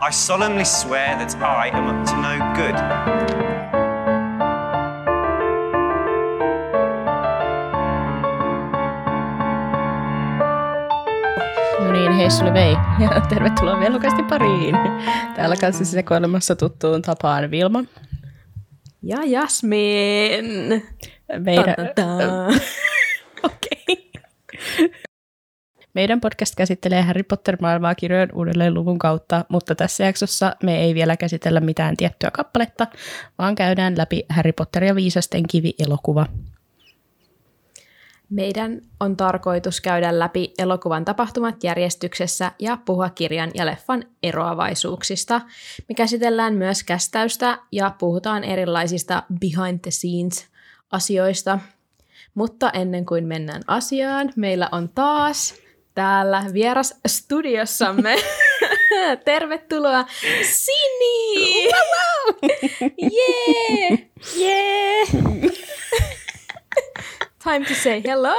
I solemnly swear that I am up to no good. No niin, hei sulle vei. Ja tervetuloa Velokasti pariin. Täällä kanssa sekoilemassa tuttuun tapaan Vilma. Ja Jasmin. Meidän. Okei. Meidän podcast käsittelee Harry Potter-maailmaa kirjojen uudelleen luvun kautta, mutta tässä jaksossa me ei vielä käsitellä mitään tiettyä kappaletta, vaan käydään läpi Harry Potter ja viisasten kivi-elokuva. Meidän on tarkoitus käydä läpi elokuvan tapahtumat järjestyksessä ja puhua kirjan ja leffan eroavaisuuksista. Me käsitellään myös kästäystä ja puhutaan erilaisista behind the scenes asioista. Mutta ennen kuin mennään asiaan, meillä on taas täällä vieras studiossamme. Tervetuloa Sini! Wow, wow. Yeah! Yeah! Time to say hello!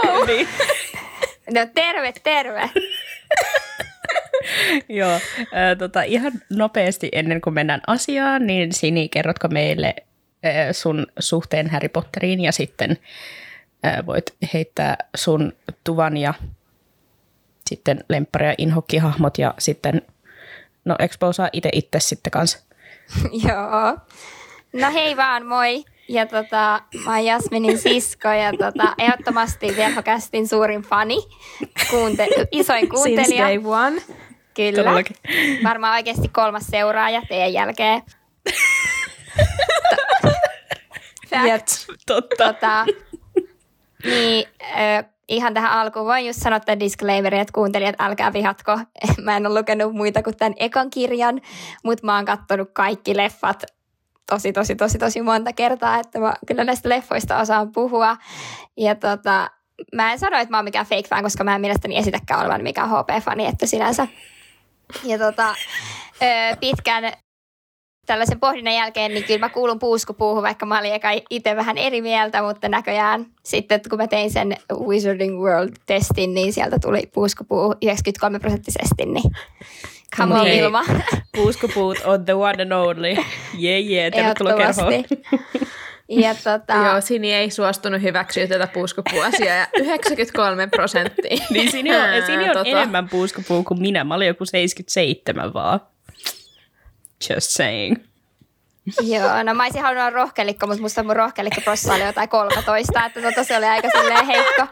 No terve, terve. Joo, äh, tota, ihan nopeasti ennen kuin mennään asiaan, niin Sini, kerrotko meille äh, sun suhteen Harry Potteriin ja sitten äh, voit heittää sun tuvan ja sitten lemppari- ja inhokkihahmot ja sitten, no exposaa itse itse sitten kanssa. Joo. No hei vaan, moi. Ja tota, mä oon Jasminin sisko ja tota, ehdottomasti Velhokästin suurin fani, Kuunte- isoin Since kuuntelija. day one. Kyllä. Todellakin. Varmaan oikeasti kolmas seuraaja teidän jälkeen. ja Totta. tota, niin, ö, ihan tähän alkuun voin just sanoa tämän disclaimerin, että kuuntelijat, älkää vihatko. Mä en ole lukenut muita kuin tämän ekan kirjan, mutta mä oon kattonut kaikki leffat tosi, tosi, tosi, tosi monta kertaa, että mä kyllä näistä leffoista osaan puhua. Ja tota, mä en sano, että mä oon mikään fake fan, koska mä en mielestäni esitäkään olevan mikään HP-fani, että sinänsä. Ja tota, pitkän tällaisen pohdinnan jälkeen, niin kyllä mä kuulun puuskupuuhun, vaikka mä olin eka itse vähän eri mieltä, mutta näköjään sitten kun mä tein sen Wizarding World-testin, niin sieltä tuli puuskupuu 93 prosenttisesti, niin come on Okei. Ilma, Puuskupuut on the one and only. Yeah, yeah, tervetuloa kerhoon. Ja tota, Joo, Sini ei suostunut hyväksyä tätä puuskupuasiaa ja 93 prosenttia. Niin Sini on, Sini on tota. enemmän puuskupuu kuin minä. Mä olin joku 77 vaan. Just saying. Joo, no mä olisin halunnut olla rohkelikko, mutta musta mun rohkelikko oli jotain 13, että tota se oli aika silleen heikko.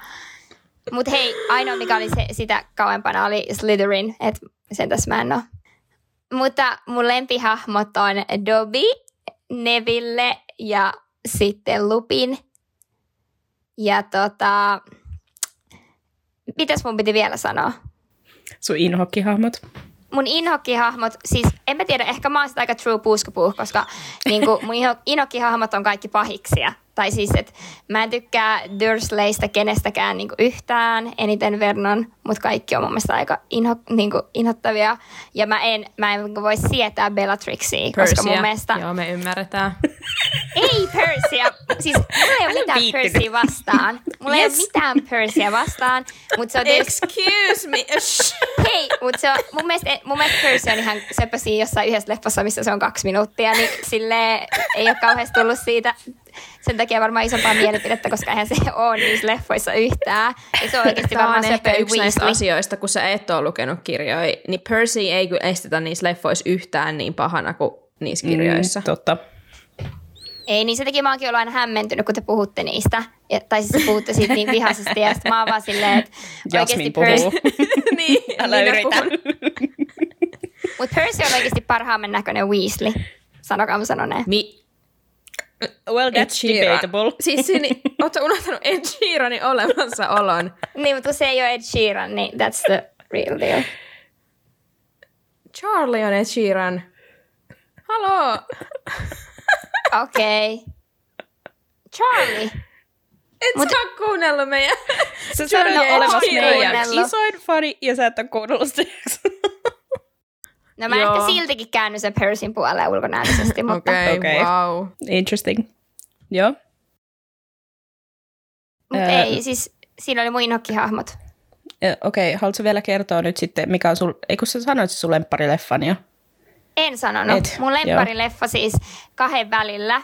Mutta hei, ainoa mikä oli se, sitä kauempana oli Slytherin, että sen tässä mä en oo. Mutta mun lempihahmot on Dobby, Neville ja sitten Lupin. Ja tota, mitäs mun piti vielä sanoa? Sun inhokkihahmot. Mun inhokkihahmot, siis en mä tiedä, ehkä mä oon sitä aika true puuskupuuh, koska niinku, mun inho- inhokkihahmot on kaikki pahiksia. Tai siis, että mä en tykkää Dursleystä kenestäkään niinku yhtään, eniten Vernon, mutta kaikki on mun mielestä aika inho, niinku, inhottavia. Ja mä en, mä en voi sietää Bellatrixia, koska mun mielestä... Joo, me ymmärretään. Ei Persia. Siis mulla ei ole mitään. Persia vastaan. Mulla yes. ei ole mitään Persia vastaan. Mutta se on tietysti... Excuse me. Hei, mutta se on, mun mielestä, mun mielestä Percy on ihan söpösiä jossain yhdessä leffassa, missä se on kaksi minuuttia, niin sille ei ole kauheasti tullut siitä sen takia varmaan isompaa mielipidettä, koska eihän se ole niissä leffoissa yhtään. Ja se on oikeasti Tämä varmaan on ehkä yksi näistä Weasley. asioista, kun sä et ole lukenut kirjoja, niin Percy ei kyllä estetä niissä leffoissa yhtään niin pahana kuin niissä kirjoissa. Mm, totta. Ei, niin se teki mä oonkin ollut aina hämmentynyt, kun te puhutte niistä. Ja, tai siis puhutte siitä niin vihaisesti. Ja sitten mä oon vaan silleen, että Jasmin oikeasti puhuu. Percy, niin, Älä minä yritä. mutta Percy on oikeasti parhaamman näköinen Weasley. Sanokaa mä sanoneen. Mi- Well, that's debatable. Siis Sini, ootko unohtanut Ed Sheeranin olemassaolon? Niin, mutta kun se ei ole Ed Sheeran, niin that's the real deal. Charlie on Ed Sheeran. Haloo. Okei. Okay. Charlie. Et Mut- sä oo kuunnellut meidän... Sä sanoit olevas meidän isoin fani ja sä et ole kuunnellut sitä. No mä Joo. ehkä siltikin käännyn sen Persin puoleen ulkonäöllisesti, mutta Okei, Okei. okay, wow. Interesting. Joo. mut Ää. ei, siis siinä oli mun inhokkihahmot. Okei, haluatko vielä kertoa nyt sitten, mikä on sul... Ei kun sä sanoit se sun lempparileffan jo. En sanonut. Et, Mun lempparileffa siis kahden välillä.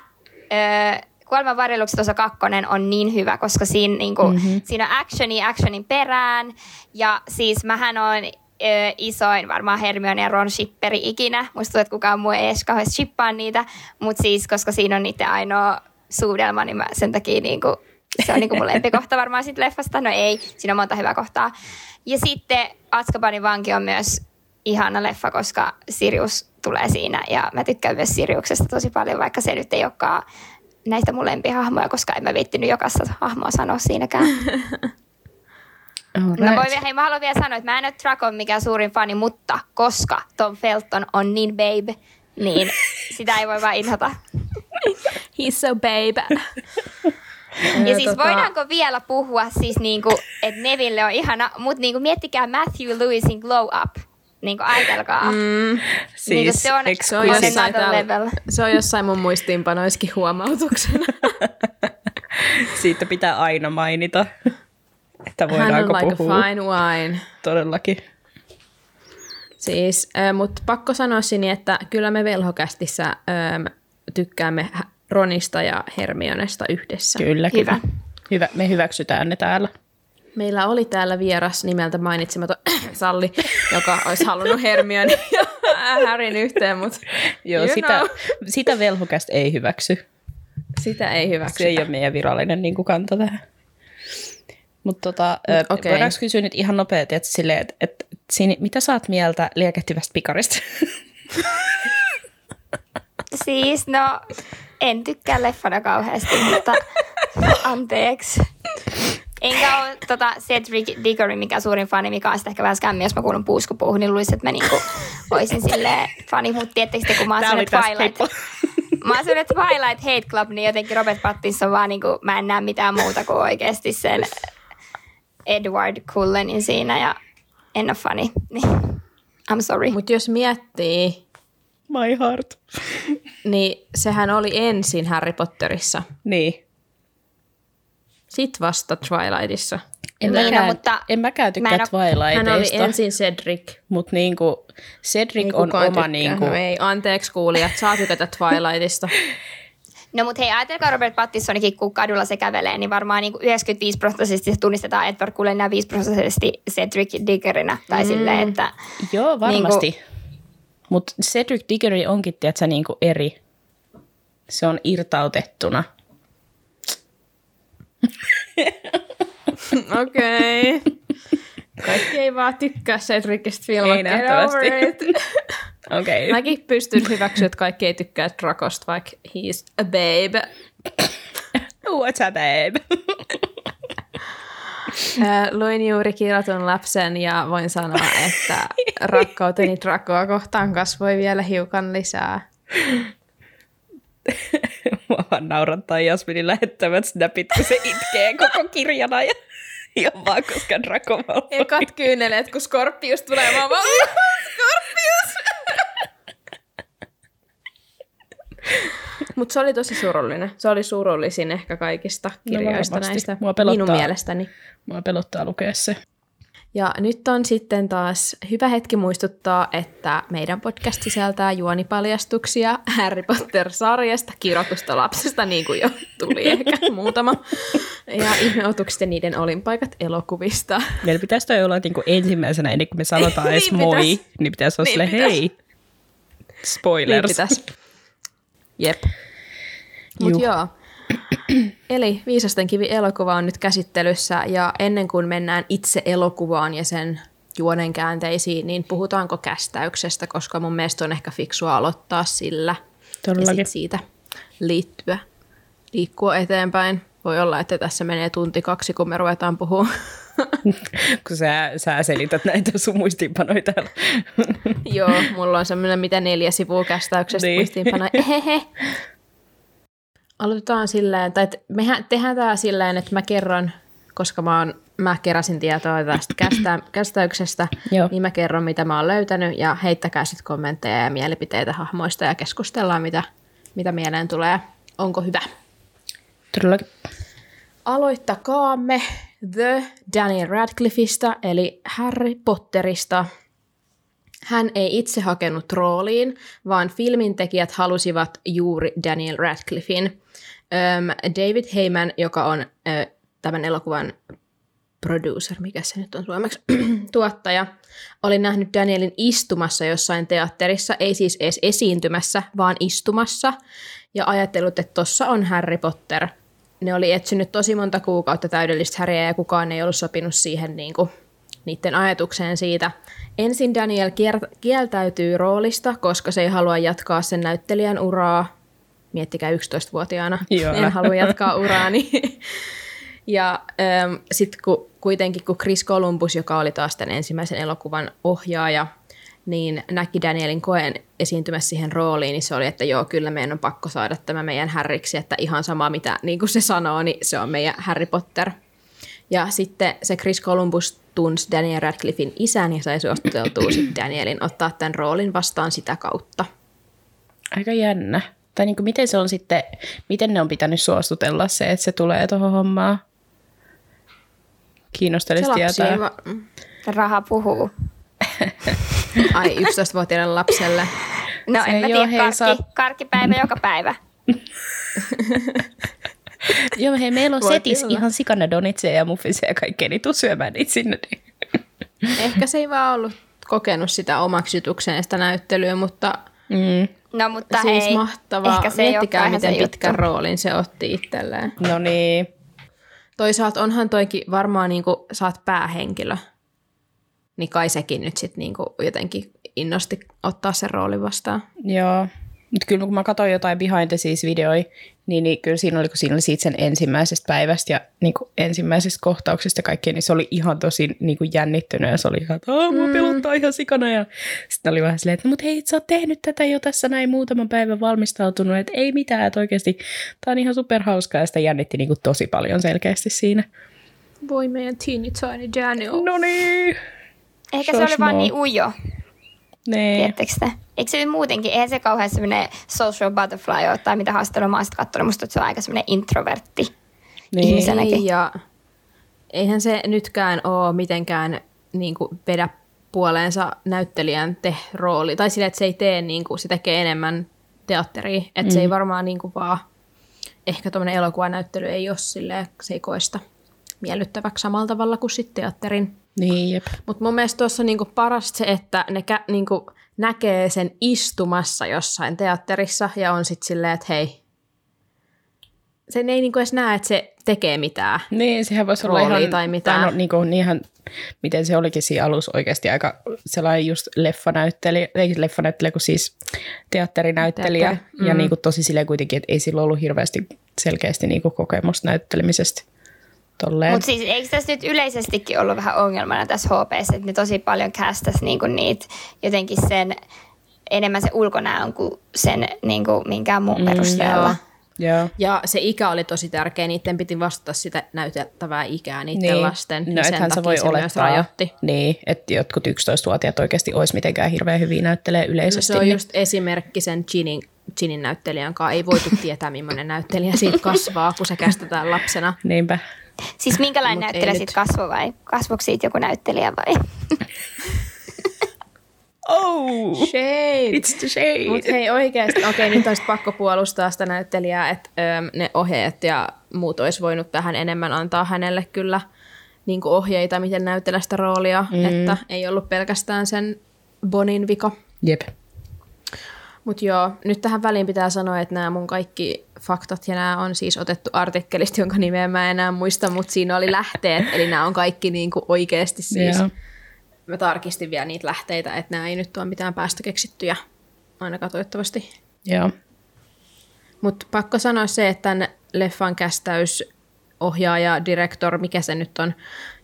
Öö, Kuoleman varjelukset osa kakkonen on niin hyvä, koska siinä, niinku, mm-hmm. siinä on actioni actionin perään. Ja siis mähän on ö, isoin varmaan Hermione ja Ron shipperi ikinä. Musta tuntuu, että kukaan muu ei edes kauheasti shippaa niitä. Mutta siis, koska siinä on niiden ainoa suudelma, niin mä sen takia niinku, se on niinku mun lempikohta varmaan siitä leffasta. No ei, siinä on monta hyvää kohtaa. Ja sitten Atskabanin vanki on myös ihana leffa, koska Sirius tulee siinä. Ja mä tykkään myös Siriuksesta tosi paljon, vaikka se nyt ei olekaan näistä mun lempihahmoja, koska en mä viittinyt jokaista hahmoa sanoa siinäkään. Alright. No voi, vielä- hei, mä haluan vielä sanoa, että mä en ole Drakon mikään suurin fani, mutta koska Tom Felton on niin babe, niin sitä ei voi vaan inhota. He's so babe. Ja siis voidaanko vielä puhua siis niinku, että Neville on ihana, mutta niinku miettikää Matthew Lewisin glow up. Niinku ajatelkaa. Mm, Siis, niinku se on, Se on, jossain täällä, level. se on jossain mun muistiinpanoiskin huomautuksena. siitä pitää aina mainita, että Hän voidaanko on like puhua. a fine wine. Todellakin. Siis, äh, mutta pakko sanoa Sini, että kyllä me velhokästissä ähm, tykkäämme Ronista ja Hermionesta yhdessä. Kyllä, kyllä. Hyvä. Hyvä. Me hyväksytään ne täällä. Meillä oli täällä vieras nimeltä mainitsematon Salli, joka olisi halunnut Hermione ja Harryn yhteen, mutta Joo, sitä, know, sitä velhokästä ei hyväksy. sitä ei hyväksytä. Se ei ole meidän virallinen niin kuin, kanta tähän. Mutta tota, okei. voidaanko kysyä nyt ihan nopeasti, että silleen, että, että Sini, mitä sä oot mieltä liekehtivästä pikarista? Siis no, en tykkää leffana kauheasti, mutta anteeksi. Enkä ole tota Cedric Diggory, mikä suurin fani, mikä on sitten ehkä vähän skämmi, jos mä kuulun puuskupuuhun, niin luulisin, että mä niinku olisin silleen fani, mutta tietysti kun mä oon sellainen Twilight, mä oon sellainen Twilight Hate Club, niin jotenkin Robert Pattinson vaan niinku, mä en näe mitään muuta kuin oikeasti sen Edward Cullenin siinä ja en ole fani. Niin, I'm sorry. Mutta jos miettii, My heart. niin sehän oli ensin Harry Potterissa, Niin. sit vasta Twilightissa. En, Niin, no, mäkään, mutta en mäkään mä tykkää en oo- Hän oli Twilightista, ensin Cedric. mutta niinku, Cedric Ei on oma tykkää. niinku, No ei, anteeksi kuulijat, saa tykätä Twilightista. No mutta hei, ajatelkaa Robert Pattinsonikin, kun kadulla se kävelee, niin varmaan niin 95 prosenttisesti se tunnistetaan Edward Cullen ja 5 prosenttisesti Cedric Diggerina. Tai mm. silleen, että Joo, varmasti. Niinku- Mutta Cedric Diggory onkin, tiedätkö, niinku eri. Se on irtautettuna. Okei. Okay. Kaikki ei vaan tykkää Cedricistä filmaa. Ei nähtävästi. Okei. Okay. Mäkin pystyn hyväksyä, että kaikki ei tykkää Dracosta, vaikka he's a babe. What's up, babe? Äh, Luin juuri kirjoitun lapsen ja voin sanoa, että rakkauteni Dracoa kohtaan kasvoi vielä hiukan lisää. Mä vaan naurattaa Jasminin lähettämät snapit, kun se itkee koko kirjana ja ihan vaan, koska Draco Malfoy. Ekat kyyneleet, kun Scorpius tulee, vaan, "Uh, Scorpius! Mutta se oli tosi surullinen. Se oli surullisin ehkä kaikista kirjoista varmasti. näistä Mua pelottaa. minun mielestäni. Mua pelottaa lukea se. Ja nyt on sitten taas hyvä hetki muistuttaa, että meidän podcast sisältää juonipaljastuksia Harry Potter-sarjasta, kirjoitusta lapsesta, niin kuin jo tuli ehkä muutama. Ja ihmeotukset niiden olinpaikat elokuvista. Meillä pitäisi toi olla niinku ensimmäisenä, ennen kuin me sanotaan edes Niin moi, pitäis. niin pitäisi olla Niin silleen, pitäis. hei. Spoilers. Niin pitäisi. Jep. Mut Juh. joo. Eli Viisasten kivi elokuva on nyt käsittelyssä ja ennen kuin mennään itse elokuvaan ja sen juonen käänteisiin, niin puhutaanko kästäyksestä, koska mun mielestä on ehkä fiksua aloittaa sillä ja Todellakin. sit siitä liittyä, liikkua eteenpäin. Voi olla, että tässä menee tunti kaksi, kun me ruvetaan puhumaan. kun sä, sä selität näitä sun muistiinpanoja täällä. Joo, mulla on semmoinen mitä neljä sivua kästäyksestä Niin. niin. muistiinpanoja. Ehehe. Aloitetaan silleen, tai mehän tehdään tämä silleen, että mä kerron, koska mä, oon, mä keräsin tietoa tästä kästä, kästäyksestä, Joo. niin mä kerron, mitä mä oon löytänyt, ja heittäkää sitten kommentteja ja mielipiteitä hahmoista, ja keskustellaan, mitä, mitä mieleen tulee. Onko hyvä? Todellakin. Aloittakaamme The Daniel Radcliffeista, eli Harry Potterista. Hän ei itse hakenut rooliin, vaan filmin tekijät halusivat juuri Daniel Radcliffein. Öm, David Heyman, joka on ö, tämän elokuvan producer, mikä se nyt on suomeksi, tuottaja, oli nähnyt Danielin istumassa jossain teatterissa, ei siis edes esiintymässä, vaan istumassa, ja ajatellut, että tossa on Harry Potter. Ne oli etsinyt tosi monta kuukautta täydellistä Harryä, ja kukaan ei ollut sopinut siihen niin kuin, niiden ajatukseen siitä. Ensin Daniel kieltäytyy roolista, koska se ei halua jatkaa sen näyttelijän uraa. Miettikää 11-vuotiaana, Joo. en halua jatkaa uraani. Ja ähm, sitten kun, kuitenkin kun Chris Columbus, joka oli taas tämän ensimmäisen elokuvan ohjaaja, niin näki Danielin koen esiintymässä siihen rooliin, niin se oli, että joo, kyllä meidän on pakko saada tämä meidän Harryksi, että ihan sama mitä niin kuin se sanoo, niin se on meidän Harry Potter. Ja sitten se Chris Columbus tunsi Daniel Radcliffein isän ja sai suositeltua sitten Danielin ottaa tämän roolin vastaan sitä kautta. Aika jännä. Tai niin kuin miten se on sitten, miten ne on pitänyt suostutella se, että se tulee tuohon hommaan? Kiinnostelisi tietää. va- Raha puhuu. Ai 11-vuotiaille lapselle. No Se en mä tiedä, sä oot- karkkipäivä joka päivä. Joo, hei, meillä on Voi setis kyllä. ihan sikana donitseja ja muffinseja ja kaikkea, niin tuu syömään niitä sinne. Niin. Ehkä se ei vaan ollut kokenut sitä omaksitukseen sitä näyttelyä, mutta Mm. No mutta siis hei, mahtavaa. ehkä se Miettikää, miten se pitkän juttu. roolin se otti itselleen. No niin. Toisaalta onhan toikin varmaan niin kuin, sä oot päähenkilö. Niin kai sekin nyt sitten niin kuin, jotenkin innosti ottaa sen roolin vastaan. Joo. Mutta kyllä kun mä katsoin jotain behind the scenes videoja, niin, niin kyllä siinä oli, kun siinä oli siitä sen ensimmäisestä päivästä ja niin kuin ensimmäisestä kohtauksesta ja kaikkea, niin se oli ihan tosi niin kuin jännittynyt ja se oli ihan, että "Aa, mua pelottaa ihan sikana. Ja sitten oli vähän silleen, että mutta hei, sä oot tehnyt tätä jo tässä näin muutaman päivän valmistautunut, että ei mitään, että oikeasti tää on ihan superhauskaa ja sitä jännitti niin kuin tosi paljon selkeästi siinä. Voi meidän teeny tiny Daniel. No niin. Ehkä se oli vaan niin ujo, Nee. tiedättekö te? Eikö se nyt muutenkin, eihän se kauhean semmoinen social butterfly ole, tai mitä haastattelua mä oon katsonut, musta että se on aika semmoinen introvertti. Niin. ihmisenäkin. Ja eihän se nytkään ole mitenkään niin kuin, vedä puoleensa näyttelijän te rooli. Tai sille, että se ei tee, niin kuin, se tekee enemmän teatteria. Että mm. se ei varmaan niin kuin, vaan, ehkä tuommoinen elokuvanäyttely ei ole silleen, se ei koe sitä miellyttäväksi samalla tavalla kuin sitten teatterin. Niin, jep. Mutta mun mielestä tuossa on niinku parasta se, että ne kä- niinku näkee sen istumassa jossain teatterissa ja on sitten silleen, että hei, sen ei niinku edes näe, että se tekee mitään. Niin, sehän voisi olla ihan, tai mitään. no, niin kuin, niinhän, miten se olikin siinä alussa oikeasti aika sellainen just leffanäyttelijä, ei leffanäyttelijä, kun siis teatterinäyttelijä. Teatteri. Ja mm. niin kuin tosi silleen kuitenkin, että ei sillä ollut hirveästi selkeästi niin kuin kokemusta näyttelemisestä. Tolleen. Mutta siis eikö tässä nyt yleisestikin ollut vähän ongelmana tässä HPS, että ne tosi paljon castas niinku niitä jotenkin sen enemmän se ulkonäön kuin sen niinku minkään muun perusteella. Joo. Ja se ikä oli tosi tärkeä, niiden piti vastata sitä näytettävää ikää niiden Niin. lasten. No niin sen ethän sä voi se myös olettaa, rajoitti. niin, että jotkut 11-vuotiaat oikeasti olisi mitenkään hirveän hyvin näyttelee No yleisesti. se on niin- just esimerkki sen Ginin, Ginin näyttelijän kanssa. Ei voitu tietää, millainen näyttelijä siitä kasvaa, kun se kästetään lapsena. Niinpä. Siis minkälainen Mut näyttelijä siitä kasvoi vai? Kasvoiko siitä joku näyttelijä vai? Oh! Shade! It's the shade. Mutta hei oikeasti, okei nyt olisi pakko puolustaa sitä näyttelijää, että öö, ne ohjeet ja muut olisi voinut tähän enemmän antaa hänelle kyllä niin kuin ohjeita, miten näytellä sitä roolia, mm. että ei ollut pelkästään sen Bonin vika. Jep. Mutta joo, nyt tähän väliin pitää sanoa, että nämä mun kaikki faktat ja nämä on siis otettu artikkelista, jonka nimeä mä en enää muista, mutta siinä oli lähteet, eli nämä on kaikki niin kuin oikeasti siis. Joo. Mä tarkistin vielä niitä lähteitä, että nämä ei nyt ole mitään päästä keksittyjä, ainakaan toivottavasti. Joo. Mutta pakko sanoa se, että tämän leffan kästäys ohjaaja, direktor, mikä se nyt on,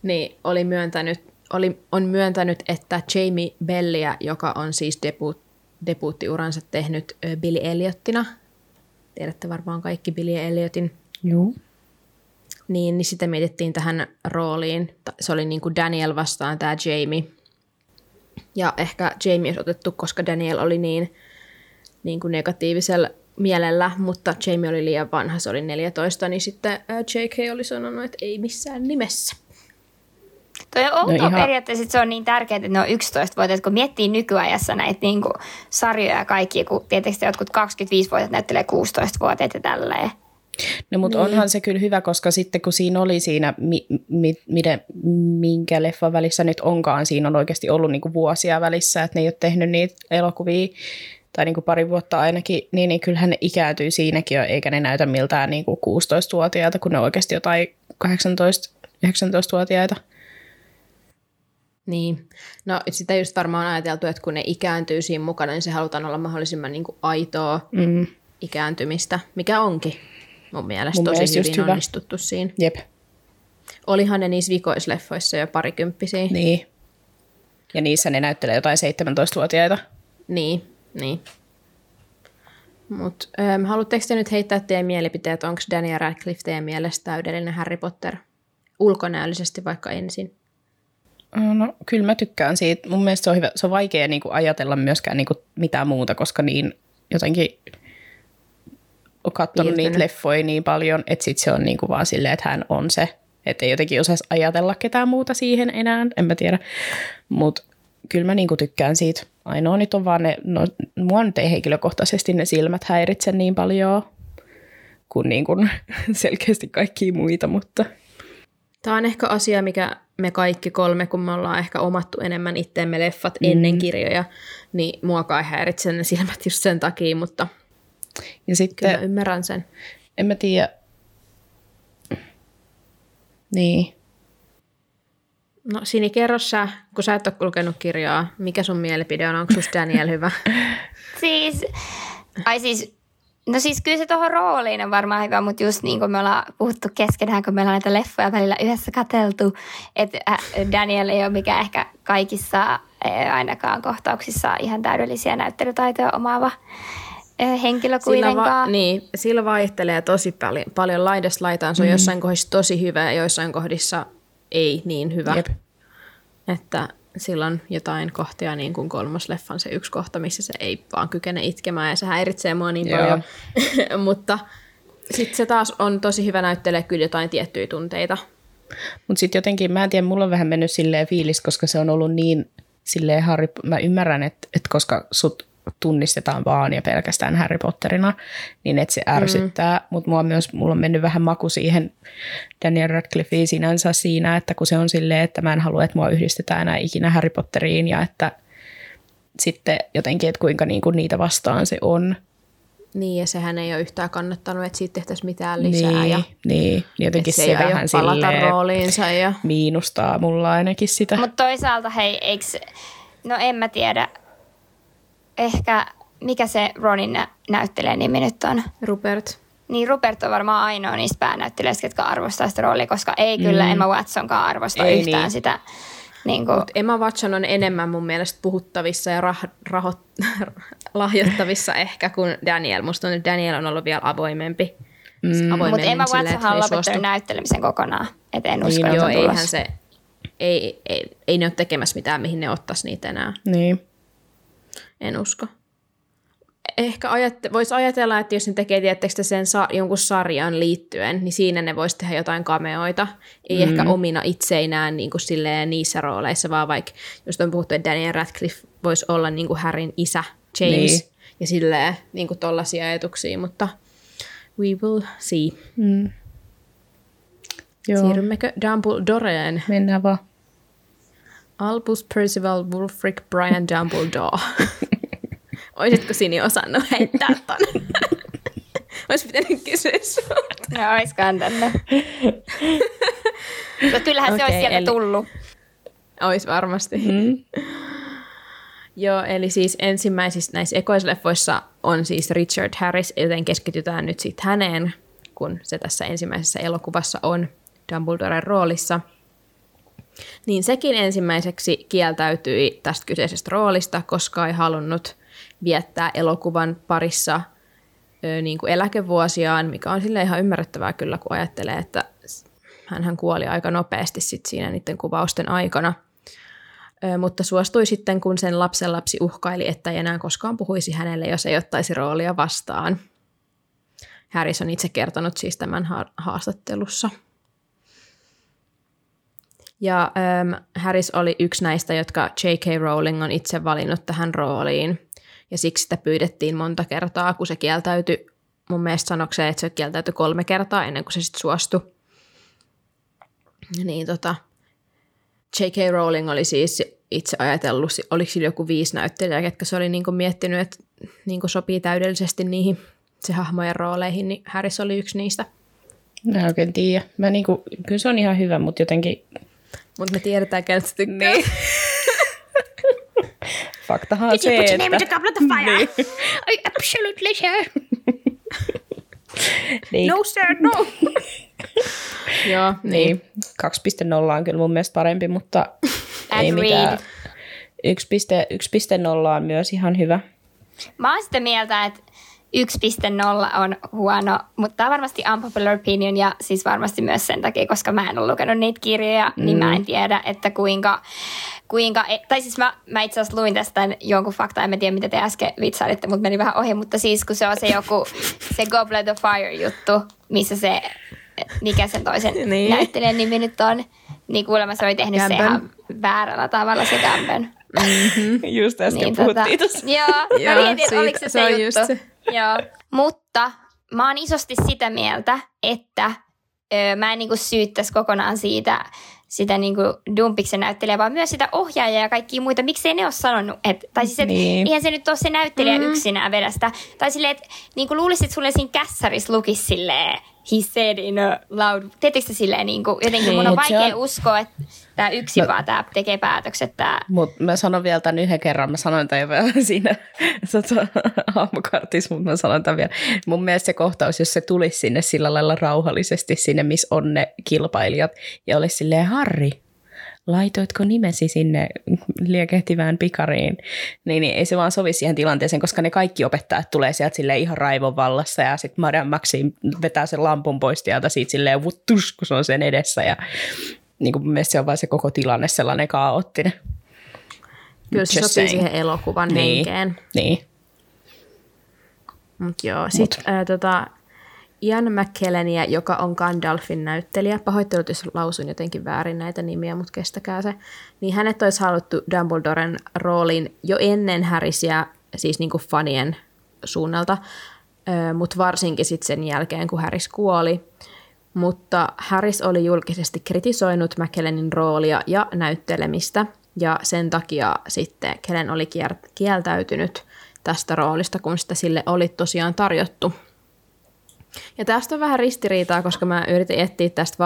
niin oli myöntänyt, oli, on myöntänyt, että Jamie Bellia, joka on siis debu, debuuttiuransa tehnyt Billy Elliotina, tiedätte varmaan kaikki Billy Elliotin, Joo. niin, niin sitä mietittiin tähän rooliin. Se oli niin kuin Daniel vastaan tämä Jamie. Ja ehkä Jamie olisi otettu, koska Daniel oli niin, niin kuin negatiivisella mielellä, mutta Jamie oli liian vanha, se oli 14, niin sitten JK oli sanonut, että ei missään nimessä. Toi on outoa No ihan- periaatteessa, että se on niin tärkeää, että ne on 11-vuotiaat, kun miettii nykyajassa näitä niin kuin sarjoja ja kaikkia, kun tietysti jotkut 25-vuotiaat näyttelee 16-vuotiaat ja tälleen. No mutta niin. onhan se kyllä hyvä, koska sitten kun siinä oli siinä, mi, mi, miten, minkä leffan välissä nyt onkaan, siinä on oikeasti ollut niinku vuosia välissä, että ne ei ole tehnyt niitä elokuvia, tai niinku pari vuotta ainakin, niin, niin kyllähän ne ikääntyy siinäkin jo, eikä ne näytä miltään niinku 16-vuotiailta, kun ne on oikeasti jotain 18-19-vuotiaita. Niin. No sitä just varmaan on ajateltu, että kun ne ikääntyy siinä mukana, niin se halutaan olla mahdollisimman niin kuin aitoa Mm. ikääntymistä, mikä onkin mun mielestä Mun tosi mielestä hyvin hyvä. onnistuttu siinä. Jep, Olihan ne niissä vikoisleffoissa jo parikymppisiä. Niin. niin. Ja niissä ne näyttelee jotain 17-vuotiaita. Niin, niin. Mutta ähm, haluatteko te nyt heittää teidän mielipiteet, onko Daniel Radcliffe teidän mielestä täydellinen Harry Potter? Ulkonäöllisesti vaikka ensin. No kyllä mä tykkään siitä. Mun mielestä se on, hyvä. Se on vaikea niin kuin ajatella myöskään niin kuin mitään muuta, koska niin jotenkin on katsonut Piirtynyt. niitä leffoja niin paljon, että sit se on niin kuin vaan silleen, että hän on se. Että ei jotenkin osaisi ajatella ketään muuta siihen enää, en mä tiedä. Mutta kyllä mä niin kuin tykkään siitä. Ainoa nyt on vaan ne, no mua nyt ei henkilökohtaisesti ne silmät häiritse niin paljon kuin, niin kuin selkeästi kaikkia muita, mutta Tämä on ehkä asia, mikä me kaikki kolme, kun me ollaan ehkä omattu enemmän itteemme leffat mm. ennen kirjoja, niin muakaan ei häiritse ne silmät just sen takia, mutta ja sitten kyllä mä ymmärrän sen. en mä tiedä. Niin. No Sini, kerro sä, kun sä et ole lukenut kirjaa, mikä sun mielipide on, onko Daniel hyvä? Siis, ai siis, no siis kyllä se tuohon rooliin on varmaan hyvä, mutta just niin kuin me ollaan puhuttu keskenään, kun meillä on näitä leffoja välillä yhdessä katseltu, että äh, Daniel ei ole mikään ehkä kaikissa äh, ainakaan kohtauksissa ihan täydellisiä näyttelytaitoja omaava äh, henkilö Sillä, va- kuitenkaan. niin, sillä vaihtelee tosi paljon, paljon laidasta laitaan. Se on mm. jossain kohdissa tosi hyvä ja joissain kohdissa ei niin hyvä. Jep. Että sillä on jotain kohtia, niin kuin kolmas leffan se yksi kohta, missä se ei vaan kykene itkemään ja se häiritsee mua niin Joo. paljon. Mutta sitten se taas on tosi hyvä näyttelee kyllä jotain tiettyjä tunteita. Mutta sitten jotenkin, mä en tiedä, mulla on vähän mennyt silleen fiilis, koska se on ollut niin silleen Harry, mä ymmärrän, että, että koska sut tunnistetaan vaan ja pelkästään Harry Potterina, niin että se ärsyttää, mm. mutta mulla, on myös, mulla on mennyt vähän maku siihen Daniel Radcliffeen sinänsä siinä, että kun se on silleen, että mä en halua, että mua yhdistetään enää ikinä Harry Potteriin ja että sitten jotenkin, että kuinka niinku niitä vastaan se on. Niin, ja sehän ei ole yhtään kannattanut, että siitä tehtäisiin mitään lisää. niin, ja niin, jotenkin se, se, vähän palata silleen rooliinsa. Ja... miinustaa mulla ainakin sitä. Mutta toisaalta hei, eikö, no en mä tiedä, ehkä mikä se Ronin nä- näyttelijän nimi nyt on? Rupert. Niin Rupert on varmaan ainoa niistä päänäyttelijöistä, jotka arvostaa sitä roolia, koska ei kyllä mm. Emma Watsonkaan arvosta Ei yhtään niin. sitä. Niin kuin, Mut Emma Watson on enemmän mun mielestä puhuttavissa ja rah- rahot- lahjoittavissa ehkä kuin Daniel. Musta on, että Daniel on ollut vielä avoimempi. Mm. mutta Emma Watsonhan on lopettanut näyttelemisen kokonaan. Et en usko, Niin että Joo, eihän se, ei, ei, ei ne ole tekemässä mitään, mihin ne ottaisi niitä enää. Niin. En usko. Ehkä ajatte, voisi ajatella, että jos ne tekee tietysti sen sa- jonkun sarjan liittyen, niin siinä ne voisi tehdä jotain kameoita. Ei mm. ehkä omina itseinään niin kuin silleen niissä rooleissa, vaan vaikka just on puhuttu, että Daniel Radcliffe voisi olla niin kuin Harryn isä James Niin. ja silleen niin kuin tollaisia ajatuksia, mutta we will see. Mm. Joo, Siirrymmekö Dumbledoreen? mennään vaan. Albus Percival Wulfric Brian Dumbledore. Olisitko Sini osannut heittää ton? Olisi pitänyt kysyä sulta. No, oiskaan tänne. no, kyllähän se Okei, olisi sieltä eli- tullut. Ois varmasti. Mm. Joo, eli siis ensimmäisissä näissä ekoisleffoissa on siis Richard Harris, joten keskitytään nyt sitten häneen, kun se tässä ensimmäisessä elokuvassa on Dumbledoren roolissa. Niin sekin ensimmäiseksi kieltäytyi tästä kyseisestä roolista, koska ei halunnut viettää elokuvan parissa ö, niin kuin eläkevuosiaan, mikä on sille ihan ymmärrettävää kyllä, kun ajattelee, että hän kuoli aika nopeasti sit siinä niiden kuvausten aikana. Ö, mutta suostui sitten, kun sen lapsen lapsi uhkaili, että ei enää koskaan puhuisi hänelle, jos ei ottaisi roolia vastaan. Harris on itse kertonut siis tämän ha- haastattelussa. Ja ähm, Harris oli yksi näistä, jotka J.K. Rowling on itse valinnut tähän rooliin. Ja siksi sitä pyydettiin monta kertaa, kun se kieltäytyi. Mun mielestä sanokseen, että se kieltäytyi kolme kertaa ennen kuin se sitten suostui. Niin tota, J.K. Rowling oli siis itse ajatellut, oliko sillä joku viisi näyttelijää, ketkä se oli niinku miettinyt, että niinku sopii täydellisesti niihin se hahmojen rooleihin, niin Harris oli yksi niistä. Mä oikein tiedä. Mä niinku, kyllä se on ihan hyvä, mutta jotenkin... Mutta me tiedetään, kenet se tykkää. Niin. Faktahan on se, put your name in the goblet of fire? Niin. I absolutely sure. niin, No sir, no. Joo, niin. niin. 2.0 on kyllä mun mielestä parempi, mutta ei mitään. 1.0 on myös ihan hyvä. Mä oon sitä mieltä, että 1.0 on huono, mutta tämä on varmasti unpopular opinion ja siis varmasti myös sen takia, koska mä en ole lukenut niitä kirjoja, mm. niin mä en tiedä, että kuinka, kuinka e- tai siis mä, mä itse asiassa luin tästä jonkun fakta, en mä tiedä mitä te äsken vitsailitte, mutta meni vähän ohi, mutta siis kun se on se joku, se Goblet of Fire juttu, missä se, mikä sen toisen Niin. näyttelijän nimi nyt on, niin kuulemma se oli tehnyt se Gambon. ihan väärällä tavalla se Gambon. Just äsken Niin, puhuttiin tuossa. Joo, Joo, mä mietin, siitä- oliko se se se, on juttu. just se. Joo. Mutta mä oon isosti sitä mieltä, että ö, mä en niinku syyttäisi kokonaan siitä, sitä niinku Dumpiksen näyttelijää, vaan myös sitä ohjaajaa ja kaikkia muita. Miksei ne ole sanonut, että, tai siis, että Niin. eihän se nyt ole se näyttelijä Mm. yksinään vedä sitä. Tai silleen, että niinku luulisit, että sulle siinä kässärissä lukisi silleen, he said in a loud. Teettekö se silleen niin kuin, jotenkin Niin, mun on se vaikea on- uskoa, että tämä yksin No- vaan tämä tekee päätökset. Tää. Mutta mä sanon vielä tämän yhden kerran, mä sanoin tämän vielä siinä tota, aamukartissa, mutta mä sanon tämän vielä. Mun mielestä se kohtaus, jos se tulisi sinne sillä lailla rauhallisesti sinne, missä on ne kilpailijat, ja olisi silleen, Harri, laitoitko nimesi sinne liekehtivään pikariin, niin, niin ei se vaan sovi siihen tilanteeseen, koska ne kaikki opettajat tulee sieltä sille ihan raivon vallassa ja sitten Madame Maxim vetää sen lampun pois sieltä siitä silleen vuttus, kun se on sen edessä ja niin kuin se on vaan se koko tilanne sellainen kaoottinen. Kyllä se sopii saying. siihen elokuvan Niin. henkeen. Niin. Mut joo, sitten äh, tota, Ian McKellenia, joka on Gandalfin näyttelijä, pahoittelut, jos lausun jotenkin väärin näitä nimiä, mutta kestäkää se, niin hänet olisi haluttu Dumbledoren rooliin jo ennen Harrisia, siis niinku fanien suunnalta, mutta varsinkin sitten sen jälkeen, kun Harris kuoli. Mutta Harris oli julkisesti kritisoinut McKellenin roolia ja näyttelemistä, ja sen takia sitten Kellen oli kieltäytynyt tästä roolista, kun sitä sille oli tosiaan tarjottu. Ja tästä on vähän ristiriitaa, koska mä yritin etsiä tästä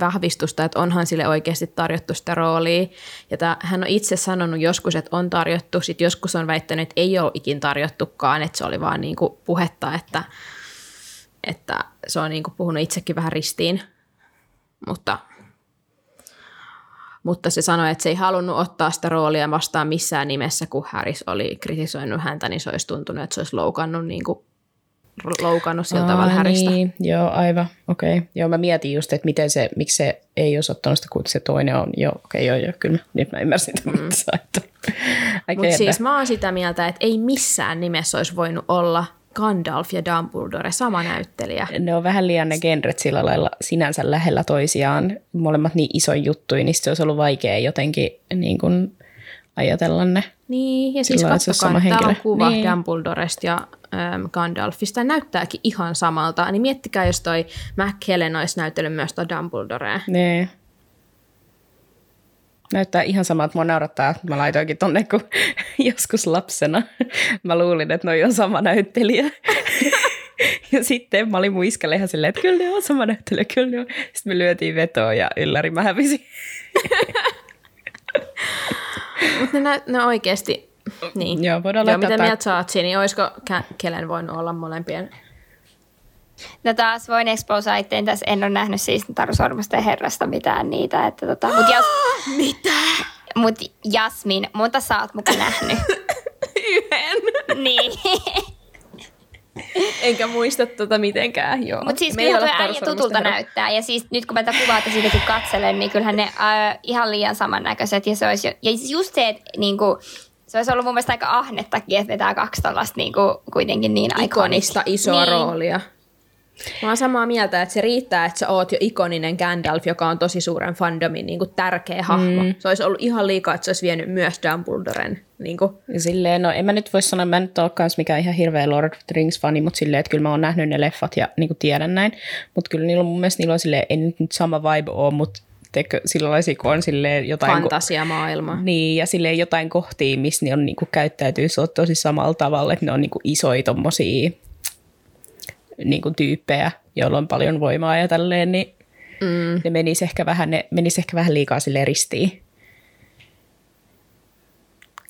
vahvistusta, että onhan sille oikeasti tarjottu sitä roolia. Ja tää, hän on itse sanonut joskus, että on tarjottu, sitten joskus on väittänyt, että ei ole ikin tarjottukaan, että se oli vaan niinku puhetta, että, että se on niinku puhunut itsekin vähän ristiin. Mutta, mutta se sanoi, että se ei halunnut ottaa sitä roolia vastaan missään nimessä, kun Harris oli kritisoinut häntä, niin se olisi tuntunut, että se olisi loukannut, niinku, loukannut sillä tavalla Harrista. niin, joo, aivan, okei. Okay. Joo, mä mietin just, että miten se, miksi se ei olisi ottanut sitä, kun se toinen on, joo, okei, okay, joo, joo, kyllä, nyt mä ymmärsin tämän, mm. Mutta siis mä oon sitä mieltä, että ei missään nimessä olisi voinut olla Gandalf ja Dumbledore sama näyttelijä. ne on vähän liian ne genret sillä lailla sinänsä lähellä toisiaan, molemmat niin isoja juttuja, niin se olisi ollut vaikea jotenkin niin kuin ajatella ne. Niin, ja siis Sillä olisi katsokaa, että täällä on kuva Niin. Dumbledoresta ja äm, Gandalfista. Näyttääkin ihan samalta. Niin miettikää, jos toi McKellen olisi näytellyt myös toi Dumbledorea. Ne. Näyttää ihan samalta, mua naurattaa. Mä laitoinkin tonne, kun joskus lapsena mä luulin, että noi on sama näyttelijä. Ja sitten mä olin mun iskälle ihan silleen, että kyllä ne on sama näyttelijä, kyllä ne on. Sitten me lyötiin vetoa ja ylläri mä hävisin. Mutta ne, nä- ne oikeasti... Niin. Joo, voidaan Joo laittaa mitä mieltä oot siinä, niin olisiko Kä- Kellen voinut olla molempien? No taas voin exposa itteen tässä, en ole nähnyt siis Taru Sormusten herrasta mitään niitä. Että tota, mut jas, Mitä? mut Jasmin, monta sä oot muka nähnyt? Yhden. niin. Enkä muista tota mitenkään, joo. Mutta siis kyllä tuo äijä tutulta herra. näyttää. Ja siis nyt kun mä tätä kuvaa siitäkin katselen, niin kyllähän ne äh, ihan liian samannäköiset. Ja, se olisi jo, ja siis just se, että niinku, se olisi ollut mun mielestä aika ahnettakin, että vetää kaksi tällaista niinku, kuitenkin niin Ikonista iconic. isoa niin. roolia. Mä oon samaa mieltä, että se riittää, että sä oot jo ikoninen Gandalf, joka on tosi suuren fandomin niin kuin tärkeä hahmo. Mm. Se olisi ollut ihan liikaa, että se olisi vienyt myös Dumbledoren. Niin kuin. Silleen, no en mä nyt voi sanoa, mä en nyt ole kans mikään ihan hirveä Lord of the Rings-fani, mutta silleen, että kyllä mä oon nähnyt ne leffat ja niin kuin tiedän näin. Mutta kyllä niillä on mun mielestä niillä on silleen, ei nyt sama vibe ole, mutta teikö silloin kun on silleen jotain... Fantasiamaailma. Niin, ja silleen jotain kohtia, missä ne on niinku käyttäytyy se on tosi samalla tavalla, että ne on niinku isoja tommosia niinku tyyppejä, joilla on paljon voimaa ja tälleen, niin mm. ne menisi ehkä vähän, ne menisi ehkä vähän liikaa sille ristiin.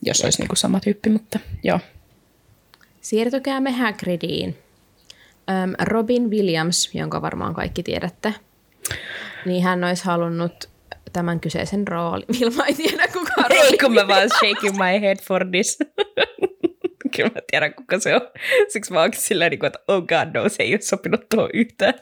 Jos Jep. olisi niinku sama tyyppi, mutta joo. Siirtykäämme Hagridiin. Um, Robin Williams, jonka varmaan kaikki tiedätte, niin hän olisi halunnut tämän kyseisen roolin. Vilma ei tiedä, kuka on Ei, kun mä vaan shaking my head for this. Kyllä mä tiedän, kuka se on. Siksi mä oonkin silleen, niin että oh god no, se ei ole sopinut tuohon yhtään.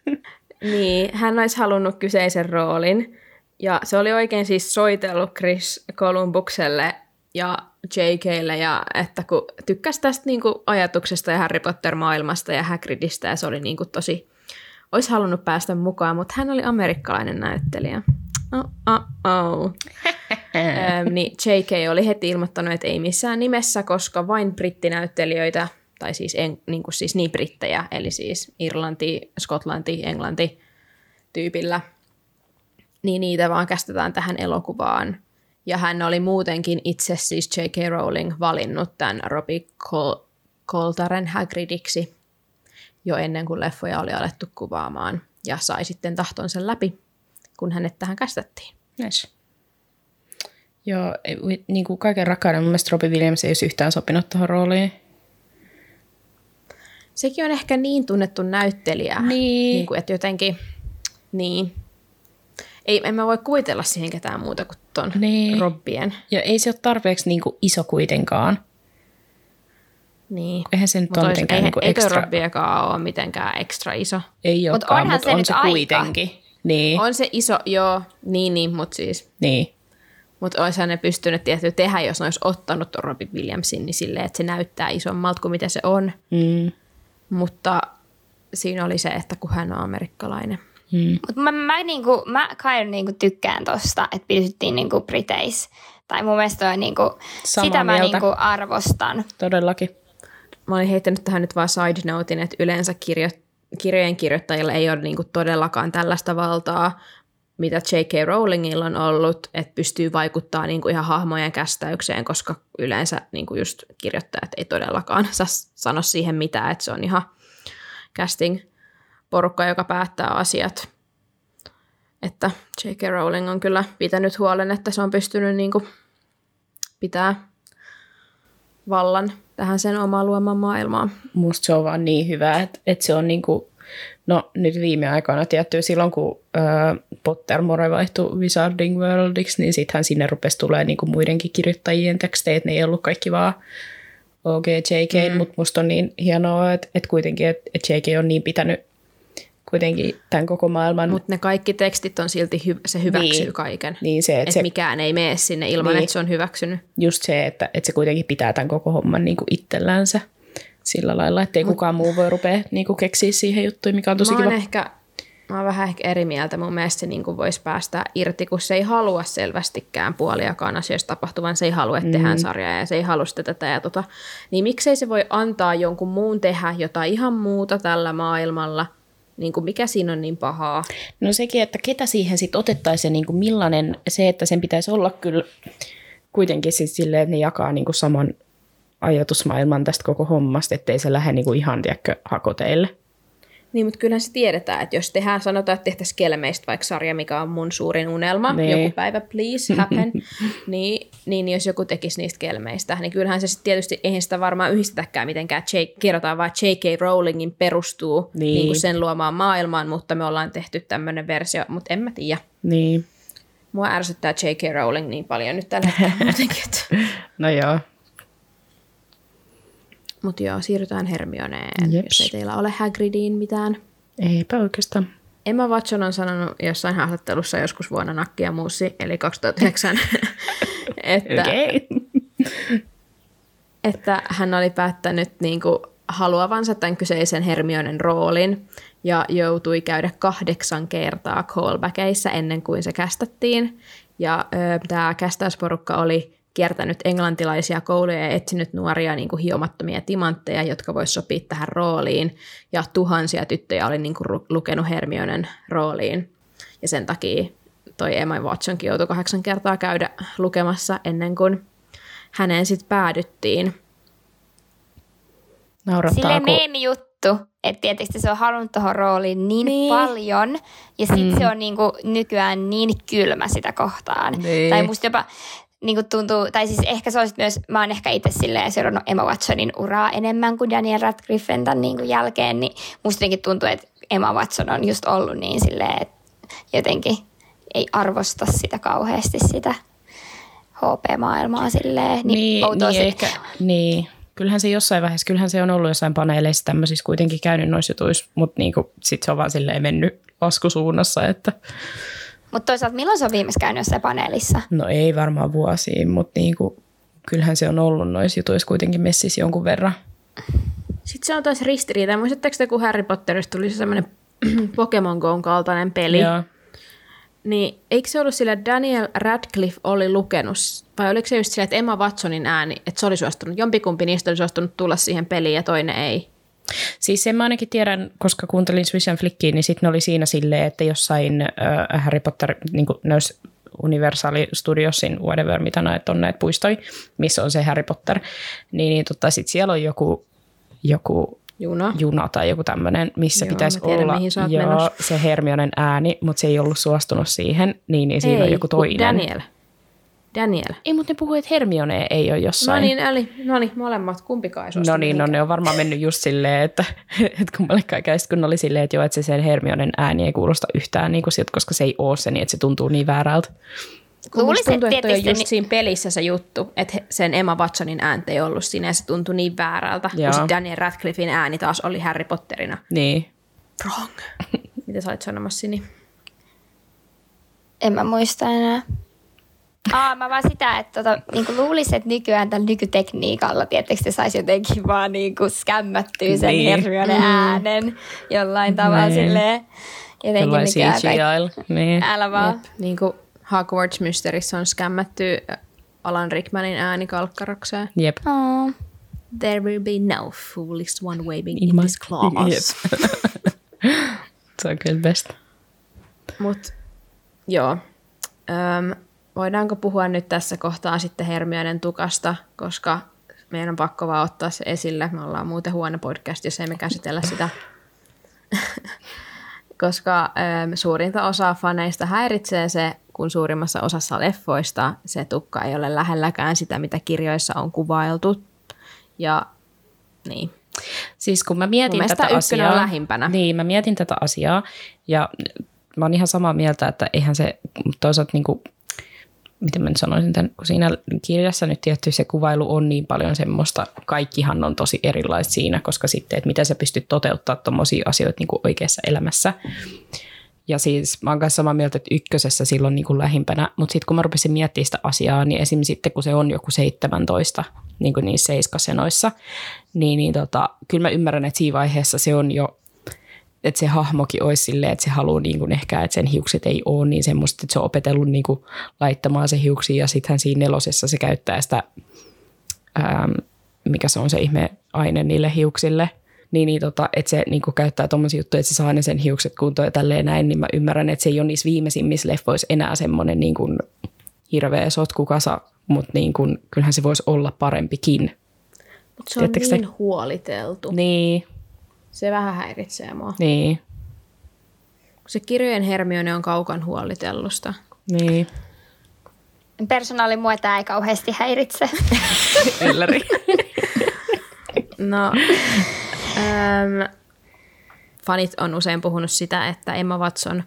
niin, hän olisi halunnut kyseisen roolin. Ja se oli oikein siis soitellut Chris Columbukselle ja JKlle, ja että kun tykkäsi tästä niin kuin, ajatuksesta ja Harry Potter-maailmasta ja Hagridista, ja se oli niin kuin, tosi olisi halunnut päästä mukaan, mutta hän oli amerikkalainen näyttelijä. Oh, oh, oh. niin JK oli heti ilmoittanut, että ei missään nimessä, koska vain brittinäyttelijöitä, tai siis, en, niin, kuin siis niin brittejä, eli siis Irlanti, Skotlanti, Englanti tyypillä, niin niitä vaan kästetään tähän elokuvaan. Ja hän oli muutenkin itse siis J.K. Rowling valinnut tämän Robbie Col- Coltaren Hagridiksi jo ennen kuin leffoja oli alettu kuvaamaan ja sai sitten tahtonsa läpi, kun hänet tähän kästettiin. Yes. Joo, niin kuin kaiken rakkauden mun mielestä Robbie Williams ei olisi yhtään sopinut tuohon rooliin. Sekin on ehkä niin tunnettu näyttelijä, niin. Niin kuin, että jotenkin, niin. Ei, en mä voi kuvitella siihen ketään muuta kuin ton niin. Robbien. Ja ei se ole tarpeeksi niin kuin iso kuitenkaan. Niin. Eihän se nyt ole mitenkään niin ekstra. Eikö ole mitenkään ekstra iso. Ei olekaan, mutta se on se aika. kuitenkin. Niin. On se iso, joo, niin, niin mutta siis. Niin. Mutta olisihan ne pystynyt tietysti tehdä, jos ne olisi ottanut Robin Williamsin, niin silleen, että se näyttää isommalta kuin mitä se on. Mm. Mutta siinä oli se, että kun hän on amerikkalainen. Mm. Mut mä, mä, niinku, mä kai niinku tykkään tosta, että pysyttiin niinku Briteis. Tai mun mielestä on niinku, sitä mieltä. mä niinku arvostan. Todellakin mä olin heittänyt tähän nyt vaan side notein, että yleensä kirjo, kirjojen kirjoittajilla ei ole niinku todellakaan tällaista valtaa, mitä J.K. Rowlingilla on ollut, että pystyy vaikuttaa niinku ihan hahmojen kästäykseen, koska yleensä niinku just kirjoittajat ei todellakaan saa sano siihen mitään, että se on ihan casting-porukka, joka päättää asiat. Että J.K. Rowling on kyllä pitänyt huolen, että se on pystynyt niinku pitää vallan tähän sen omaan luomaan maailmaan. Musta se on vaan niin hyvä, että, että se on niin kuin, no nyt viime aikoina tietty silloin, kun äh, Pottermore vaihtui Wizarding Worldiksi, niin sittenhän sinne rupesi tulee niin kuin muidenkin kirjoittajien tekstejä, että ne ei ollut kaikki vaan OGJK, mm. mutta musta on niin hienoa, että, että kuitenkin, että, että JK on niin pitänyt kuitenkin tämän koko maailman. Mutta ne kaikki tekstit on silti, hy- se hyväksyy niin, kaiken. Niin se, että et se, mikään ei mene sinne ilman, niin, että se on hyväksynyt. Just se, että, että se kuitenkin pitää tämän koko homman niin kuin itsellänsä sillä lailla, että ei Mut, kukaan muu voi rupea niin kuin keksiä siihen juttuun, mikä on tosi mä kiva. Ehkä, mä oon vähän ehkä eri mieltä. Mun mielestä se niin kuin voisi päästä irti, kun se ei halua selvästikään puoliakaan asioista tapahtuvan. Se ei halua, että mm. tehdään sarjaa ja se ei halua sitä tätä ja tota. Niin miksei se voi antaa jonkun muun tehdä jotain ihan muuta tällä maailmalla – niin kuin mikä siinä on niin pahaa? No sekin, että ketä siihen sitten otettaisiin niin kuin millainen se, että sen pitäisi olla kyllä kuitenkin siis silleen, että ne jakaa niin kuin saman ajatusmaailman tästä koko hommasta, ettei se lähde niin kuin ihan tiedäkö, hakoteille. Niin, mutta kyllähän se tiedetään, että jos tehdään, sanotaan, että tehtäisiin Kelmeistä vaikka sarja, mikä on mun suurin unelma, niin. joku päivä please happen, niin, niin jos joku tekisi niistä Kelmeistä, niin kyllähän se sitten tietysti, eihän sitä varmaan yhdistetäkään mitenkään, J, kerrotaan vaan J.K. Rowlingin perustuu niin. Niin kuin sen luomaan maailmaan, mutta me ollaan tehty tämmöinen versio, mutta en mä tiedä. Niin. Mua ärsyttää J.K. Rowling niin paljon nyt tällä hetkellä muutenkin. no joo, mutta joo, siirrytään Hermioneen, Jeps. jos ei teillä ole Hagridiin mitään. Eipä oikeastaan. Emma Watson on sanonut jossain haastattelussa joskus vuonna Nakki ja Muussi, eli 2009, että, että hän oli päättänyt niin kuin haluavansa tämän kyseisen Hermionen roolin ja joutui käydä kahdeksan kertaa callbackeissa ennen kuin se kästättiin. Ja tämä kästäysporukka oli kiertänyt englantilaisia kouluja ja etsinyt nuoria niin kuin hiomattomia timantteja, jotka voisi sopia tähän rooliin. Ja tuhansia tyttöjä oli niin kuin lukenut Hermionen rooliin. Ja sen takia toi Emma Watsonkin joutui kahdeksan kertaa käydä lukemassa ennen kuin häneen sitten päädyttiin. Silleen kun... juttu, että tietysti se on halunnut tuohon rooliin niin, niin. paljon, ja sitten mm. se on niinku nykyään niin kylmä sitä kohtaan. Niin. Tai musta jopa niin kuin tuntuu, tai siis ehkä se olisi myös, mä oon ehkä itse silleen seurannut Emma Watsonin uraa enemmän kuin Daniel Radcliffen tämän niin kuin jälkeen, niin musta tuntuu, että Emma Watson on just ollut niin silleen, että jotenkin ei arvosta sitä kauheasti sitä HP-maailmaa silleen. Niin, niin, niin ehkä, niin. Kyllähän se jossain vaiheessa, kyllähän se on ollut jossain paneeleissa tämmöisissä kuitenkin käynyt noissa jutuissa, mutta niin sitten se on vaan silleen mennyt laskusuunnassa, että mutta toisaalta milloin se on viimeksi käynyt jossain paneelissa? No ei varmaan vuosiin, mutta niinku, kyllähän se on ollut noissa jutuissa kuitenkin messissä jonkun verran. Sitten se on taas ristiriita. Muistatteko te, kun Harry Potterista tuli se semmoinen Pokemon Go'n kaltainen peli? Joo. Niin eikö se ollut sillä, että Daniel Radcliffe oli lukenut, vai oliko se just sillä, että Emma Watsonin ääni, että se oli suostunut, jompikumpi niistä oli suostunut tulla siihen peliin ja toinen ei? Siis sen mä ainakin tiedän, koska kuuntelin Swiss Flickiin, niin sitten oli siinä silleen, että jossain äh, Harry Potter, niin kuin Universal Studiosin, whatever, mitä näet on näitä puistoi, missä on se Harry Potter, niin, niin tota, sitten siellä on joku, joku Juna. juna tai joku tämmöinen, missä Joo, pitäisi tiedän, olla joo, se Hermionen ääni, mutta se ei ollut suostunut siihen, niin, niin siinä ei, on joku toinen. Daniel. Daniel. Ei, mutta ne puhuu, että Hermione ei ole jossain. No niin, eli, no niin, molemmat, kumpikaan ei No niin, no ne on varmaan mennyt just silleen, että, että kummallekaan käy, kun oli silleen, että joo, että se sen Hermionen ääni ei kuulosta yhtään, niin kuin sieltä, koska se ei ole se, niin että se tuntuu niin väärältä. Luulisin, tuntuu, että on just niin... siinä pelissä se juttu, että sen Emma Watsonin ääntä ei ollut siinä ja se tuntui niin väärältä, Joo. kun Daniel Radcliffein ääni taas oli Harry Potterina. Niin. Wrong. Mitä sä olit sanomassa, Sini? En mä muista enää. Aa, mä vaan sitä, että tota, niinku luulisin, että nykyään tällä nykytekniikalla, tietysti se saisi jotenkin vaan niinku skämmättyä sen niin. Hermione mm. äänen jollain tavalla niin. silleen. Jotenkin jollain CGI. Niin. Älä vaan. Jep, niin kuin Hogwarts Mysteries on skämmätty Alan Rickmanin ääni kalkkarakseen. Jep. Oh. There will be no foolish one waving in, in his claws. Yep. se on kyllä best. Mut joo. Öm, voidaanko puhua nyt tässä kohtaa sitten Hermionen tukasta, koska meidän on pakko vaan ottaa se esille. Me ollaan muuten huono podcast, jos emme käsitellä sitä. koska ö, suurinta osaa faneista häiritsee se, kun suurimmassa osassa leffoista se tukka ei ole lähelläkään sitä, mitä kirjoissa on kuvailtu. Ja niin. Siis kun mä mietin tätä asiaa, on lähimpänä. Niin, mä mietin tätä asiaa ja mä oon ihan samaa mieltä, että eihän se toisaalta niin kuin miten mä nyt sanoisin tämän, kun siinä kirjassa nyt tietty se kuvailu on niin paljon semmoista, kaikkihan on tosi erilaista siinä, koska sitten, että miten sä pystyt toteuttamaan tuommoisia asioita niin kuin oikeassa elämässä. Ja siis mä oon kanssa samaa mieltä, että ykkösessä silloin niin kuin lähimpänä, mutta sitten kun mä rupesin miettimään sitä asiaa, niin esim. sitten kun se on joku 17, niin kuin niissä seiskasenoissa, niin, niin tota, kyllä mä ymmärrän, että siinä vaiheessa se on jo että se hahmokin olisi silleen, että se haluaa niin kuin ehkä, että sen hiukset ei ole niin semmoista, että se on opetellut niin kuin laittamaan se hiuksi ja sittenhän siinä nelosessa se käyttää sitä, ää, mikä se on se ihme aine niille hiuksille, niin, niin tota, että se niin kuin käyttää tuommoisia juttuja, että se saa ne sen hiukset kuntoon ja tälleen näin, niin mä ymmärrän, että se ei ole niissä viimeisimmissä leffoissa enää semmoinen niin kuin hirveä sotkukasa, mutta niin kuin, kyllähän se voisi olla parempikin. Mutta se on Tiedättekö niin te? huoliteltu. Niin, se vähän häiritsee mua. Niin. Se kirjojen Hermione on kaukan huolitellusta. Niin. Personaali mua tämä ei kauheasti häiritse. Ylläri. no, ähm, fanit on usein puhunut sitä, että Emma Watson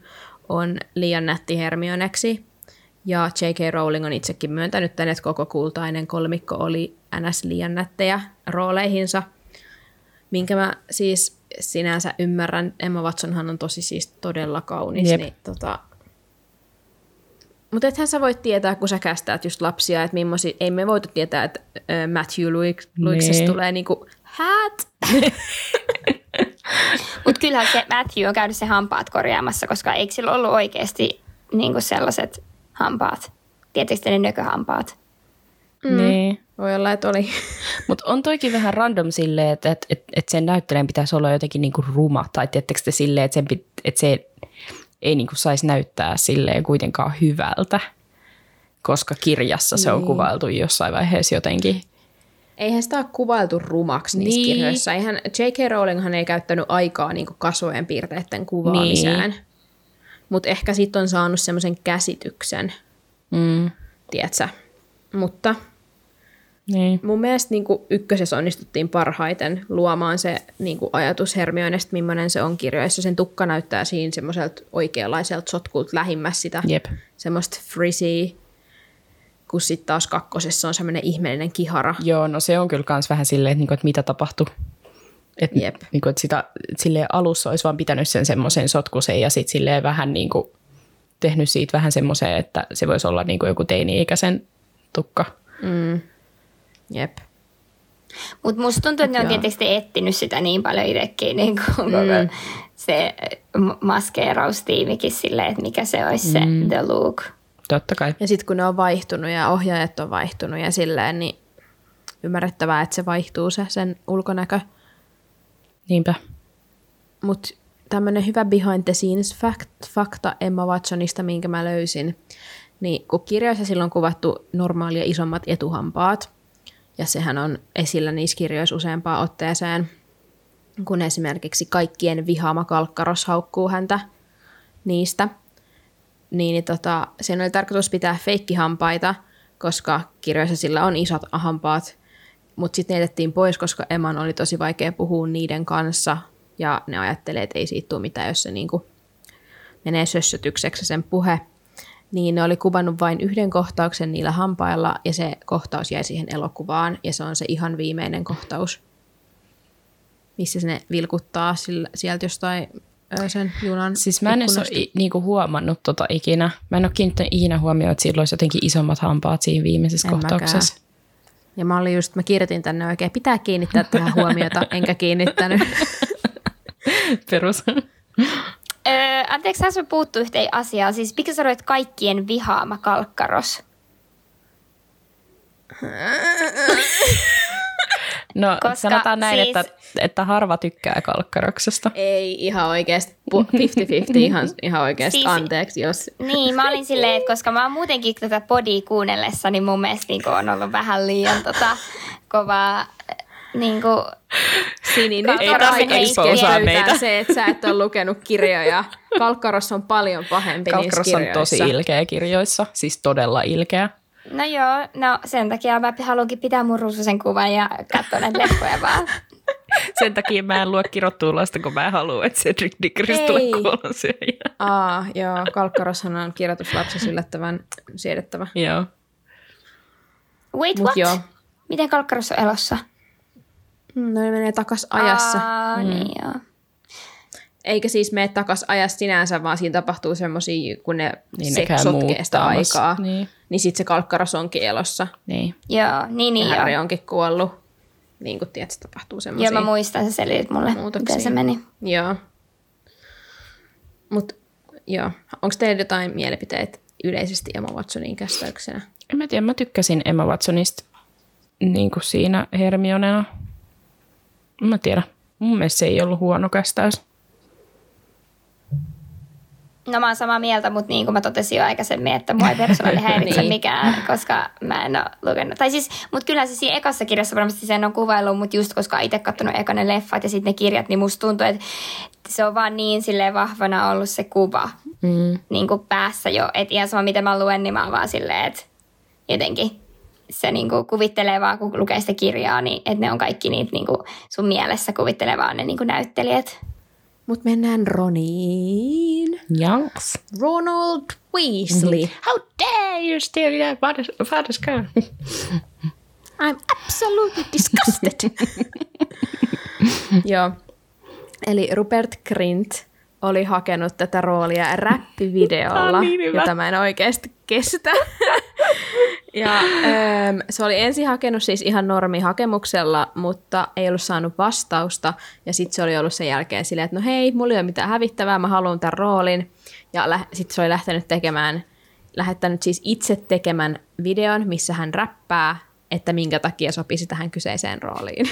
on liian nätti Hermioneksi. Ja J.K. Rowling on itsekin myöntänyt tänne, että koko kultainen kolmikko oli ns. liian nättejä rooleihinsa. Minkä mä siis sinänsä ymmärrän. Emma Watsonhan on tosi siis todella kaunis. Jep. Niin, tota... Mutta ethän sä voit tietää, kun sä kästäät just lapsia, että millaisia, ei me voitu tietää, että Matthew Luiksesta niin. tulee niinku Hat! Mutta kyllähän se Matthew on käynyt se hampaat korjaamassa, koska eikö sillä ollut oikeasti niin sellaiset hampaat? Tietysti ne nököhampaat. Mm. Niin. Voi olla, että oli. Mutta on toikin vähän random silleen, että, että, että, että sen näyttelijän pitäisi olla jotenkin niinku ruma. Tai tiettekö te silleen, että, sen, että se ei niinku saisi näyttää silleen kuitenkaan hyvältä. Koska kirjassa se on niin. kuvailtu jossain vaiheessa jotenkin Eihän sitä ole kuvailtu rumaksi niissä niin. kirjoissa. Eihän J.K. Rowlinghan ei käyttänyt aikaa niin kasvojen piirteiden kuvaamiseen. Niin. Mutta ehkä sitten on saanut semmoisen käsityksen, mm. tiedätkö? Mutta niin. mun mielestä niin ykkösessä onnistuttiin parhaiten luomaan se niin ajatus Hermionesta, millainen se on kirjoissa. Sen tukka näyttää siinä semmoiselta oikeanlaiselta sotkulta lähimmäs sitä Jep. semmoista frizzy kun sitten taas kakkosessa on semmoinen ihmeellinen kihara. Joo, no se on kyllä myös vähän silleen, että, niinku, että mitä tapahtui. Että, Jep. Niin kuin, että sitä silleen alussa olisi vaan pitänyt sen semmoisen sotkusen ja sitten silleen vähän niin kuin tehnyt siitä vähän semmoisen, että se voisi olla niin kuin joku teini-ikäisen tukka. Mm. Jep. Mutta musta tuntuu, että ne on tietysti etsinyt sitä niin paljon itsekin, niin kuin mm. se maskeeraustiimikin silleen, että mikä se olisi mm. se the look. Totta kai. Ja sitten kun ne on vaihtunut ja ohjaajat on vaihtunut ja silleen, niin ymmärrettävää, että se vaihtuu se sen ulkonäkö. Niinpä. Mutta tämmöinen hyvä behind the scenes fact, fakta Emma Watsonista, minkä mä löysin, niin kun kirjoissa silloin on kuvattu normaalia isommat etuhampaat, ja sehän on esillä niissä kirjoissa useampaan otteeseen, kun esimerkiksi kaikkien vihaama kalkkaros haukkuu häntä niistä – niin, niin tota, sen oli tarkoitus pitää feikkihampaita, koska kirjoissa sillä on isot hampaat, mutta sitten ne jätettiin pois, koska Eman oli tosi vaikea puhua niiden kanssa, ja ne ajattelee, että ei siitä tule mitään, jos se niinku menee sössötykseksi sen puhe. Niin ne oli kuvannut vain yhden kohtauksen niillä hampailla, ja se kohtaus jäi siihen elokuvaan, ja se on se ihan viimeinen kohtaus, missä se ne vilkuttaa sillä, sieltä jostain sen junan Siis mä en ole niinku huomannut tota ikinä. Mä en ole kiinnittänyt ikinä huomioon, että sillä olisi jotenkin isommat hampaat siinä viimeisessä en kohtauksessa. Mäkään. Ja mä olin just, mä kirjoitin tänne oikein, pitää kiinnittää tähän huomiota, enkä kiinnittänyt. Perus. Öö, anteeksi, tässä puuttu yhteen asiaan. Siis miksi sanoit kaikkien vihaama kalkkaros? No Koska sanotaan näin, siis... että, että harva tykkää kalkkaroksesta. Ei ihan oikeasti, 50-50 ihan, ihan oikeasti, siis, anteeksi jos... Niin, mä olin silleen, että koska mä oon muutenkin tätä podia kuunnellessa, niin mun mielestä niin on ollut vähän liian tota, kovaa niin kuin, Sini, nyt on aika meitä. se, että sä et ole lukenut kirjoja. Kalkkaros on paljon pahempi Kalkkaros niissä kirjoissa. on tosi ilkeä kirjoissa, siis todella ilkeä. No joo, no sen takia mä haluankin pitää mun ruususen kuvan ja katsoa näitä leffoja vaan. Sen takia mä en lue kirjoittuulosta, kun mä haluan, että Cedric Diggoris tulee kuolonsyöjä. Aa, joo. Kalkkaroshan on kirjoituslapsessa yllättävän siedettävä. Joo. Wait, Mut what? Joo. Miten Kalkkaros on elossa? No ne menee takas ajassa. Aa, mm. niin joo. Eikä siis mene takas ajassa sinänsä, vaan siinä tapahtuu semmoisia, kun ne niin sotkee sitä aikaa. Niin niin sitten se kalkkaros onkin elossa. Niin. Joo, niin, niin ja Harry onkin kuollut. Niin kuin tiedät, tapahtuu semmoisia Joo, mä muistan, sä selitit mulle, muutoksia. miten se meni. Joo. Mutta joo, onko teillä jotain mielipiteitä yleisesti Emma Watsonin kästäyksenä? En mä tiedä, mä tykkäsin Emma Watsonista niin kuin siinä Hermionena. Mä tiedä. Mun mielestä se ei ollut huono kästäys. No mä oon samaa mieltä, mutta niin kuin mä totesin jo aikaisemmin, että mua ei persoonallinen häiritse niin. mikään, koska mä en ole lukenut. Tai siis, mutta kyllä se siinä ekassa kirjassa varmasti sen on kuvaillut, mutta just koska itse katsonut eka ne leffat ja sitten ne kirjat, niin musta tuntuu, että se on vaan niin sille vahvana ollut se kuva mm. niin kuin päässä jo. Että ihan sama mitä mä luen, niin mä oon vaan silleen, että jotenkin se niin kuin kuvittelee vaan, kun lukee sitä kirjaa, niin että ne on kaikki niitä niin kuin sun mielessä kuvittelee vaan ne niin kuin näyttelijät. Mutta mennään Roniin. Yes. Ronald Weasley. Mm-hmm. How dare you steal your father's car? I'm absolutely disgusted. Joo. Eli Rupert Grint oli hakenut tätä roolia räppivideolla, niin jota mä en oikeasti kestä. Ja ähm, se oli ensin hakenut siis ihan normihakemuksella, mutta ei ollut saanut vastausta. Ja sitten se oli ollut sen jälkeen silleen, että no hei, mulla ei ole mitään hävittävää, mä haluan tämän roolin. Ja lä- sitten se oli lähtenyt tekemään, lähettänyt siis itse tekemän videon, missä hän räppää, että minkä takia sopisi tähän kyseiseen rooliin.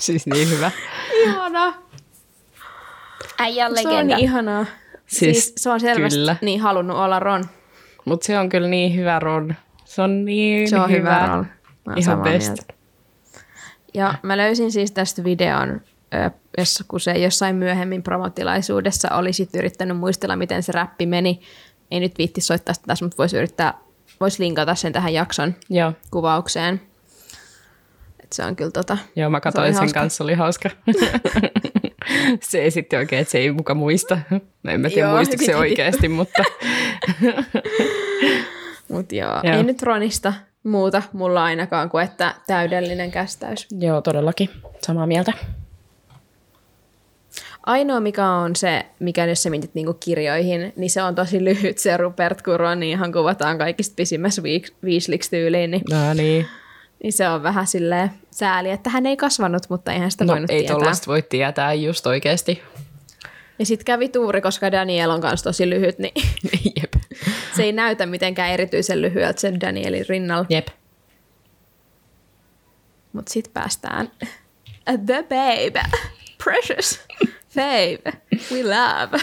Siis niin hyvä. Ihana. Äijä on Se on legenda. niin ihanaa. Siis Siis, se on selvästi kyllä. niin halunnut olla Ron. Mutta se on kyllä niin hyvä Ron. Se on niin Se on hyvä, hyvä. Ron. Ihan best. mieltä. Ja mä löysin siis tästä videon, jossa kun se jossain myöhemmin promotilaisuudessa oli sit yrittänyt muistella, miten se räppi meni. Ei nyt viitti soittaa sitä tässä, mutta voisi yrittää, voisi linkata sen tähän jakson Joo. kuvaukseen. Et se on kyllä tota, Joo, mä Se katsoin oli sen hauska. kanssa, oli hauska. se esitti oikein, että se ei muka muista. No en mä tiedä Joo, muistiko se oikeasti, mutta mut joo, Joo. ei nyt Ronista muuta mulla ainakaan kuin, että täydellinen kästäys. Joo, todellakin. Samaa mieltä. Ainoa, mikä on se, mikä jos sä mietit niinku kirjoihin, niin se on tosi lyhyt se Rupert Kuron, niin ihan kuvataan kaikista pisimmässä Weasleyks tyyliin, niin, no niin. Niin se on vähän silleen sääli, että hän ei kasvanut, mutta eihän sitä No voinut ei tietää. tollasta voi tietää just oikeasti. Ja sitten kävi tuuri, koska Daniel on kanssa tosi lyhyt, niin Jep. se ei näytä mitenkään erityisen lyhyeltä sen Danielin rinnalla. Jep. Mutta sitten päästään The Babe, Precious, Fave, We Love.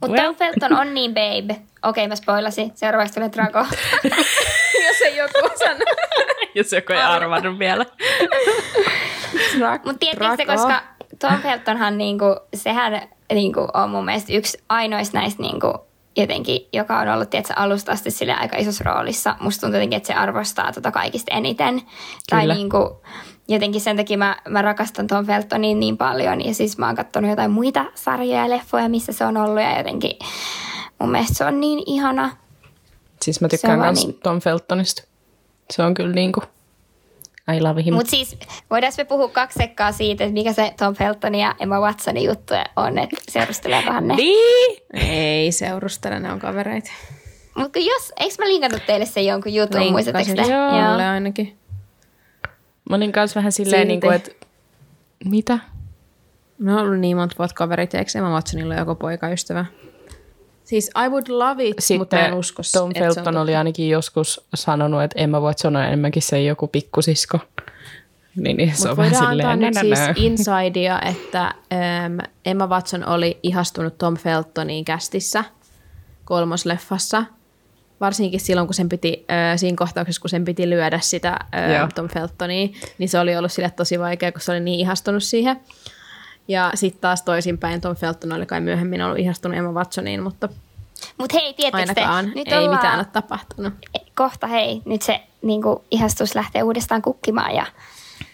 Mutta Well. Tom Felton on niin babe. Okei, mä spoilasin. Seuraavaksi tulee Drago. Joku sano. Jos joku ei arvannut vielä. Mutta tiedättekö, koska Tom Feltonhan niinku, sehän niinku on mun mielestä yksi ainoista näistä niinku, jotenkin, joka on ollut tiedätkö, alusta asti sille aika isossa roolissa. Musta tuntuu jotenkin, että se arvostaa tota kaikista eniten. Tai Kyllä. niinku, jotenkin sen takia mä, mä rakastan Tom Feltonia niin paljon. Ja siis mä oon katsonut jotain muita sarjoja ja leffoja, missä se on ollut. Ja jotenkin mun mielestä se on niin ihana. Siis mä tykkään myös niin- Tom Feltonista. Se on kyllä niinku, I love him. Mutta siis voidaan me puhua kaksi sekkaa siitä, että mikä se Tom Feltonin ja Emma Watsonin juttu on, että seurusteleekohan ne. Niin! Ei seurustele, ne on kavereita. Mutta jos, eikö mä linkannut teille sen jonkun jutun, muistatteko te? Joo. Joo. Mulle ainakin. Mä olin kanssa vähän silleen, Silti. niinku, että mitä? Me on ollut niin monta vuotta kavereita, eikö Emma Watsonilla joku poikaystävä? Siis I would love it, mutta mä en usko, Tom Felton oli ainakin joskus sanonut, että Emma Watson on enemmänkin se joku pikkusisko. Niin, niin se Mutta on voidaan antaa nyt siis insidea, että äm, Emma Watson oli ihastunut Tom Feltoniin kästissä kolmosleffassa. Varsinkin silloin, kun sen piti, äh, siinä kohtauksessa, kun sen piti lyödä sitä äh, Tom Feltonia, niin se oli ollut sille tosi vaikea, kun se oli niin ihastunut siihen. Ja sitten taas toisinpäin Tom Felton oli kai myöhemmin ollut ihastunut Emma Watsoniin, mutta Mutta hei, tiedättekö te, ainakaan nyt ei ollaan, mitään ole tapahtunut. kohta hei, nyt se niinku, ihastus lähtee uudestaan kukkimaan ja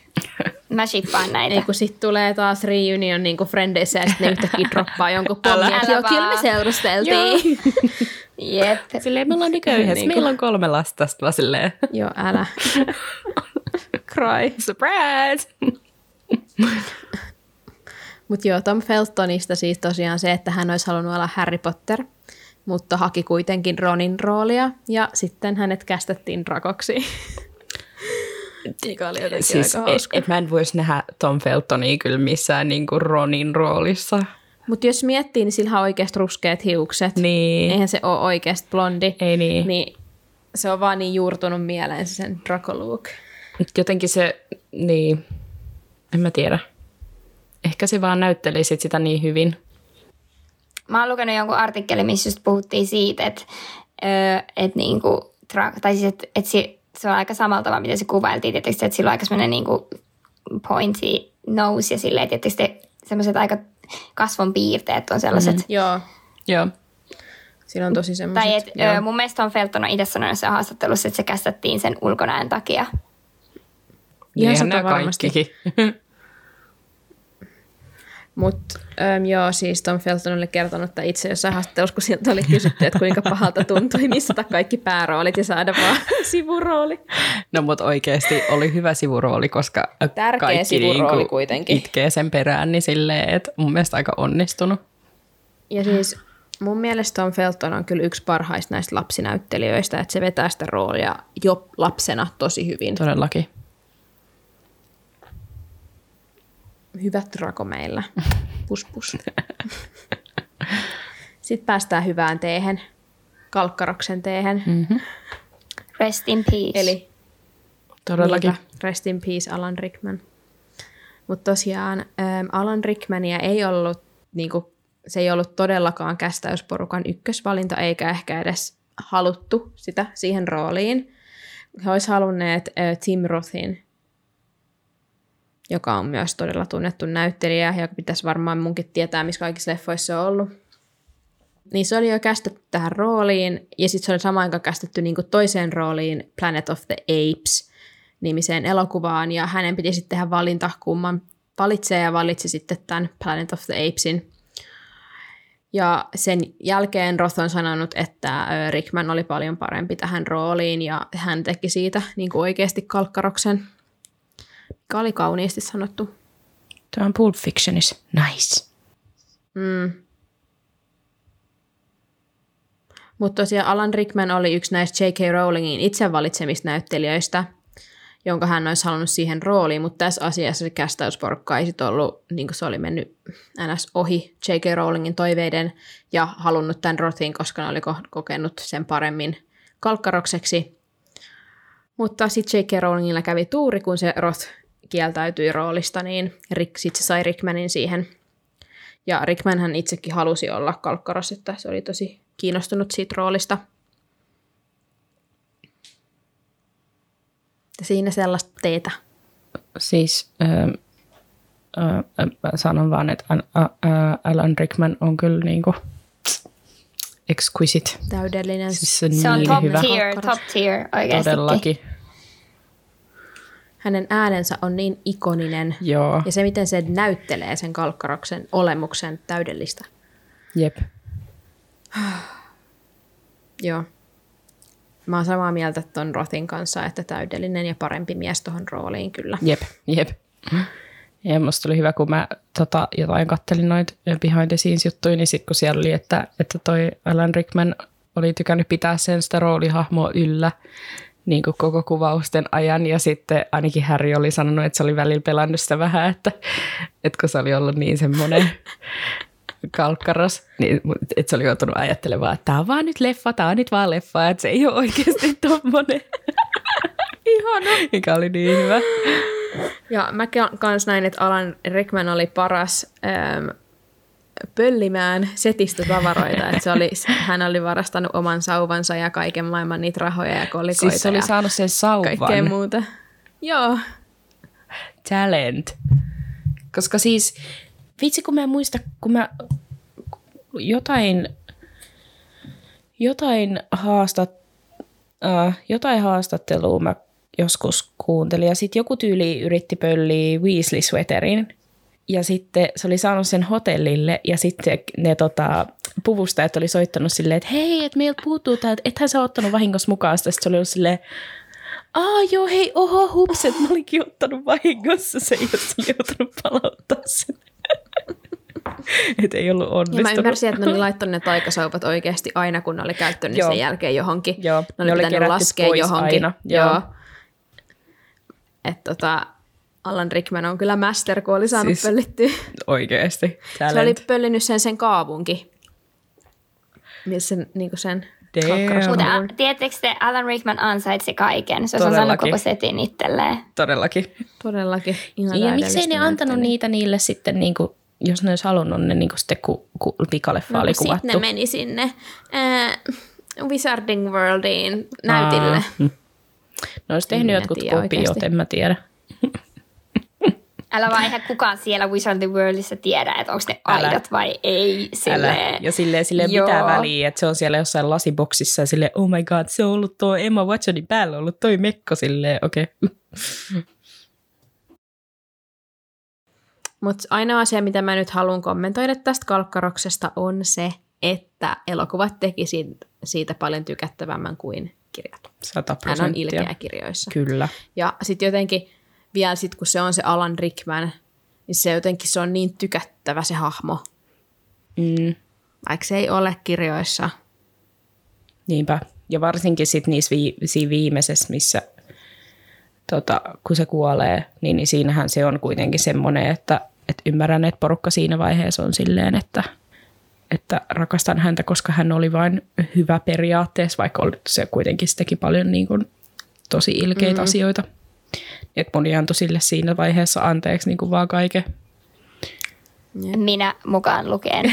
mä shippaan näitä. Ei kun sit tulee taas reunion niin kuin frendeissä ja sitten yhtäkkiä droppaa jonkun pommin, joo, kyllä me seurusteltiin. Jep. Silleen, me ollaan niinku yhdessä, Niinku. meillä on kolme lasta, sit vaan silleen, joo, älä. Cry. surprise! Mutta joo, Tom Feltonista siis tosiaan se, että hän olisi halunnut olla Harry Potter, mutta haki kuitenkin Ronin roolia ja sitten hänet kästettiin Drakoksi. Mikä oli jotenkin Siis aika et, hauska. et mä en voisi nähdä Tom Feltonia kyllä missään niinku Ronin roolissa. Mutta jos miettii, niin sillä on oikeasti ruskeat hiukset. Niin. Eihän se ole oikeasti blondi. Ei niin. Niin se on vaan niin juurtunut mieleen se sen Draco. Mut Jotenkin se, niin, en mä tiedä. Ehkä se vaan näytteli sit sitä niin hyvin. Mä oon lukenut jonkun artikkelin, missä just puhuttiin siitä, että, öö, että niinku, tai siis, että, että se, se on aika samalla tavalla, miten se kuvailtiin, tietysti, että sillä on aika semmoinen niinku pointy nose ja silleen, tietysti semmoiset aika kasvon piirteet on sellaiset. Mm-hmm. Joo, Joo. sillä on tosi semmoiset. Tai et, öö, mun mielestä Tom Felton on itse sanonut jossain haastattelussa, että se kästettiin sen ulkonäön takia. Ihan Niinhän nämä kaikkikin. Mutta ähm, joo, siis Tom Felton oli kertonut että itse jossain haastattelussa, kun sieltä oli kysytty, että kuinka pahalta tuntui missata kaikki pääroolit ja saada vaan sivurooli. No mut oikeesti oli hyvä sivurooli, koska Tärkeä kaikki sivurooli niinku kuitenkin. itkee sen perään, niin silleen, että mun mielestä aika onnistunut. Ja siis mun mielestä Tom Felton on kyllä yksi parhaista näistä lapsinäyttelijöistä, että se vetää sitä roolia jo lapsena tosi hyvin. Todellakin. Hyvät rako meillä. Pus pus. Sitten päästään hyvään teehen, kalkkaroksen teehen. Mm. Rest in peace. Eli Todellakin. Niinpä. Rest in peace Alan Rickman. Mutta tosiaan ähm, Alan Rickmania ei ollut, niinku, se ei ollut todellakaan kästäysporukan ykkösvalinta, eikä ehkä edes haluttu sitä siihen rooliin. He olisi halunneet äh, Tim Rothin, joka on myös todella tunnettu näyttelijä, joka pitäisi varmaan munkin tietää, missä kaikissa leffoissa on ollut. Niin se oli jo kästetty tähän rooliin, ja sitten se oli samaan aikaan kästetty niinku toiseen rooliin Planet of the Apes nimiseen elokuvaan, ja hänen piti sitten tehdä valinta, kumman valitsee, ja valitsi sitten tämän Planet of the Apesin. Ja sen jälkeen Roth on sanonut, että Rickman oli paljon parempi tähän rooliin, ja hän teki siitä niin kuin oikeasti kalkkaroksen, mikä oli kauniisti sanottu. Tämä on Pulp Fictionissa. Nice. Mm. Mutta tosiaan Alan Rickman oli yksi näistä J.K. Rowlingin itse valitsemista näyttelijöistä, jonka hän olisi halunnut siihen rooliin, mutta tässä asiassa se kästäysporukka ei sit ollut, niin kuin se oli mennyt ns. ohi J.K. Rowlingin toiveiden ja halunnut tämän Rothin, koska ne oli ko- kokenut sen paremmin kalkkarokseksi. Mutta sitten J.K. Rowlingilla kävi tuuri, kun se Roth kieltäytyi roolista, niin Rick, sit se sai Rickmanin siihen. Ja Rickman hän itsekin halusi olla kalkkaros, että se oli tosi kiinnostunut siitä roolista. Ja siinä sellaista teetä. Siis ö, mä sanon vaan, että Alan Rickman on kyllä niinku exquisite. Täydellinen. Siis se on Se on niin top hyvä. tier, top tier oikeasti. Todellakin. Hänen äänensä on niin ikoninen. Joo, Ja se, miten se näyttelee sen kalkkaroksen olemuksen täydellistä. jep. Joo. Mä oon samaa mieltä ton Rothin kanssa, että täydellinen ja parempi mies tuohon rooliin kyllä. Jep, jep. Ja musta oli hyvä, kun mä tota, jotain kattelin noita behind the scenes juttuja, niin sitten kun siellä oli, että, että toi Alan Rickman oli tykännyt pitää sen sitä roolihahmoa yllä niin kuin koko kuvausten ajan. Ja sitten ainakin Harry oli sanonut, että se oli välillä pelannut sitä vähän, että, että kun se oli ollut niin semmoinen kalkkaros, niin että se oli joutunut ajattelemaan, että tämä on vaan nyt leffa, tämä on nyt vaan leffa, että se ei ole oikeasti tommonen. Ihana. Mikä oli niin hyvä. Ja mä ka- kans näin, että Alan Rickman oli paras ähm, pöllimään setistä tavaroita. että se oli, hän oli varastanut oman sauvansa ja kaiken maailman niitä rahoja ja kolikoita Siis se oli ja saanut sen sauvan. kaikkea muuta. Joo. talent. Koska siis, vitsi kun mä en muista, kun mä jotain, jotain, haastat, äh, jotain haastattelua mä joskus kuuntelin ja sitten joku tyyli yritti pölliä Weasley Sweaterin ja sitten se oli saanut sen hotellille ja sitten ne tota, puvustajat oli soittanut silleen, että hei, että meiltä puuttuu tämä, että ethän sä ottanut vahingossa mukaan sitä. Sitten se oli ollut silleen, Aa joo, hei, oho, hups, että mä olinkin ottanut vahingossa sen, jos oli joutunut palauttaa sen. että ei ollut Ja mä onnistunut. ymmärsin, että ne oli laittanut ne taikasauvat oikeasti aina, kun ne oli käyttänyt Joo. sen jälkeen johonkin. Joo, ne ne oli oli pitänyt laskea johonkin. aina, joo. Että tota, Alan Rickman on kyllä master, kun oli saanut Siis pöllittyä. Oikeesti. Se oli Talent. pöllinyt sen sen kaavunkin. Missä sen, niin sen Damn. kalkkaros- Mutta tiedättekö te, Alan Rickman ansaitsi kaiken. Se olisi saanut koko setin itselleen. Todellakin. Todellakin. Ihan Ja miksei ne antanut niitä niille sitten, niin kuin, jos ne olisi halunnut ne niin kuin sitten, kun, kun pikaleffa oli No, kun kuvattu. Sitten ne meni sinne äh, Wizarding Worldiin näytille. Aa, mm. Ne olisi tehnyt En jotkut tiedä kopiot, oikeasti. en mä tiedä. Älä vaan eihän kukaan siellä Wizarding Worldissa tiedä, että onko ne Älä. aidot vai ei. Silleen. Älä. Ja silleen, silleen Joo. mitään väliä, että se on siellä jossain lasiboksissa ja silleen, oh my god, se on ollut tuo Emma Watsonin päällä ollut toi mekko silleen, okei. Okay. Mutta ainoa asia, mitä mä nyt haluan kommentoida tästä kalkkaroksesta, on se, että elokuvat teki siitä, siitä paljon tykättävämmän kuin kirjat. Sata Hän on ilkeä kirjoissa. Kyllä. Ja sitten jotenkin vielä sit, kun se on se Alan Rickman, niin se jotenkin se on niin tykättävä se hahmo. Mm. vaikka se ei ole kirjoissa. Niinpä. Ja varsinkin sitten niissä vi- siinä viimeisessä, missä tota, kun se kuolee, niin, niin siinähän se on kuitenkin semmoinen, että, että ymmärrän, että porukka siinä vaiheessa on silleen, että, että rakastan häntä, koska hän oli vain hyvä periaatteessa, vaikka oli- se kuitenkin se teki paljon niin kuin, tosi ilkeitä mm. asioita. Että moni antoi sille siinä vaiheessa anteeksi niin kuin vaan kaiken. Minä mukaan lukeen.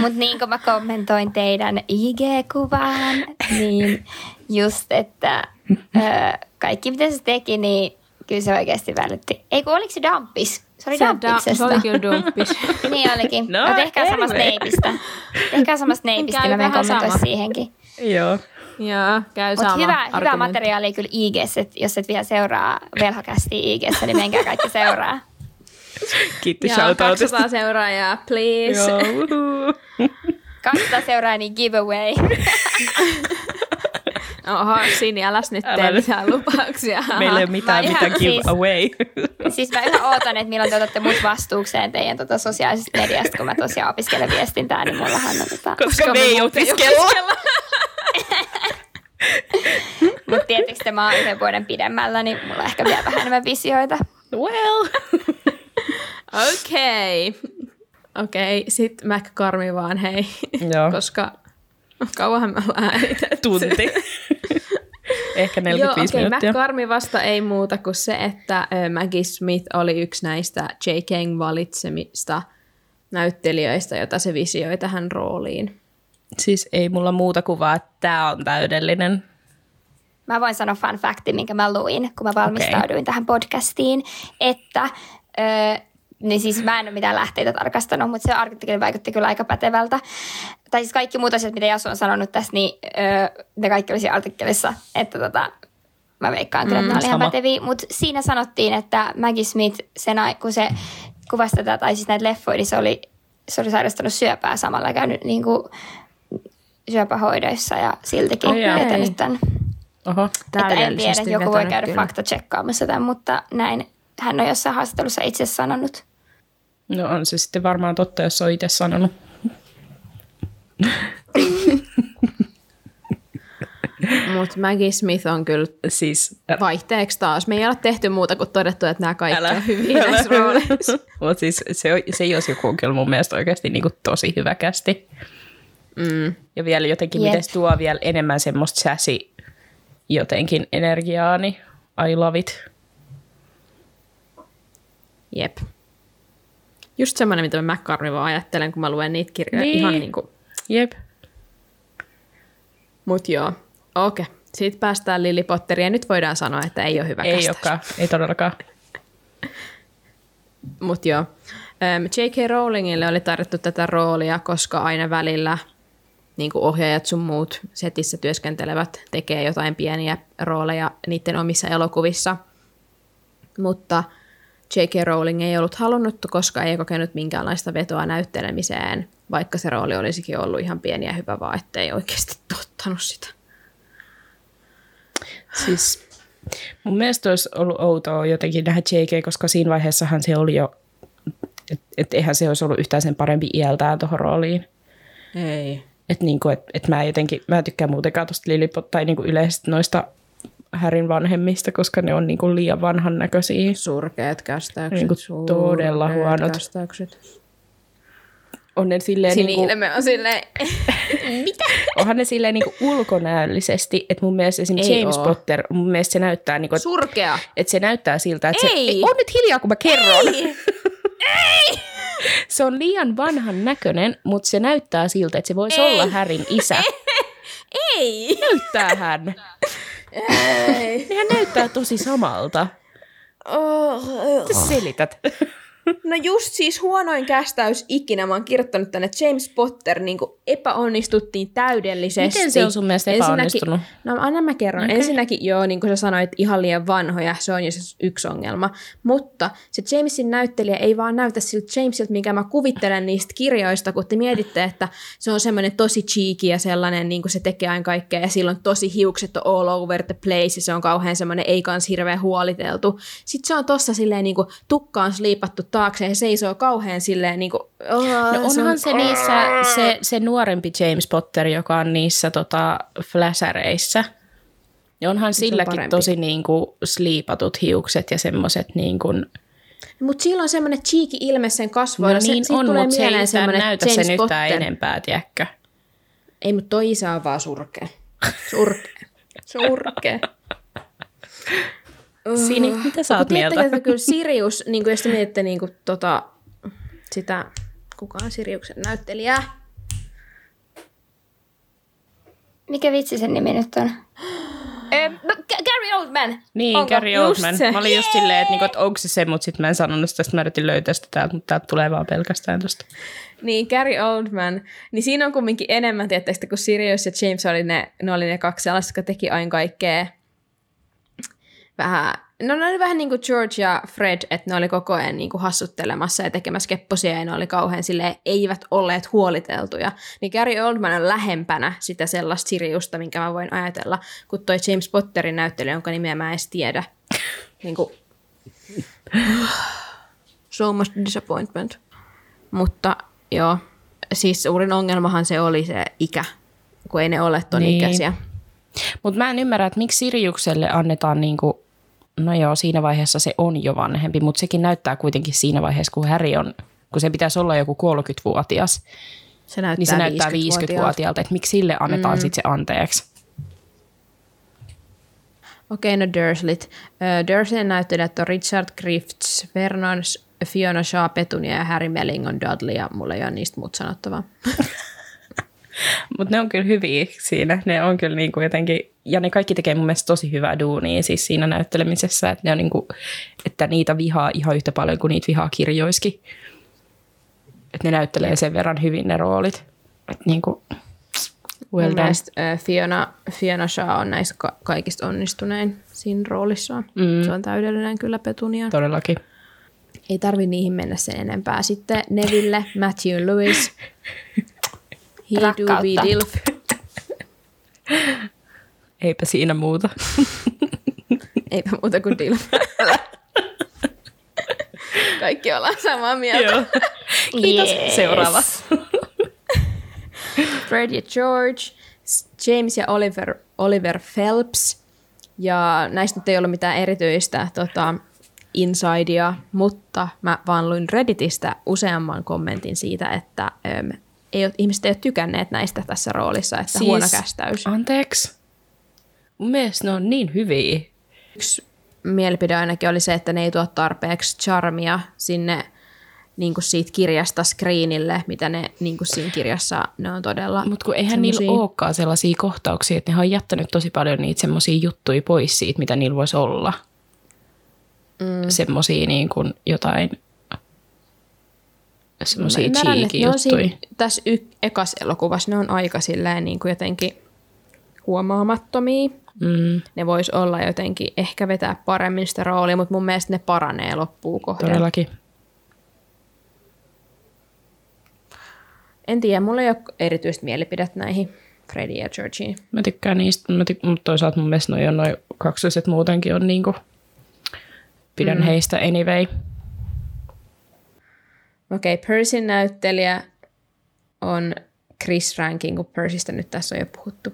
Mutta niin kuin mä kommentoin teidän IG-kuvaan, niin just, että ö, kaikki mitä se teki, niin kyllä se oikeasti välitti. Ei kun oliko se Dampis? Se oli Dampiksesta. se oli kyllä dumppis. Niin olikin. No, No, tehkää samasta anyway. neipistä. Tehkää samasta neipistä, Käy mä menen sama. siihenkin. Joo. Joo, käy Mutta sama hyvä, hyvä argumentti. materiaali kyllä että jos et vielä seuraa velhokästi IGS, niin menkää kaikki seuraa. Kiitti Joo, shoutoutista. 200 seuraajaa, please. Joo, uhuu. 200 seuraa, niin giveaway. Oho, Sini, äläs nyt Älä tee nyt. mitään lupauksia. Meillä ei ole mitään, Mä mitä ihan give siis- away. Siis mä yhä ootan, että milloin te otatte mut vastuukseen teidän tota sosiaalisesta mediasta, kun mä tosiaan opiskelen viestintää, niin mullahan on tota... Koska me ei opiskella. Mutta tietysti mä oon yhden vuoden pidemmällä, niin mulla on ehkä vielä vähän enemmän visioita. Well. Okei. Okei, sit McCarmi vaan hei. Joo. Koska kauanhan me ollaan äänitetty. Tunti. Ehkä 45 Joo, okei, minuuttia. McCarmi vasta ei muuta kuin se, että Maggie Smith oli yksi näistä J.K. valitsemista näyttelijöistä, jota se visioi tähän rooliin. Siis ei mulla muuta kuvaa, että tämä on täydellinen. Mä voin sanoa fun facti, minkä mä luin, kun mä valmistauduin okay. tähän podcastiin, että... Öö, niin siis mä en ole mitään lähteitä tarkastanut, mutta se artikkeli vaikutti kyllä aika pätevältä. Tai siis kaikki muut asiat, mitä Jasu on sanonut tässä, niin öö, ne kaikki oli siinä artikkelissa. Että tota, mä veikkaan kyllä, että mm, ne oli ihan päteviä. Mutta siinä sanottiin, että Maggie Smith, sen, ai- kun se kuvasi tätä, tai siis näitä leffoja, niin se oli, se oli sairastanut syöpää samalla käynyt niin kuin, syöpähoidoissa ja siltikin Ai jaa. vetänyt tämän. Oho. Että en tiedä, joku voi käydä kyllä. fakta tsekkaamassa tämän, mutta näin hän on jossain haastattelussa itse sanonut. No on se sitten varmaan totta, jos on itse sanonut. Mutta Maggie Smith on kyllä Siis vaihteeksi taas. Me ei ole tehty muuta kuin todettu, että nämä kaikki älä. on hyviä näissä rooleissa. Mutta siis se, se jos joku on kyllä mun mielestä oikeasti niinku tosi hyvä kästi. Mm. Ja vielä jotenkin, Jep. miten tuo vielä enemmän semmoista sassy jotenkin energiaa, niin I love it. Jep. Just semmoinen, mitä mä McCarmi vaan ajattelen, kun mä luen niitä kirjoja. Niin. Ihan niin kuin, Jep. mut joo. Okei. Okay. Sitten päästään Lily Potteriin ja nyt voidaan sanoa, että ei ole hyvä Ei olekaan, ei todellakaan. Mut joo. J.K. Rowlingille oli tarjottu tätä roolia, koska aina välillä niin kuin ohjaajat sun muut setissä työskentelevät tekee jotain pieniä rooleja niiden omissa elokuvissa. Mutta J.K. Rowling ei ollut halunnut, koska ei kokenut minkäänlaista vetoa näyttelemiseen, vaikka se rooli olisikin ollut ihan pieni ja hyvä, vaan ettei oikeasti tottanut sitä. Siis mun mielestä olisi ollut outoa jotenkin nähdä JK, koska siinä vaiheessahan se oli jo, että et eihän se olisi ollut yhtään sen parempi iältään tuohon rooliin. Ei. Että niinku, et, et mä jotenkin, mä tykkään muutenkaan tuosta Lilliput tai niinku yleisesti noista Härin vanhemmista, koska ne on niinku liian vanhan näköisiä. Surkeat kästäykset. Niinku todella huonot. Kästäykset. On ne silleen niinku, Sini-ilme on silleen, onhan ne silleen niinku ulkonäöllisesti, että mun mielestä esimerkiksi Ei James oo. Potter, mun mielestä se näyttää niinku, että surkea. et se näyttää siltä, että Ei. se, ei, on nyt hiljaa kun mä kerron. Ei. se on liian vanhan näköinen, mutta se näyttää siltä, että se voisi Ei. olla Härin isä. Ei. Näyttää hän. Ei. Nehän näyttää tosi samalta. Oh. Sä selität. No just siis huonoin kästäys ikinä. Mä oon kirjoittanut tänne James Potter niin epäonnistuttiin täydellisesti. Miten se on sun mielestä epäonnistunut? No anna mä kerron. Okay. Ensinnäkin joo, niin kuin sä sanoit, ihan liian vanhoja. Se on jo se yksi ongelma. Mutta se Jamesin näyttelijä ei vaan näytä siltä Jamesilta, mikä mä kuvittelen niistä kirjoista, kun te mietitte, että se on semmoinen tosi cheeky ja sellainen, niin kuin se tekee aina kaikkea ja silloin tosi hiukset on all over the place ja se on kauhean semmoinen ei kans hirveän huoliteltu. Sitten se on tossa silleen niin kuin tukkaan sliipattu taakse ja seisoo kauhean silleen niin kuin, oh, No onhan on- se niissä, se, se nuorempi James Potter, joka on niissä tota, fläsäreissä. Ja onhan silläkin parempi. tosi niin kuin, sliipatut hiukset ja semmoiset niin kuin, Mutta sillä on semmoinen cheeky ilme sen kasvoilla. no se, niin siitä on, tulee mutta se ei yhtään semmoinen näytä James sen yhtään Potter. enempää, tiedätkö? Ei, mutta toi isä on vaan surkea. Surkea. Surkea. Sini, mitä sä oot mieltä? että kyllä Sirius, niin kuin jos te mietitte niin kuin, tota, sitä, kuka on Siriuksen näyttelijä? Mikä vitsi sen nimi nyt on? No, Gary Oldman! Niin, Onko? Gary Oldman. se. Mä olin just silleen, että, niinku, että onko se se, mutta sitten mä en sanonut sitä, mä yritin löytää sitä täältä, mutta täältä tulee vaan pelkästään tosta. Niin, Gary Oldman. Niin siinä on kumminkin enemmän, tietysti, kun Sirius ja James oli ne, ne, oli ne kaksi sellaista, jotka teki aina kaikkea vähän, no ne oli vähän niin kuin George ja Fred, että ne oli koko ajan niin kuin hassuttelemassa ja tekemässä kepposia ja ne oli kauhean silleen, eivät olleet huoliteltuja. Niin Gary Oldman on lähempänä sitä sellaista Siriusta, minkä mä voin ajatella, kuin toi James Potterin näyttelijä, jonka nimeä mä en edes tiedä. Niin kuin, so much disappointment. Mutta joo, siis suurin ongelmahan se oli se ikä, kun ei ne ole ton Niin. niin. ikäisiä. Mutta mä en ymmärrä, että miksi Siriukselle annetaan niinku, no joo, siinä vaiheessa se on jo vanhempi, mutta sekin näyttää kuitenkin siinä vaiheessa, kun Häri on, kun se pitäisi olla joku 30-vuotias, Se näyttää, niin se näyttää 50-vuotiaalta. 50-vuotiaalta, että miksi sille annetaan mm. sitten se anteeksi. Okei, no Dursleyt. Ö, Dursleyn näyttelijät on Richard Griffiths, Vernon, Fiona Shaw, Petunia ja Harry Mellingon Dudley, ja mulla ei ole niistä muuta sanottavaa. Mutta ne on kyllä hyviä siinä. Ne on kyllä niinku jotenkin, ja ne kaikki tekee mun mielestä tosi hyvää duunia siis siinä näyttelemisessä, että, ne on niinku, että niitä vihaa ihan yhtä paljon kuin niitä vihaa kirjoiskin. Että ne näyttelee sen verran hyvin ne roolit. Että niinku, well Mun done. mielestä ö, Fiona, Fiona Shaw on näissä ka- kaikista onnistunein siinä roolissaan. Mm. Se on täydellinen kyllä Petunia. Todellakin. Ei tarvi niihin mennä sen enempää. Sitten Neville, Matthew Lewis, He do be Rakkautta. Dilf. Eipä siinä muuta. Eipä muuta kuin Dilf. Kaikki ollaan samaa mieltä. Joo. Kiitos. Yes. Seuraava. Fred ja George, James ja Oliver, Oliver Phelps. Ja näistä nyt ei ollut mitään erityistä tota, insidea, mutta mä vaan luin Redditistä useamman kommentin siitä, että äm, ei ole, ihmiset ei ole tykänneet näistä tässä roolissa, että siis, huono kästäys. Anteeksi. Mun mielestä ne on niin hyviä. Yksi mielipide ainakin oli se, että ne ei tuo tarpeeksi charmia sinne niin kuin siitä kirjasta screenille, mitä ne niin kuin siinä kirjassa, ne on todella Mutta kun eihän niillä semmosia- olekaan sellaisia kohtauksia, että ne on jättänyt tosi paljon niitä semmoisia juttuja pois siitä, mitä niillä voisi olla. Mm. Semmoisia niin kuin jotain, semmoisia ymmärrän, että cheeky juttuja. tässä y- ekas elokuvassa ne on aika silleen niin kuin jotenkin huomaamattomia. Mm, Ne vois olla jotenkin, ehkä vetää paremmin sitä roolia, mutta mun mielestä ne paranee loppuun kohden. todellakin. En tiedä, mulla ei ole erityistä mielipidettä näihin Freddie ja Georgine. Mä tykkään niistä, mä tyk- mutta toisaalta mun mielestä noi on noin kaksoset muutenkin on niinku, pidän mm. heistä anyway. Okei, okay, Percyn näyttelijä on Chris Rankin, kun Percystä nyt tässä on jo puhuttu.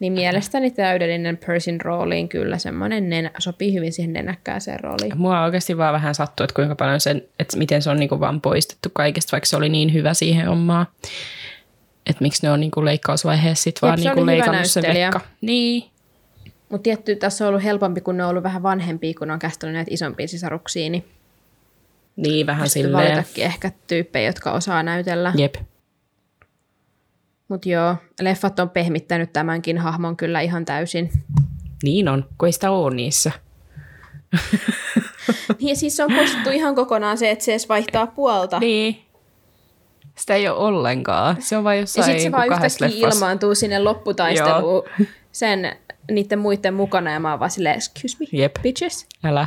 Niin mielestäni täydellinen Percyn rooliin kyllä semmoinen nenä, sopii hyvin siihen nenäkkääseen rooliin. Mua oikeasti vaan vähän sattuu, että kuinka paljon sen, että miten se on niinku vaan poistettu kaikesta, vaikka se oli niin hyvä siihen hommaan. Että miksi ne on niinku leikkausvaiheessa sit vaan se niinku hyvä leikannut se vekka. Niin. Mutta tietty tässä on ollut helpompi, kun ne on ollut vähän vanhempia, kun ne on kästänyt näitä isompia sisaruksia, niin Niin, vähän silleen. valitakin ehkä tyyppejä, jotka osaa näytellä. Jep. Mutta joo, leffat on pehmittänyt tämänkin hahmon kyllä ihan täysin. Niin on, kun ei sitä ole niissä. Niin, Ja siis se on poistettu ihan kokonaan se, että se edes vaihtaa puolta. Niin. Sitä ei ole ollenkaan. Se on vain ja jossain sitten se niinku vaan yhtäkkiä ilmaantuu sinne lopputaisteluun sen niiden muiden mukana ja mä oon vaan silleen, excuse me, Jep. bitches. Älä.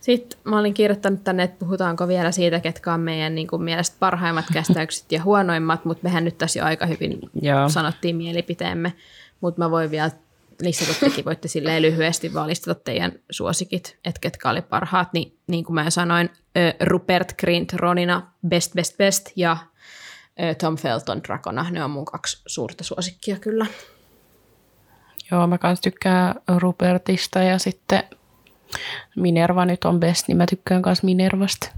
Sitten mä olin kirjoittanut tänne, että puhutaanko vielä siitä, ketkä on meidän niin kuin, mielestä parhaimmat kästäykset ja huonoimmat, mutta mehän nyt tässä jo aika hyvin Joo. sanottiin mielipiteemme. Mutta mä voin vielä listata tekin voitte silleen lyhyesti vaan listata teidän suosikit, että ketkä oli parhaat. Niin, niin kuin mä sanoin, Rupert Grint Ronina Best Best Best ja Tom Felton Dracona. Ne on mun kaksi suurta suosikkia kyllä. Joo, mä kans tykkään Rupertista ja sitten Minerva nyt on best, niin mä tykkään kans Minervasta.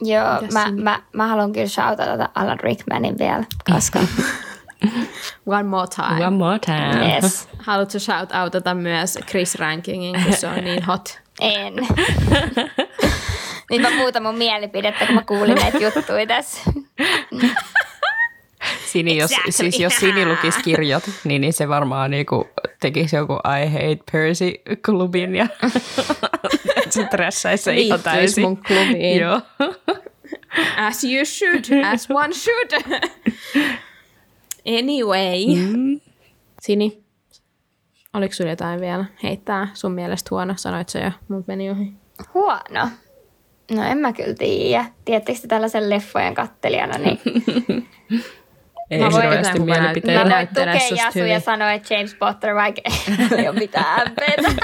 Joo, mä, mä, mä haluan kyllä shoutata Alan Rickmanin vielä, koska... One more time. One more time. yes. Haluatko shout outata myös Chris Rankingin, kun se on niin hot? En. Nyt mä muutan mun mielipidettä, kun mä kuulin näitä juttuja tässä. Sini, jos, Exactly. siis jos Sini lukisi kirjat, niin, niin se varmaan niinku tekisi joku I hate Percy-klubin ja se trässäisi se ihan täysin. mun klubiin. Joo. As you should, as one should. Anyway. Mm. Sini, oliko sulla jotain vielä heittää sun mielestä huono? Sanoit sä jo, mut meni ohi. Huono. No en mä kyllä tiedä. Tiedättekö te tällaisen leffojen kattelijana, niin Ei Mä voin hirveästi mielipiteitä. mä voin tukea Jasu ja sanoa, että James Potter, vaikka ei ole mitään ämpeitä.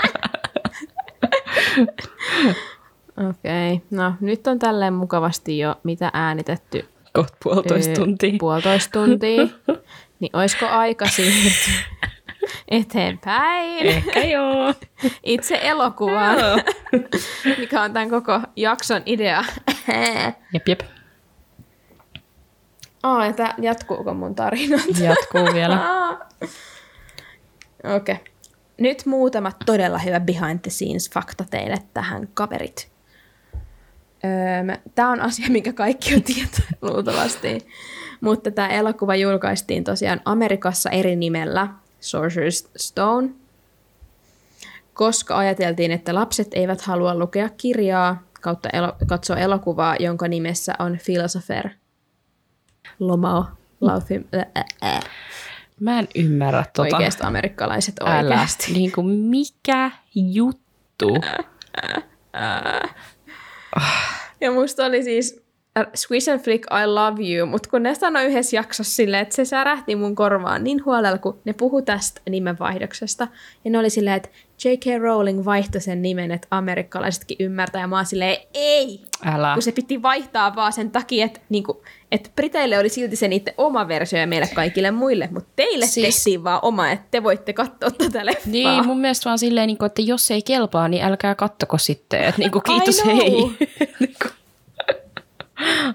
Okei, okay. no nyt on tälleen mukavasti jo mitä äänitetty Kohta puolitoista Öö, tuntia. Puolitoista tuntia. niin olisiko aika siirtyä eteenpäin Ehkä joo. itse elokuvaan, mikä on tämän koko jakson idea. Jep, jep. Oh, että jatkuuko mun tarinat? Jatkuu vielä. Okei. Okay. Nyt muutama todella hyvä behind the scenes fakta teille tähän kaverit. Öö, tämä on asia, minkä kaikki on tietää luultavasti. Mutta tämä elokuva julkaistiin tosiaan Amerikassa eri nimellä, Sorcerer's Stone, koska ajateltiin, että lapset eivät halua lukea kirjaa kautta elo- katsoa elokuvaa, jonka nimessä on Philosopher. Lomao. Äh, äh. Mä en ymmärrä tota. Oikeasti amerikkalaiset Älä. oikeasti. Niin kuin mikä juttu? Ja musta oli siis Squish and Flick, I love you, mutta kun ne sanoi yhdessä jaksossa silleen, että se särähti mun korvaan niin huolella, kun ne puhu tästä nimenvaihdoksesta. Ja ne oli silleen, että J.K. Rowling vaihtoi sen nimen, että amerikkalaisetkin ymmärtää. Ja mä oon silleen, ei! Älä. Kun se piti vaihtaa vaan sen takia, että, niinku, että Briteille oli silti se niiden oma versio ja meille kaikille muille, mutta teille Siis- tehtiin vaan oma, että te voitte katsoa tätä leffaa. Niin, mun mielestä vaan silleen, niin kuin, että jos ei kelpaa, niin älkää kattoko sitten. Että niin kuin, kiitos, hei.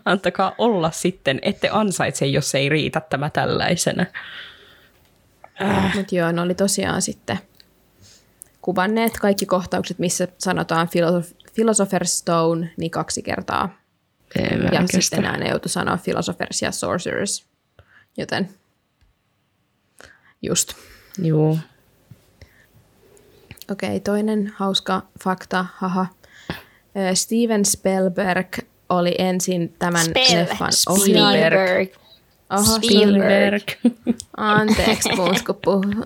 Antakaa olla sitten, ette ansaitse, jos ei riitä tämä tällaisena. Mutta joo, ne oli tosiaan sitten kuvanneet kaikki kohtaukset, missä sanotaan philosoph- Philosopher's Stone, niin kaksi kertaa. En mä ja kestä. sitten enää ne joutui sanoa Philosophers ja Sorcerers. Joten just. Juu. Okei, okay, toinen hauska fakta, haha. Ö, Steven Spielberg oli ensin tämän Spell. leffan. Spielberg. Oho, Spielberg. Anteeksi, muut kun puhuu.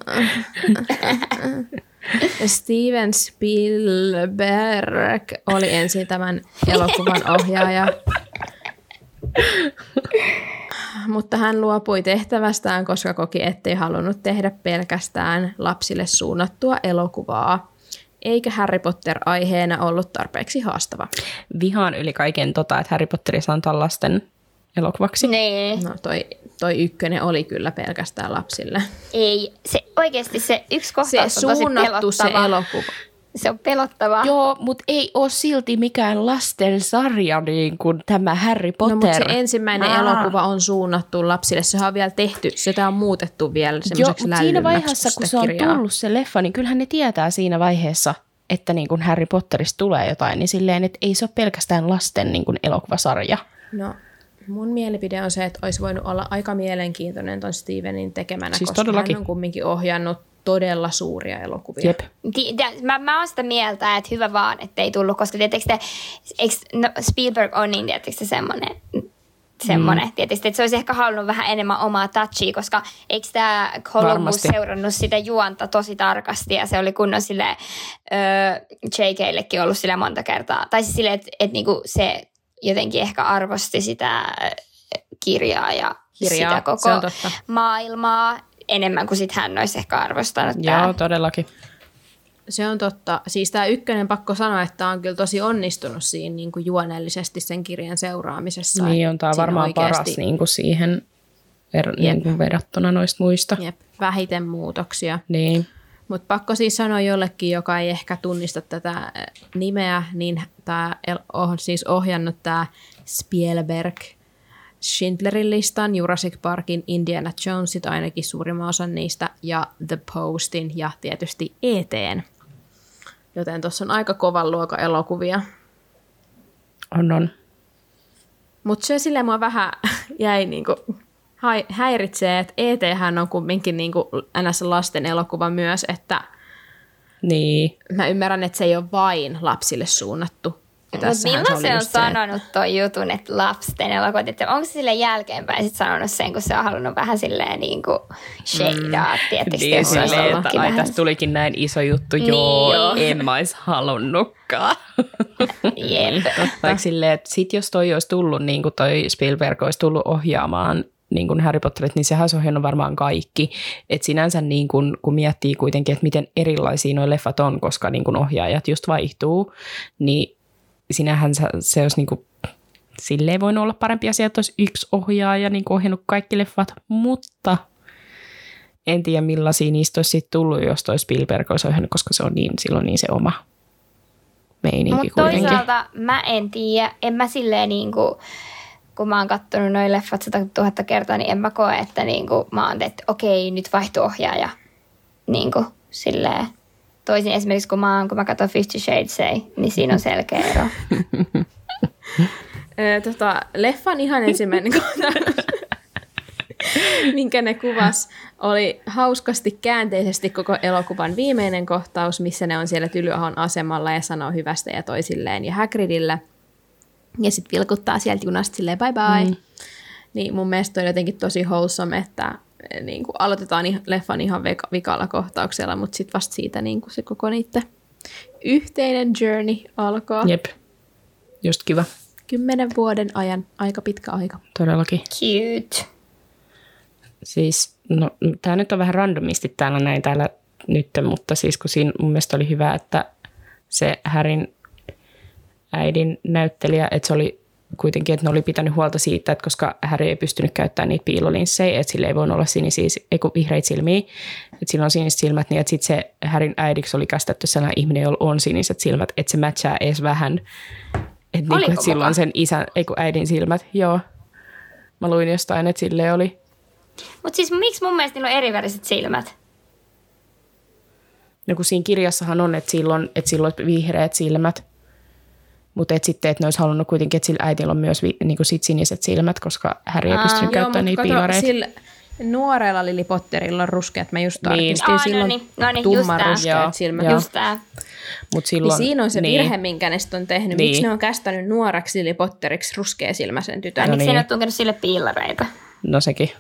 Steven Spielberg oli ensin tämän elokuvan ohjaaja. Mutta hän luopui tehtävästään, koska koki, ettei halunnut tehdä pelkästään lapsille suunnattua elokuvaa. Eikä Harry Potter aiheena ollut tarpeeksi haastava. Vihaan yli kaiken tota, että Harry Potterissa antaa lasten elokuvaksi. Niin. No toi, toi ykkönen oli kyllä pelkästään lapsille. Ei, se oikeasti se yksi Se kohtaus on tosi suunnattu se elokuva. Se on pelottava. Joo, mutta ei ole silti mikään lastensarja niin kuin tämä Harry Potter. No, mutta se ensimmäinen Aa. elokuva on suunnattu lapsille. Se on vielä tehty, sitä on muutettu vielä Joo, semmoiseksi mutta siinä vaiheessa, kun se on kirjaa. tullut se leffa, niin kyllähän ne tietää siinä vaiheessa, että niin kuin Harry Potterista tulee jotain, niin silleen, että ei se ole pelkästään lasten niin kuin elokuvasarja. No, mun mielipide on se, että olisi voinut olla aika mielenkiintoinen ton Stevenin tekemänä, Siis koska todellakin. hän on kumminkin ohjannut todella suuria elokuvia. Jep. Mä, mä oon sitä mieltä, että hyvä vaan, ettei tullut, koska tietysti te, eikö, no, Spielberg on niin tietysti semmoinen, semmoinen. Mm. Tietysti, että se olisi ehkä halunnut vähän enemmän omaa touchia, koska eikö tämä Columbus Varmasti. seurannut sitä juonta tosi tarkasti ja se oli kunnon sille JKillekin ollut sille monta kertaa. Tai siis silleen, että, että niinku se jotenkin ehkä arvosti sitä kirjaa ja Kirjaa, sitä koko maailmaa enemmän kuin sit hän olisi ehkä arvostanut Joo, tää. todellakin. Se on totta. Siis tämä ykkönen pakko sanoa, että on kyllä tosi onnistunut siinä niin kuin juonellisesti sen kirjan seuraamisessa. Niin on, tämä varmaan oikeasti- paras niin kuin siihen ver- niin kuin verrattuna noista muista. Jep, vähiten muutoksia. Niin. Mutta pakko siis sanoa jollekin, joka ei ehkä tunnista tätä äh, nimeä, niin tämä on siis ohjannut tämä Spielberg Schindlerin listan, Jurassic Parkin, Indiana Jonesit ainakin suurimman osan niistä, ja The Postin ja tietysti ETn. Joten tuossa on aika kovan luokan elokuvia. On, on. Mutta se sille mua vähän jäi niinku, häiritsee, että ET-hän on kumminkin niinku ns. lasten elokuva myös, että Niin. mä ymmärrän, että se ei ole vain lapsille suunnattu. Mutta milloin se on sanonut toi jutun, että lapsen elokuvat, että onko se sille jälkeenpäin sit sanonut sen, kun se on halunnut vähän silleen niin kuin shadeaa, mm. tietysti, Niin, silleen, että ai, tästä tulikin näin iso juttu. Niin, joo, joo. en mä ois halunnutkaan. Jep. Vaikka silleen, että sit jos toi olisi tullut, niin kuin toi Spielberg olisi tullut ohjaamaan niin kuin Harry Potterit, niin sehän olisi ohjannut varmaan kaikki. Et sinänsä niin kuin, kun miettii kuitenkin, että miten erilaisia nuo leffat on, koska niin kuin ohjaajat just vaihtuu, niin sinähän se, se olisi niin kuin, silleen voinut olla parempi asia, että olisi yksi ohjaaja niin kuin ohjannut kaikki leffat, mutta en tiedä millaisia niistä olisi sit tullut, jos toi Spielberg olisi ohjannut, koska se on niin, silloin niin se oma meininki Mutta kuitenkin. toisaalta mä en tiedä, en mä silleen niin kuin, kun mä oon kattonut noin leffat sata tuhatta kertaa, niin en mä koe, että niin kuin, mä oon, että okei, nyt vaihtuu ohjaaja. Niin kuin, silleen. Toisin esimerkiksi, kun mä, kun mä katson Fifty Shades Say, niin siinä on selkeä ero. Tota, leffan ihan ensimmäinen kohta, minkä ne kuvas, oli hauskasti käänteisesti koko elokuvan viimeinen kohtaus, missä ne on siellä Tylyahon asemalla ja sanoo hyvästä ja toisilleen ja Hagridille. Ja sitten vilkuttaa sieltä junasta silleen bye bye. Mm. Niin mun mielestä on jotenkin tosi wholesome, että niin kuin aloitetaan ihan- leffan ihan vika- vikalla kohtauksella, mutta sitten vasta siitä niin kuin se koko niiden yhteinen journey alkaa. Jep. Just kiva. Kymmenen vuoden ajan, aika pitkä aika. Todellakin. Cute. Siis, no, tämä nyt on vähän randomisti täällä näin täällä nyt, mutta siis kun siinä mun mielestä oli hyvä, että se Härin äidin näyttelijä, että se oli kuitenkin, että ne oli pitänyt huolta siitä, että koska Häri ei pystynyt käyttämään niitä piilolinssejä, että sillä ei voinut olla sinisiä, ei kun vihreitä silmiä, että sillä on siniset silmät, niin että sitten se Härin äidiksi oli kästetty sellainen ihminen, jolla on siniset silmät, että se matchaa edes vähän, että niinku, Oliko että sillä on sen isän, ei kun äidin silmät, joo. Mä luin jostain, että sille oli. Mutta siis miksi mun mielestä niillä on eriväriset silmät? No kun siinä kirjassahan on, että sillä on, että sillä on vihreät silmät, mutta et sitten, että ne olisi halunnut kuitenkin, että sillä äitillä on myös vi, niin kuin sit siniset silmät, koska Harry ei Aa, pystynyt joo, käyttämään niitä piilareita. sillä nuorella Lily Potterilla on ruskeat. Mä just tarkistin, Aa, no silloin niin, no niin, just tumman tää. ruskeat Joo, silmät. joo. Just, tää. Mut niin silloin, siinä on se niin, virhe, minkä ne on tehnyt. Niin. Miksi ne on kästänyt nuoreksi Lily Potteriksi ruskeasilmäisen tytön? No miksi niin. niin. ne on tunkenut sille piilareita? No sekin.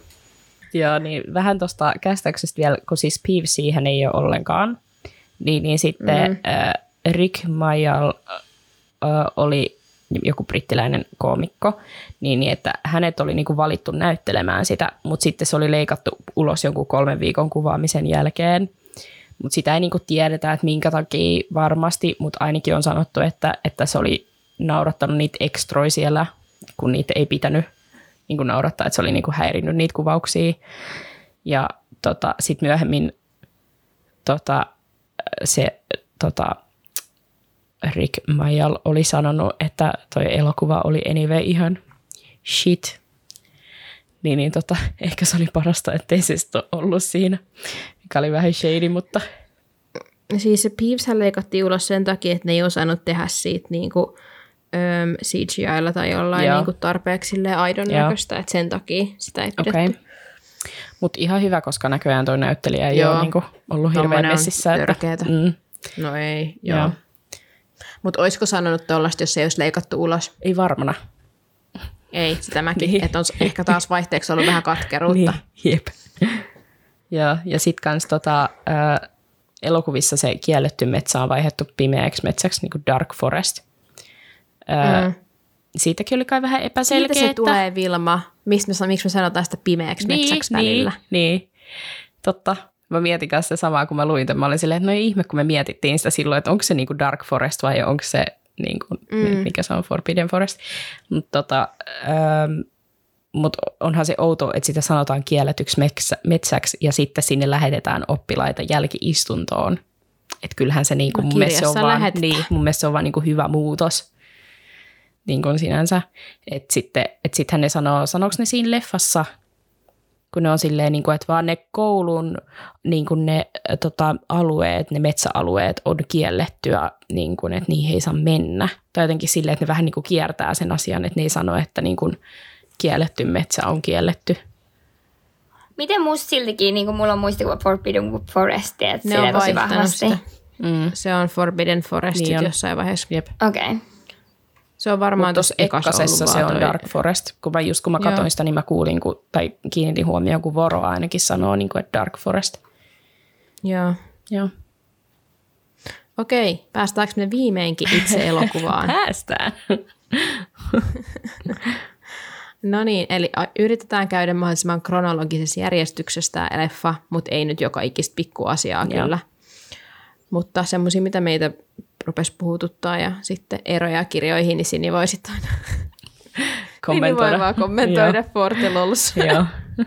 Joo, niin vähän tuosta kästäyksestä vielä, kun siis Peeves siihen ei ole ollenkaan, niin, niin sitten mm. äh, Rick Mayall oli joku brittiläinen koomikko, niin, niin että hänet oli niinku valittu näyttelemään sitä, mutta sitten se oli leikattu ulos jonkun kolmen viikon kuvaamisen jälkeen. Mutta sitä ei niinku tiedetä, että minkä takia varmasti, mutta ainakin on sanottu, että, että se oli naurattanut niitä ekstroi siellä, kun niitä ei pitänyt niin kuin naurattaa, että se oli niin kuin häirinnyt niitä kuvauksia. Ja tota, sitten myöhemmin tota, se tota, Rick Mayall oli sanonut, että toi elokuva oli anyway ihan shit. Niin, niin tota, ehkä se oli parasta, ettei se ollut siinä, mikä oli vähän shady, mutta Siis se Peeveshän leikattiin ulos sen takia, että ne ei osannut tehdä siitä niinku, öm, CGIllä tai jollain Joo. niinku tarpeeksi aidon Joo. näköistä, että sen takia sitä ei pidetty. Okay. Mutta ihan hyvä, koska näköjään toi näyttelijä ei Joo. ole niinku ollut hirveän messissä. Että, mm, No ei, Joo. joo. Mutta olisiko sanonut tuollaista, jos se ei olisi leikattu ulos? ei varmana. Ei, sitä mäkin. Niin. Niin. Että on ehkä taas vaihteeksi ollut vähän katkeruutta. Niin, jep. ja, ja sitten kans tota, ä, elokuvissa se kielletty metsä on vaihdettu pimeäksi metsäksi, niin kuin Dark Forest. Ä, Mm. Siitäkin oli kai vähän Siitä epäselkeä. se tulee, Vilma. Mistä me, miksi me sanotaan sitä pimeäksi metsäksi välillä? Niin, niin. Totta. Mä mietin kanssa samaa, kun mä luin tämän. Mä olin silleen, että no ei ihme, kun me mietittiin sitä silloin, että onko se niinku Dark Forest vai onko se, niinku, mm. mikä se on, Forbidden Forest. Mutta tota, ähm, mut onhan se outo, että sitä sanotaan kielletyksi metsä, metsäksi ja sitten sinne lähetetään oppilaita jälkiistuntoon. Että kyllähän se niinku, No, mun mielestä se on vaan, niin, mun mielestä se on vaan niinku hyvä muutos niin kuin sinänsä. Että sitten, et sittenhän ne sanoo, sanooko ne siinä leffassa, kun ne on silleen, niin kuin, että vaan ne koulun niin kuin ne tota, alueet, ne metsäalueet on kiellettyä, niin kuin, että niihin ei saa mennä. Tai jotenkin silleen, että ne vähän niin kuin kiertää sen asian, että ne ei sano, että niin kuin, kielletty metsä on kielletty. Miten musta siltikin, niin kuin mulla on muistikuva Forbidden Forest, että Ne on tosi vaihtanut vahvasti. sitä. Mm. Se on Forbidden Forest Niin niin on. jossain vaiheessa. Jep. Okei. Okay. Se on varmaan tuossa ekkasessa se on toi- Dark Forest. Kun mä just kun mä Joo. katsoin sitä, niin mä kuulin, kun, tai kiinnitin huomioon, kun Voro ainakin sanoo, niin kuin, että Dark Forest. Joo. Joo. Okei, päästäänkö me viimeinkin itse elokuvaan? Päästään. No niin, eli yritetään käydä mahdollisimman kronologisessa järjestyksessä tämä leffa, mutta ei nyt joka ikistä pikkuasiaa Joo. kyllä. Mutta semmoisia, mitä meitä rupesi puhututtaa ja sitten eroja kirjoihin, niin Sini voi sitten aina Sini voi vaan kommentoida Fortelols. Joo.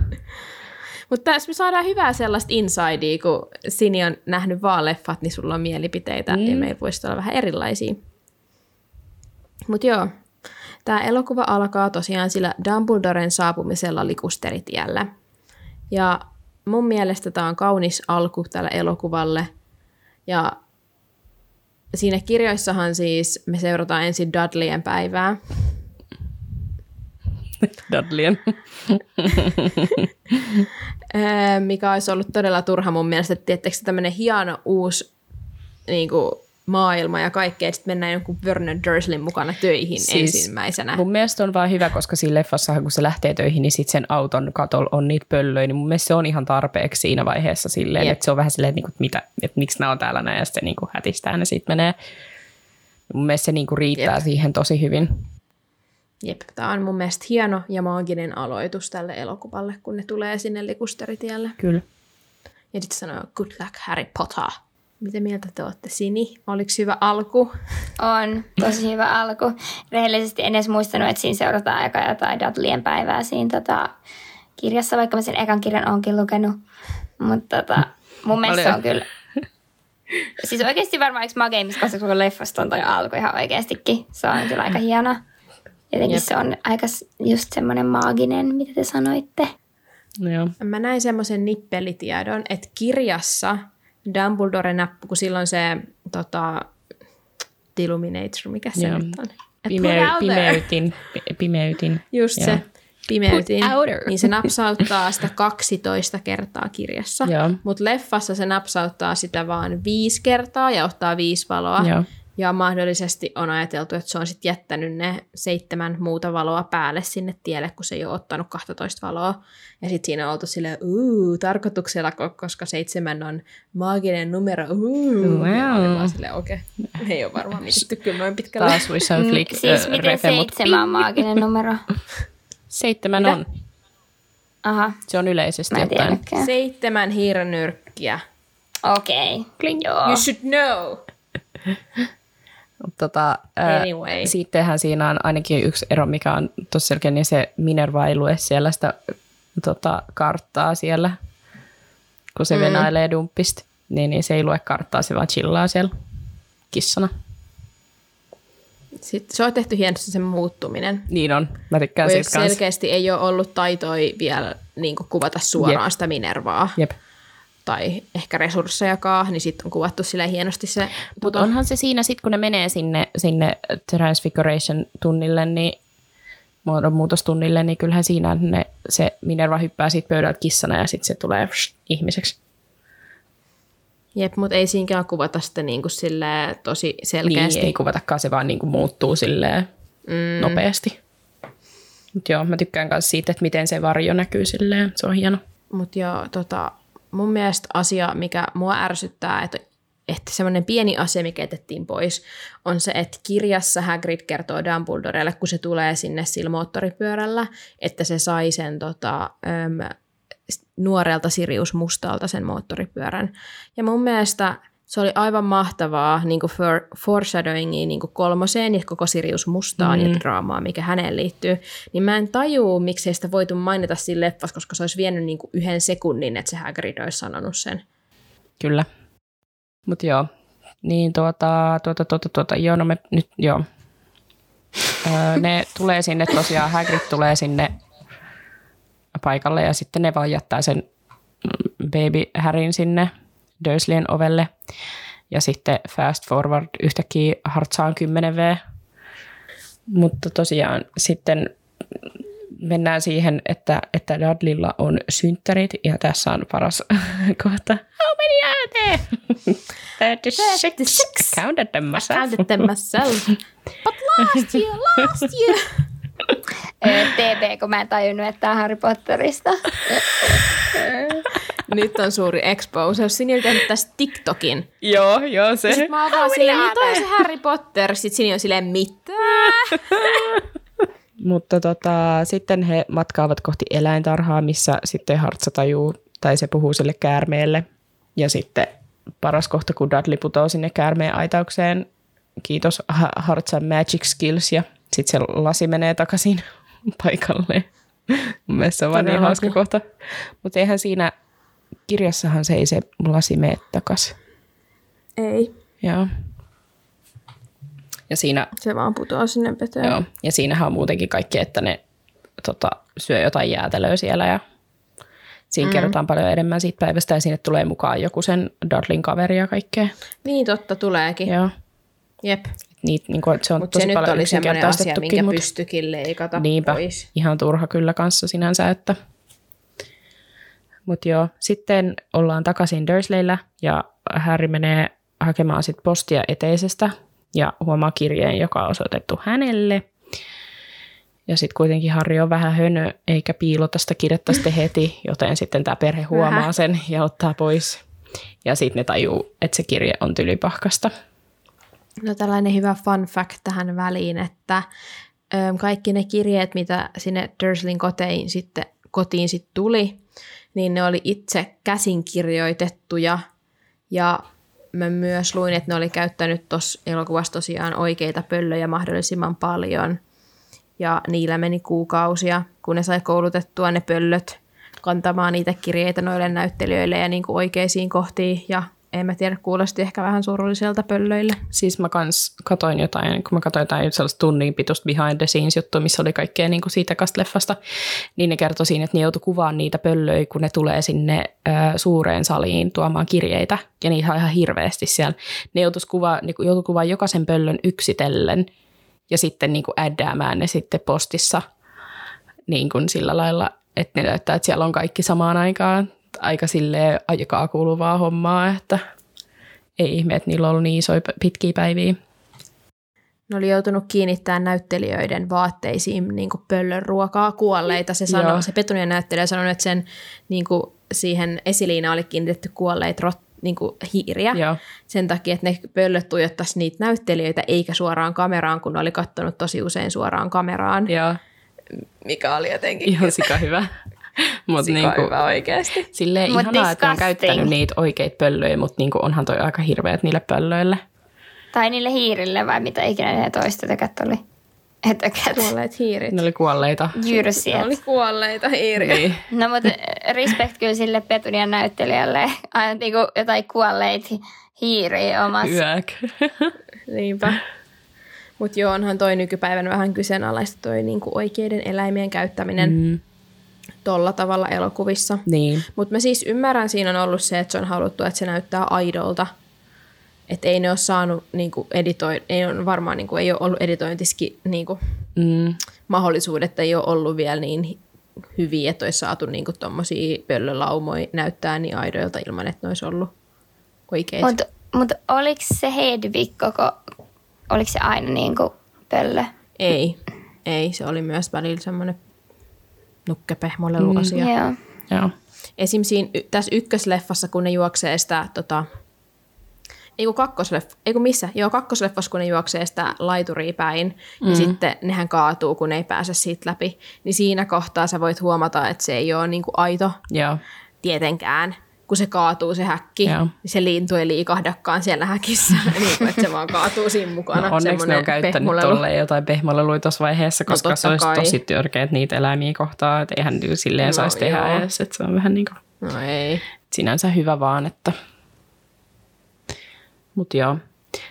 Mutta tässä me saadaan hyvää sellaista insidea, kun Sini on nähnyt vaan leffat, niin sulla on mielipiteitä mm. ja meillä voisi olla vähän erilaisia. Mutta joo, tämä elokuva alkaa tosiaan sillä Dumbledoren saapumisella likusteritiellä. Ja mun mielestä tämä on kaunis alku tälle elokuvalle. Ja siinä kirjoissahan siis me seurataan ensin Dudleyen päivää. Dudleyen. Mikä olisi ollut todella turha mun mielestä, että tämmöinen hieno uusi niin kuin, maailma ja kaikkea, sitten mennään jonkun Vernon Dursleyn mukana töihin siis, ensimmäisenä. Mun mielestä on vaan hyvä, koska siinä leffassa, kun se lähtee töihin, niin sitten sen auton katolla on niitä pöllöjä, niin mun mielestä se on ihan tarpeeksi siinä vaiheessa silleen, Jep. että se on vähän silleen, että, niinku, mitä, että miksi nämä on täällä näin, ja sitten se niinku hätistää ne sitten menee. Mun mielestä se niinku riittää Jep. siihen tosi hyvin. Jep, tämä on mun mielestä hieno ja maaginen aloitus tälle elokuvalle, kun ne tulee sinne likusteritielle. Kyllä. Ja sitten sanoo, good luck Harry Potter. Mitä mieltä te olette, Sini? Oliko hyvä alku? On tosi hyvä alku. Rehellisesti en edes muistanut, että siinä seurataan eka jotain Dudleyen päivää siinä tota, kirjassa, vaikka mä sen ekan kirjan onkin lukenut. Mutta tota, mun mielestä se Paljon. on kyllä... Siis oikeasti varmaan yksi mageimmista, koska koko leffasta on toi alku ihan oikeastikin. Se on kyllä aika hieno. Jotenkin Jep. se on aika just semmoinen maaginen, mitä te sanoitte. No joo. Mä näin semmoisen nippelitiedon, että kirjassa Dumbledore näppy, kun silloin se tota, Illuminator, mikä se nyt on? Pimey, pimeytin. Pimeytin. Just Joo. se pimeytin, niin se napsauttaa sitä 12 kertaa kirjassa. Mutta leffassa se napsauttaa sitä vaan viisi kertaa ja ottaa viisi valoa. Joo. Ja mahdollisesti on ajateltu, että se on sitten jättänyt ne seitsemän muuta valoa päälle sinne tielle, kun se ei ole ottanut 12 valoa. Ja sitten siinä on oltu silleen, uuu, tarkoituksella, ko- koska seitsemän on maaginen numero, uuu. Wow. Ja oli vaan silleen, okei, okay. ei ole varmaan mietitty kyllä noin pitkälle. Taas Wisson Mm, Flick siis äh, miten refe, seitsemän on maaginen numero? Seitsemän Mitä? on. Aha, Se on yleisesti tiedäkään. Seitsemän hiirenyrkkiä. Okei. Okay. Joo. You should know. Tota, ää, Anyway. Sittenhän siinä on ainakin yksi ero, mikä on tosi selkeä, niin se Minerva ei lue siellä sitä tota, karttaa siellä, kun se mm. venailee dumppista. Niin, niin se ei lue karttaa, se vaan chillaa siellä kissana. Sitten se on tehty hienosti se muuttuminen. Niin on, mä tykkään siitä kanssa. selkeästi ei ole ollut taitoi vielä niin kuvata suoraan Jep. sitä Minervaa. Jep. Tai ehkä resurssejakaan, niin sitten on kuvattu sille hienosti se. Mutta onhan se siinä sitten, kun ne menee sinne, sinne Transfiguration-tunnille, niin muodonmuutostunnille, niin kyllähän siinä ne, se Minerva hyppää siitä pöydältä kissana ja sitten se tulee psh, ihmiseksi. Jep, mutta ei siinäkään kuvata sitä niin kuin silleen tosi Niin, selkeästi. ei kuvatakaan, se vaan niinku muuttuu silleen mm. nopeasti. Mut joo, mä tykkään myös siitä, että miten se varjo näkyy silleen, se on hieno. Mutta joo, tota, mun mielestä asia, mikä mua ärsyttää, että, että semmoinen pieni asia, mikä jätettiin pois, on se, että kirjassa Hagrid kertoo Dumbledorelle, kun se tulee sinne sillä moottoripyörällä, että se sai sen tota, äm, nuorelta Sirius Mustalta sen moottoripyörän. Ja mun mielestä se oli aivan mahtavaa niin kuin for, foreshadowingia niin kuin kolmoseen ja koko Sirius Mustaan mm. ja draamaa, mikä häneen liittyy. Niin mä en tajuu, miksei sitä voitu mainita siinä leffassa, koska se olisi vienyt niin kuin yhden sekunnin, että se Hagrid olisi sanonut sen. Kyllä. Mutta joo, niin tuota, tuota, tuota, tuota, joo, no me nyt, joo. Öö, ne tulee sinne tosiaan, Hagrid tulee sinne paikalle ja sitten ne vaan jättää sen baby Harryn sinne Dursleyn ovelle. Ja sitten fast forward yhtäkkiä Hartsaan 10V. Mutta tosiaan sitten mennään siihen, että, että Dudleylla on synttärit ja tässä on paras kohta. How many are there? 36. Counted them myself. Counted them myself. But last year, last year. TB, kun mä en tajunnut, että tämä on Harry Potterista. Nyt on suuri expose. Sinä oli tehnyt tästä TikTokin. Joo, joo se. Sitten mä oon vaan silleen, niin toi on se Harry Potter. Sitten Sinä on silleen, mitä? Mutta tota, sitten he matkaavat kohti eläintarhaa, missä sitten Hartsa tajuu, tai se puhuu sille käärmeelle. Ja sitten paras kohta, kun Dudley putoo sinne käärmeen aitaukseen. Kiitos Hartsan magic skills. Ja sitten se lasi menee takaisin paikalleen. Mun mielestä se on vaan niin hauska kohta. Mutta eihän siinä kirjassahan se ei se lasi mene takaisin. Ei. Joo. Ja siinä, Se vaan putoaa sinne veteen. joo, ja siinähän on muutenkin kaikki, että ne tota, syö jotain jäätelöä siellä ja siinä mm. kerrotaan paljon enemmän siitä päivästä ja sinne tulee mukaan joku sen Dudleyn kaveri ja kaikkea. Niin totta, tuleekin. Joo. Jep. Niit, niin kuin, se on Mutta tosi se nyt paljon oli semmoinen asia, minkä mut- pystyikin leikata Niinpä, pois. ihan turha kyllä kanssa sinänsä, että... Mutta joo, sitten ollaan takaisin Dursleyllä ja Harry menee hakemaan sit postia eteisestä ja huomaa kirjeen, joka on osoitettu hänelle. Ja sitten kuitenkin Harry on vähän hönö, eikä piilota sitä kirjettä sitten heti, joten sitten tämä perhe huomaa Vähän. sen ja ottaa pois. Ja sitten ne tajuu, että se kirje on tylypahkasta. No tällainen hyvä fun fact tähän väliin, että ö, kaikki ne kirjeet, mitä sinne Dursleyn kotiin sitten, kotiin sitten tuli, niin ne oli itse käsin kirjoitettuja ja mä myös luin, että ne oli käyttänyt tuossa elokuvassa tosiaan oikeita pöllöjä mahdollisimman paljon. Ja niillä meni kuukausia, kun ne sai koulutettua ne pöllöt kantamaan niitä kirjeitä noille näyttelijöille ja niin kuin oikeisiin kohtiin ja en mä tiedä, kuulosti ehkä vähän surulliselta pöllöille. Siis mä kans katoin jotain, kun mä katsoin jotain sellaista tunnin pituista behind the scenes juttua, missä oli kaikkea niin kuin siitä leffasta, niin ne kertoi siinä, että ne joutui kuvaamaan niitä pöllöjä, kun ne tulee sinne ö, suureen saliin tuomaan kirjeitä, ja niitä on ihan hirveästi siellä. Ne joutuisi kuvaa, niin joutui kuvaa jokaisen pöllön yksitellen, ja sitten niin kuin äddäämään ne sitten postissa niin kuin sillä lailla, että ne näyttää, että siellä on kaikki samaan aikaan. Aika silleen aikaa kuuluvaa hommaa, että ei ihme, että niillä on ollut niin isoja pitkiä päiviä. Ne oli joutunut kiinnittämään näyttelijöiden vaatteisiin niin pöllön ruokaa kuolleita. Se, Joo. sanoi, se Petunia näyttelijä sanoi, että sen, niin kuin, siihen esiliinaan oli kiinnitetty kuolleita rot, niin kuin hiiriä. Joo. Sen takia, että ne pöllöt tuijottaisi niitä näyttelijöitä eikä suoraan kameraan, kun ne oli kattonut tosi usein suoraan kameraan. Joo, Mikä oli jotenkin ihan sika hyvä. Mutta niinku, hyvä oikeasti. silleen Mut ihanaa, että ne on käyttänyt niitä oikeita pöllöjä, mutta niinku onhan toi aika hirveät niille pöllöille. Tai niille hiirille vai mitä ikinä ne toista tökät oli. Tökät. Kuolleet hiirit. Ne oli kuolleita. Ne Jyrsiät. oli kuolleita hiiriä. Niin. No mutta respect kyllä sille Petunian näyttelijälle. Aina niinku jotain kuolleita hiiriä omassa. Yäk. Niinpä. Mutta joo, onhan toi nykypäivänä vähän kyseenalaista toi niinku oikeiden eläimien käyttäminen mm. Tolla tavalla elokuvissa. Niin. Mutta mä siis ymmärrän, siinä on ollut se, että se on haluttu, että se näyttää aidolta. Että ei ne ole saanut niinku editoi, ei ole varmaan niinku, ei ole ollut editointiski niinku, Mm. mahdollisuudet, ei ole ollut vielä niin hyviä, että olisi saatu niinku tommosia pöllölaumoja näyttää niin aidoilta ilman, että ne olisi ollut oikeita. Mutta mut oliko se Hedvig koko, oliko se aina niinku pöllö? Ei, ei. Se oli myös välillä semmoinen nukkepehmolelu mm, asia. Joo. Joo. Esim. Siinä, tässä ykkösleffassa, kun ne juoksee sitä tota, ei kun kakkosleffa, ei kun missä, joo kakkosleffassa, kun ne juoksee sitä laituria päin, mm. ja sitten nehän kaatuu, kun ne ei pääse siitä läpi, niin siinä kohtaa sä voit huomata, että se ei ole niinku aito Joo. tietenkään, kun se kaatuu se häkki, Joo. niin se lintu ei liikahdakaan siellä häkissä, niin kuin, että se vaan kaatuu siinä mukana. No, onneksi ne on käyttänyt tolleen jotain pehmoleluja tuossa vaiheessa, No koska totta se olisi kai. tosi törkeät niitä eläimiä kohtaa, että eihän ne silleen No saisi tehdä edes, että se on vähän niin kuin No ei. sinänsä hyvä vaan, että... Mutta joo.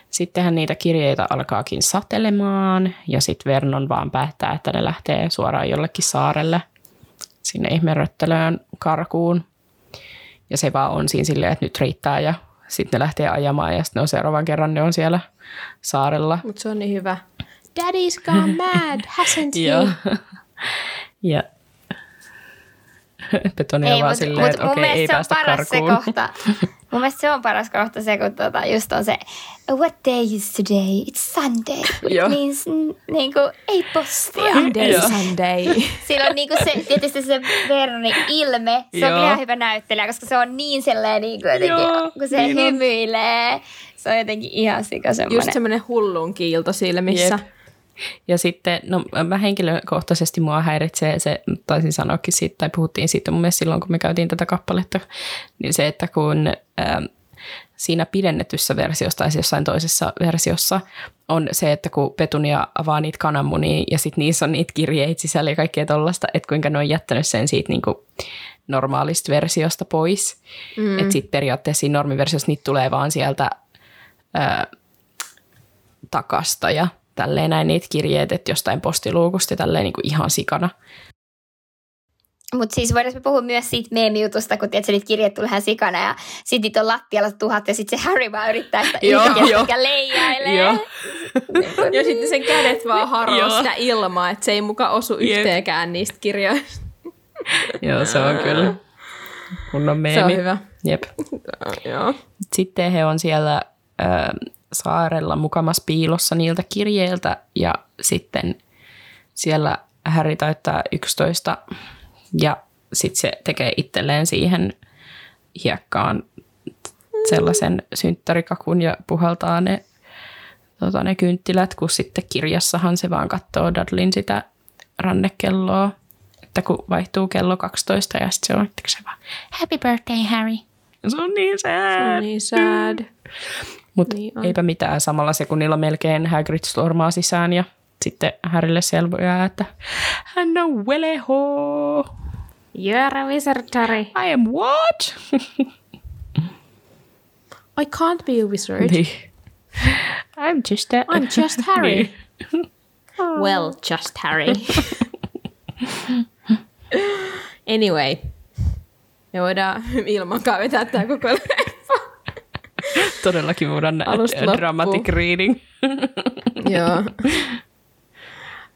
Sittenhän niitä kirjeitä alkaakin satelemaan ja sitten Vernon vaan päättää, että ne lähtee suoraan jollekin saarelle sinne ihmeröttelöön karkuun. Ja se vaan on siinä silleen, että nyt riittää ja sitten ne lähtee ajamaan ja sitten on seuraavan kerran ne on siellä saarella. Mutta se on niin hyvä. Daddy's gone mad, hasn't Joo. he? ja Petonia Ei, vaan silleen, että okei, ei se on päästä paras karkuun. se kohta. Mun mielestä se on paras kohta se, kun tota, just on se What day is today? It's Sunday. It means niinku, ei postia. Sunday, Joo. Sunday. Sillä on niinku se, tietysti se Vernonin ilme, se on ihan hyvä näyttelijä, koska se on niin sellainen, niinku jotenkin, Joo, kun se niin on. hymyilee. Se on jotenkin ihan sika semmoinen. Just semmoinen hullun kiilto silmissä. Jep. Ja sitten, no mä henkilökohtaisesti mua häiritsee se, taisin sanoakin siitä, tai puhuttiin siitä mun mielestä silloin, kun me käytiin tätä kappaletta, niin se, että kun ähm, siinä pidennetyssä versiossa tai siis jossain toisessa versiossa on se, että kun Petunia avaa niitä kananmunia ja sitten niissä on niitä kirjeitä sisällä ja kaikkea tollasta, että kuinka ne on jättänyt sen siitä niinku normaalista versiosta pois. Mm. Että sitten periaatteessa siinä normiversiossa niitä tulee vaan sieltä ää, takasta ja tälleen näin niitä kirjeet, että jostain postiluukusta ja tälleen niinku ihan sikana. Mutta siis voidaan puhua myös siitä meemijutusta, kun tiedätkö, niitä kirjeet tulee ihan sikana ja sitten niitä on lattialla tuhat ja sitten se Harry vaan yrittää sitä yhtä leijailee. Joo. Ja sitten sen kädet vaan haroo sitä ilmaa, että se ei muka osu Jep. yhteenkään niistä kirjoista. Joo, se on kyllä kunnon meemi. Se on hyvä. Jep. Joo. Sitten he on siellä ö, saarella mukamas piilossa niiltä kirjeiltä ja sitten siellä Harry täyttää 11 ja sitten se tekee itselleen siihen hiekkaan sellaisen synttärikakun ja puhaltaa ne, tota, ne kynttilät, kun sitten kirjassahan se vaan katsoo Dudleyn sitä rannekelloa, että kun vaihtuu kello 12 ja sitten se on, että se vaan, happy birthday Harry. Se on niin Se on sad. niin sad. Mutta Niin niin on. eipä mitään. Samalla sekunnilla melkein Hagrid stormaa sisään ja sitten Harrylle selvoja, että hän on Weleho. You're a wizard, Harry. I am what? I can't be a wizard. niin. I'm just a... I'm just Harry. Niin. Well, just Harry. anyway. Me voidaan ilmankaan vetää tämä koko. Todellakin voidaan Alusta nähdä loppuun. dramatic reading. Joo.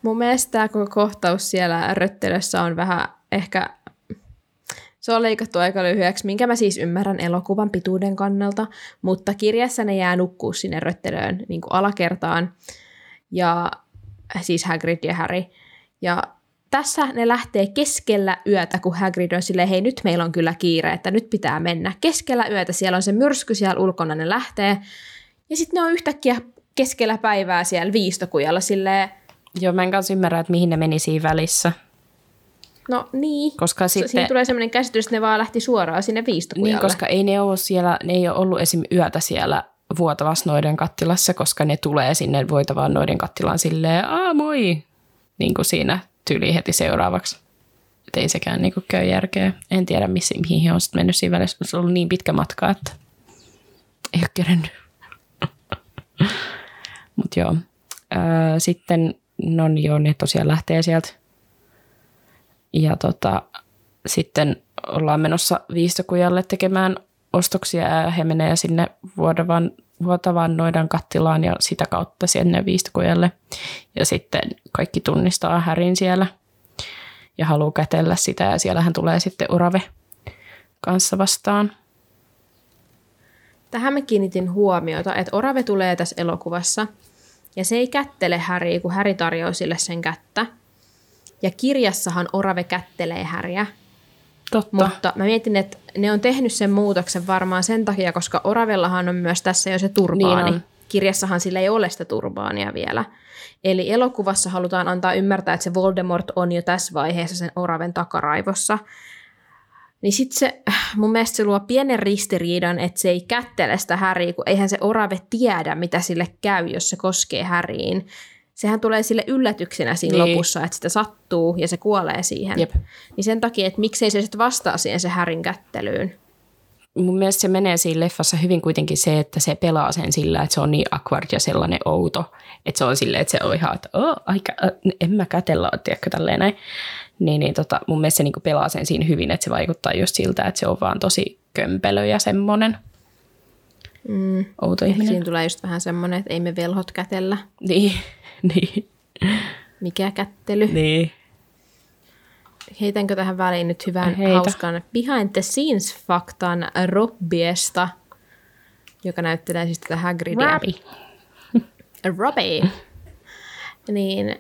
Mun mielestä tämä koko kohtaus siellä röttelössä on vähän ehkä... Se on leikattu aika lyhyeksi, minkä mä siis ymmärrän elokuvan pituuden kannalta, mutta kirjassa ne jää nukkuu sinne röttelöön niin kuin alakertaan, ja siis Hagrid ja Harry. Ja tässä ne lähtee keskellä yötä, kun Hagrid on silleen, hei nyt meillä on kyllä kiire, että nyt pitää mennä. Keskellä yötä siellä on se myrsky siellä ulkona, ne lähtee. Ja sitten ne on yhtäkkiä keskellä päivää siellä viistokujalla silleen, Joo, mä en kanssa ymmärrä, että mihin ne meni siinä välissä. no niin. Koska Sitten... Siinä tulee sellainen käsitys, että ne vaan lähti suoraan sinne viistokujalle. Niin, koska ei ne ole siellä, ne ei ole ollut esim. yötä siellä vuotavassa noiden kattilassa, koska ne tulee sinne voitavaan noiden kattilaan silleen, aa moi, niin kuin siinä tyyli heti seuraavaksi. Et ei sekään niin käy järkeä. En tiedä, missä, mihin he on sitten mennyt siinä välissä. Se on ollut niin pitkä matka, että ei ole kerennyt. Mutta joo. Öö, sitten, no joo, ne tosiaan lähtee sieltä. Ja tota, sitten ollaan menossa Viistokujalle tekemään ostoksia ja he menee sinne vuotavan, vuotavan noidan kattilaan ja sitä kautta sinne Viistokujalle. Ja sitten kaikki tunnistaa Härin siellä ja haluaa kätellä sitä ja siellähän tulee sitten Urave kanssa vastaan. Tähän mä kiinnitin huomiota, että Orave tulee tässä elokuvassa ja se ei kättele Häriä, kun Häri tarjoaa sille sen kättä. Ja kirjassahan Orave kättelee Häriä. Totta. Mutta mä mietin, että ne on tehnyt sen muutoksen varmaan sen takia, koska Oravellahan on myös tässä jo se turbaani. Niin Niin Kirjassahan sillä ei ole sitä turbaania vielä. Eli elokuvassa halutaan antaa ymmärtää, että se Voldemort on jo tässä vaiheessa sen Oraven takaraivossa. Niin sitten se, mun mielestä se luo pienen ristiriidan, että se ei kättele sitä Häriä, kun eihän se Orave tiedä, mitä sille käy, jos se koskee Häriin. Sehän tulee sille yllätyksenä siinä Niin. lopussa, että sitä sattuu ja se kuolee siihen. Jep. Niin sen takia, että miksei se sitten vastaa siihen se Härin kättelyyn. Mun mielestä se menee siinä leffassa hyvin kuitenkin se, että se pelaa sen sillä, että se on niin awkward ja sellainen outo. Että se on silleen, että se on ihan, että oh, aika, äh, en mä kätellä, tiedätkö, tälleen näin. Niin, niin tota, mun mielestä se niinku pelaa sen siinä hyvin, että se vaikuttaa just siltä, että se on vaan tosi kömpelö ja semmoinen Mm. outo ihminen. siinä tulee just vähän semmoinen, että ei me velhot kätellä. Niin, niin, Mikä kättely? niin. Heitänkö tähän väliin nyt hyvän Heitä. hauskan behind the scenes faktan Robbiesta, joka näyttelee siis tätä Hagridia. Robbie. Robbie. niin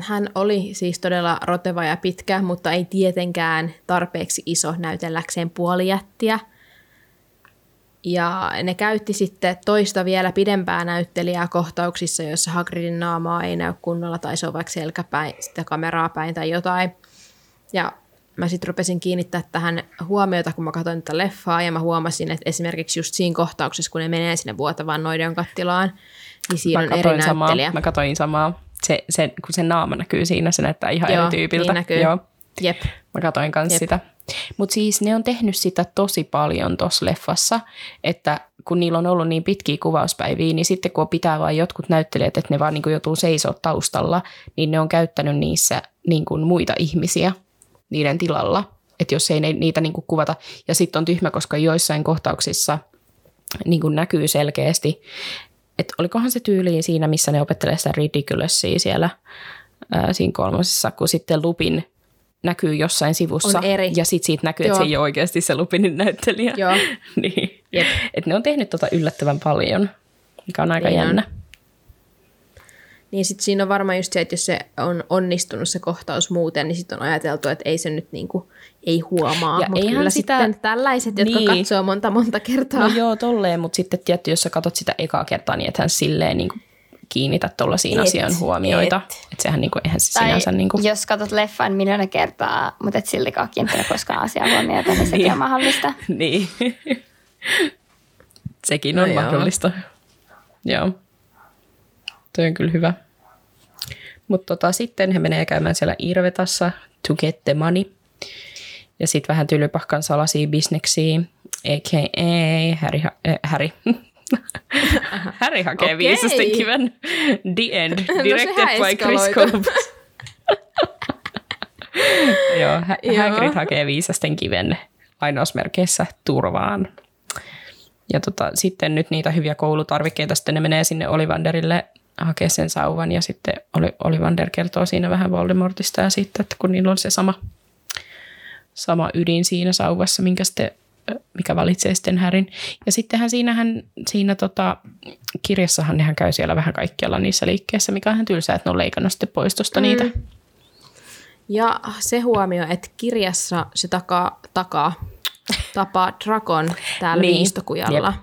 hän oli siis todella roteva ja pitkä, mutta ei tietenkään tarpeeksi iso näytelläkseen puolijättiä. Ja ne käytti sitten toista vielä pidempää näyttelijää kohtauksissa, joissa Hagridin naamaa ei näy kunnolla tai se on vaikka selkäpäin, sitä kameraa päin tai jotain. Ja mä sitten rupesin kiinnittää tähän huomiota, kun mä katsoin tätä leffaa, ja mä huomasin, että esimerkiksi just siinä kohtauksessa, kun ne menee sinne vuotavaan noiden kattilaan, niin siinä Mä on eri katoin samaa. näyttelijä. Mä katoin samaa. Se, se, kun se naama näkyy siinä, se näyttää ihan Joo, eri tyypiltä. niin näkyy. Joo. Jep. Mä katsoin kans Jep. sitä. Mutta siis ne on tehnyt sitä tosi paljon tuossa leffassa, että kun niillä on ollut niin pitkiä kuvauspäiviä, niin sitten kun pitää vain jotkut näyttelijät, että ne vaan niin joutuu seisoo taustalla, niin ne on käyttänyt niissä niin kuin muita ihmisiä niiden tilalla. Että jos ei ne, niitä niin kuin kuvata. Ja sitten on tyhmä, koska joissain kohtauksissa niin kuin näkyy selkeästi, että olikohan se tyyliin siinä, missä ne opettelee sitä ridiculousia siellä ää, siinä kolmosessa, kun sitten Lupin näkyy jossain sivussa. On eri. Ja sitten siitä näkyy, että se ei ole oikeasti se Lupinin näyttelijä. Joo. niin. Jep. Et ne on tehnyt tota yllättävän paljon, mikä on aika Niin on. jännä. Niin sitten siinä on varmaan just se, että jos se on onnistunut se kohtaus muuten, niin sitten on ajateltu, että ei se nyt niinku, ei huomaa. Ja Mutta eihän kyllä sitä- sitten tällaiset, jotka Niin. katsoo monta monta kertaa. No joo, tolleen, mutta sitten tietty, jos sä katsot sitä ekaa kertaa, niin ethän silleen niin kiinnitä tuollaisiin Et, asioihin huomioita. et. Että sehän niin kuin, eihän se Tai sinänsä niin kuin, jos katsot leffan miljoona kertaa, mutta et siltikään kiinnittänyt koskaan asiaa huomiota, niin sekin on mahdollista. Niin. Sekin No on joo. mahdollista. Joo. Toi on kyllä hyvä. Mutta tota, sitten he menee käymään siellä Irvetassa to get the money. Ja sitten vähän tylypahkan salaisia bisneksiä, a.k.a. Harry, ha- äh, Harry. Harry hakee Okei. viisasten kiven. The End. No Directed sehän by Chris. Columbus. Joo, Hä- Joo. Hagrid hakee viisasten kiven lainausmerkeissä turvaan. Ja tota, sitten nyt niitä hyviä koulutarvikkeita, sitten ne menee sinne Olivanderille hakea sen sauvan ja sitten Oli- Olivander kertoo siinä vähän Voldemortista ja siitä, että kun niillä on se sama, sama ydin siinä sauvassa, minkä sitten, mikä valitsee sitten Härin. Ja sittenhän siinähän, siinä tota, kirjassahan nehän käy siellä vähän kaikkialla niissä liikkeissä, mikä on ihan tylsää, että ne on leikannut sitten pois tuosta mm. niitä. Ja se huomio, että kirjassa se takaa, takaa tapaa Drakon täällä Niin. viistokujalla.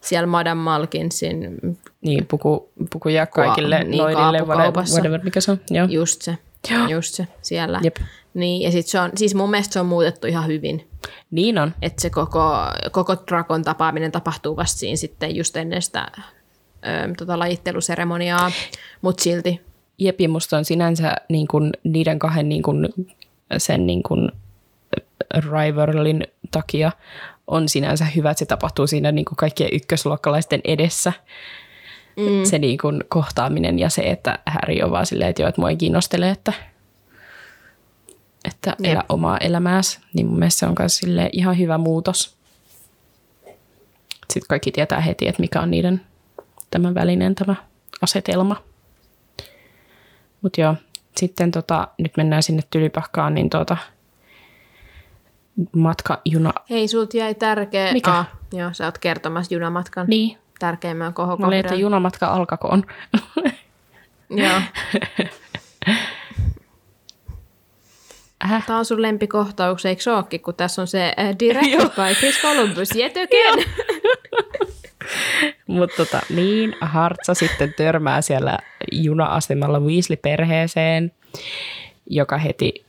Siellä Madame Malkinsin, Niin, puku, pukuja kaikille niin, noidille, whatever, mikä se on. Joo. just se, just se siellä. Jep. Niin, ja sit se on, siis mun mielestä se on muutettu ihan hyvin. Niin on. Että se koko, koko Drakon tapaaminen tapahtuu vasta siinä sitten just ennen sitä ö, tota lajitteluseremoniaa, mutta silti. Jep, ja musta on sinänsä niin kuin, niiden kahden niin kuin, sen niin kuin, rivalin takia on sinänsä hyvä, että se tapahtuu siinä niin kuin kaikkien ykkösluokkalaisten edessä. Mm. Se niin kuin, kohtaaminen ja se, että Harry on vaan silleen, että joo, että mua ei kiinnostele, että, että Jep. elä omaa elämääsi. Niin mun mielestä se on myös ihan hyvä muutos. Sitten kaikki tietää heti, että mikä on niiden tämän välinen tämä asetelma. Mutta joo, sitten tota, nyt mennään sinne Tylypahkaan, niin tota, matka juna. Hei, sulta jäi tärkeä... Mikä? Ah, joo, sä oot kertomassa junamatkan Niin, tärkeimmän mä olin, kohokohdan. että junamatka alkakoon. Joo. Häh? Tämä on sun lempikohtaus, eikö se ookin, kun tässä on se uh, directed by Chris Columbus yet again. Mutta tota, niin, Hartsa sitten törmää siellä juna-asemalla Weasley-perheeseen, joka heti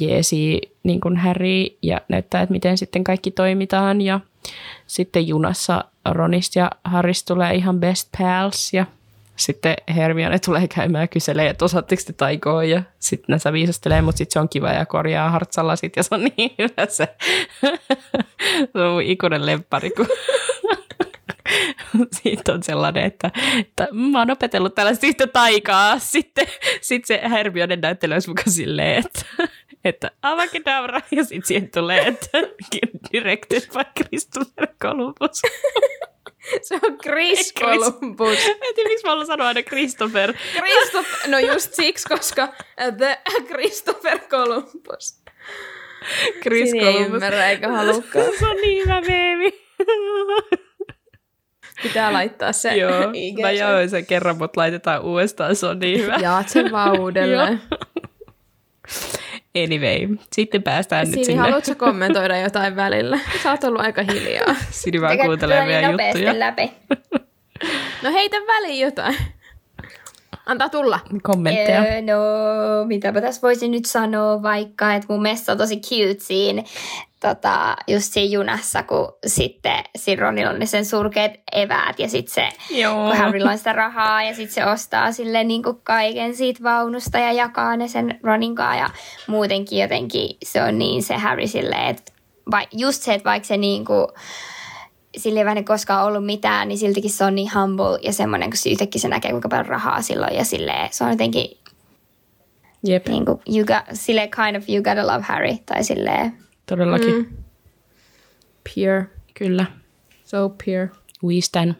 jeesi niin kuin Harry ja näyttää, että miten sitten kaikki toimitaan. Ja sitten junassa Ronista ja Harris tulee ihan best pals ja sitten Hermione tulee käymään kyselee, että osaatteko te taikoa ja sitten ne viisastelee, mutta sitten se on kiva ja korjaa hartsalla sit ja se on niin hyvä se. se on mun ikuinen lemppari, kun siitä on sellainen, että, että mä oon opetellut tällaista yhtä taikaa. Sitten sit se Hermione näyttelee olisi mukaan silleen, että, että avakadabra, ja sitten siihen tulee, että directed by Christopher Columbus. Se on Chris Ei. Columbus. Mä en tiedä, miksi mä haluan sanoa aina Christopher. Christopher, no just siksi, koska uh, the Christopher Columbus. Chris Siinä ei Columbus. ymmärrä eikä halukkaan. Se on niin hyvä meemi. Pitää laittaa se Joo, IG. mä jaoin sen kerran, mutta laitetaan uudestaan, se on niin hyvä. Jaat sen vaan uudelleen. Anyway, sitten päästään nyt Sini, sinne. haluatko kommentoida jotain välillä? Sä oot ollut aika hiljaa. Sini vaan kuuntelee meidän nopeasti juttuja. läpi. No heitä väliin jotain. Antaa tulla. Kommentteja. Öö, no, mitäpä tässä voisin nyt sanoa vaikka, että mun mielestä on tosi cute siinä, tota, just siinä junassa, kun sitten siinä Ronilla on ne sen surkeat eväät ja sitten se, Joo. kun Harrylla on sitä rahaa ja sitten se ostaa sille niin kuin kaiken siitä vaunusta ja jakaa ne sen Ronin kanssa ja muutenkin jotenkin se on niin se Harry silleen, että vai, just se, että vaikka se niin kuin, sillä ei vähän koskaan ollut mitään, niin siltikin se on niin humble ja semmoinen, kun se yhtäkkiä se näkee, kuinka paljon rahaa silloin ja silleen, se on jotenkin Jep, niin kuin, you got, silleen kind of you gotta love Harry tai silleen. Todellakin. Mm. Pure. Kyllä. So pure. We stand.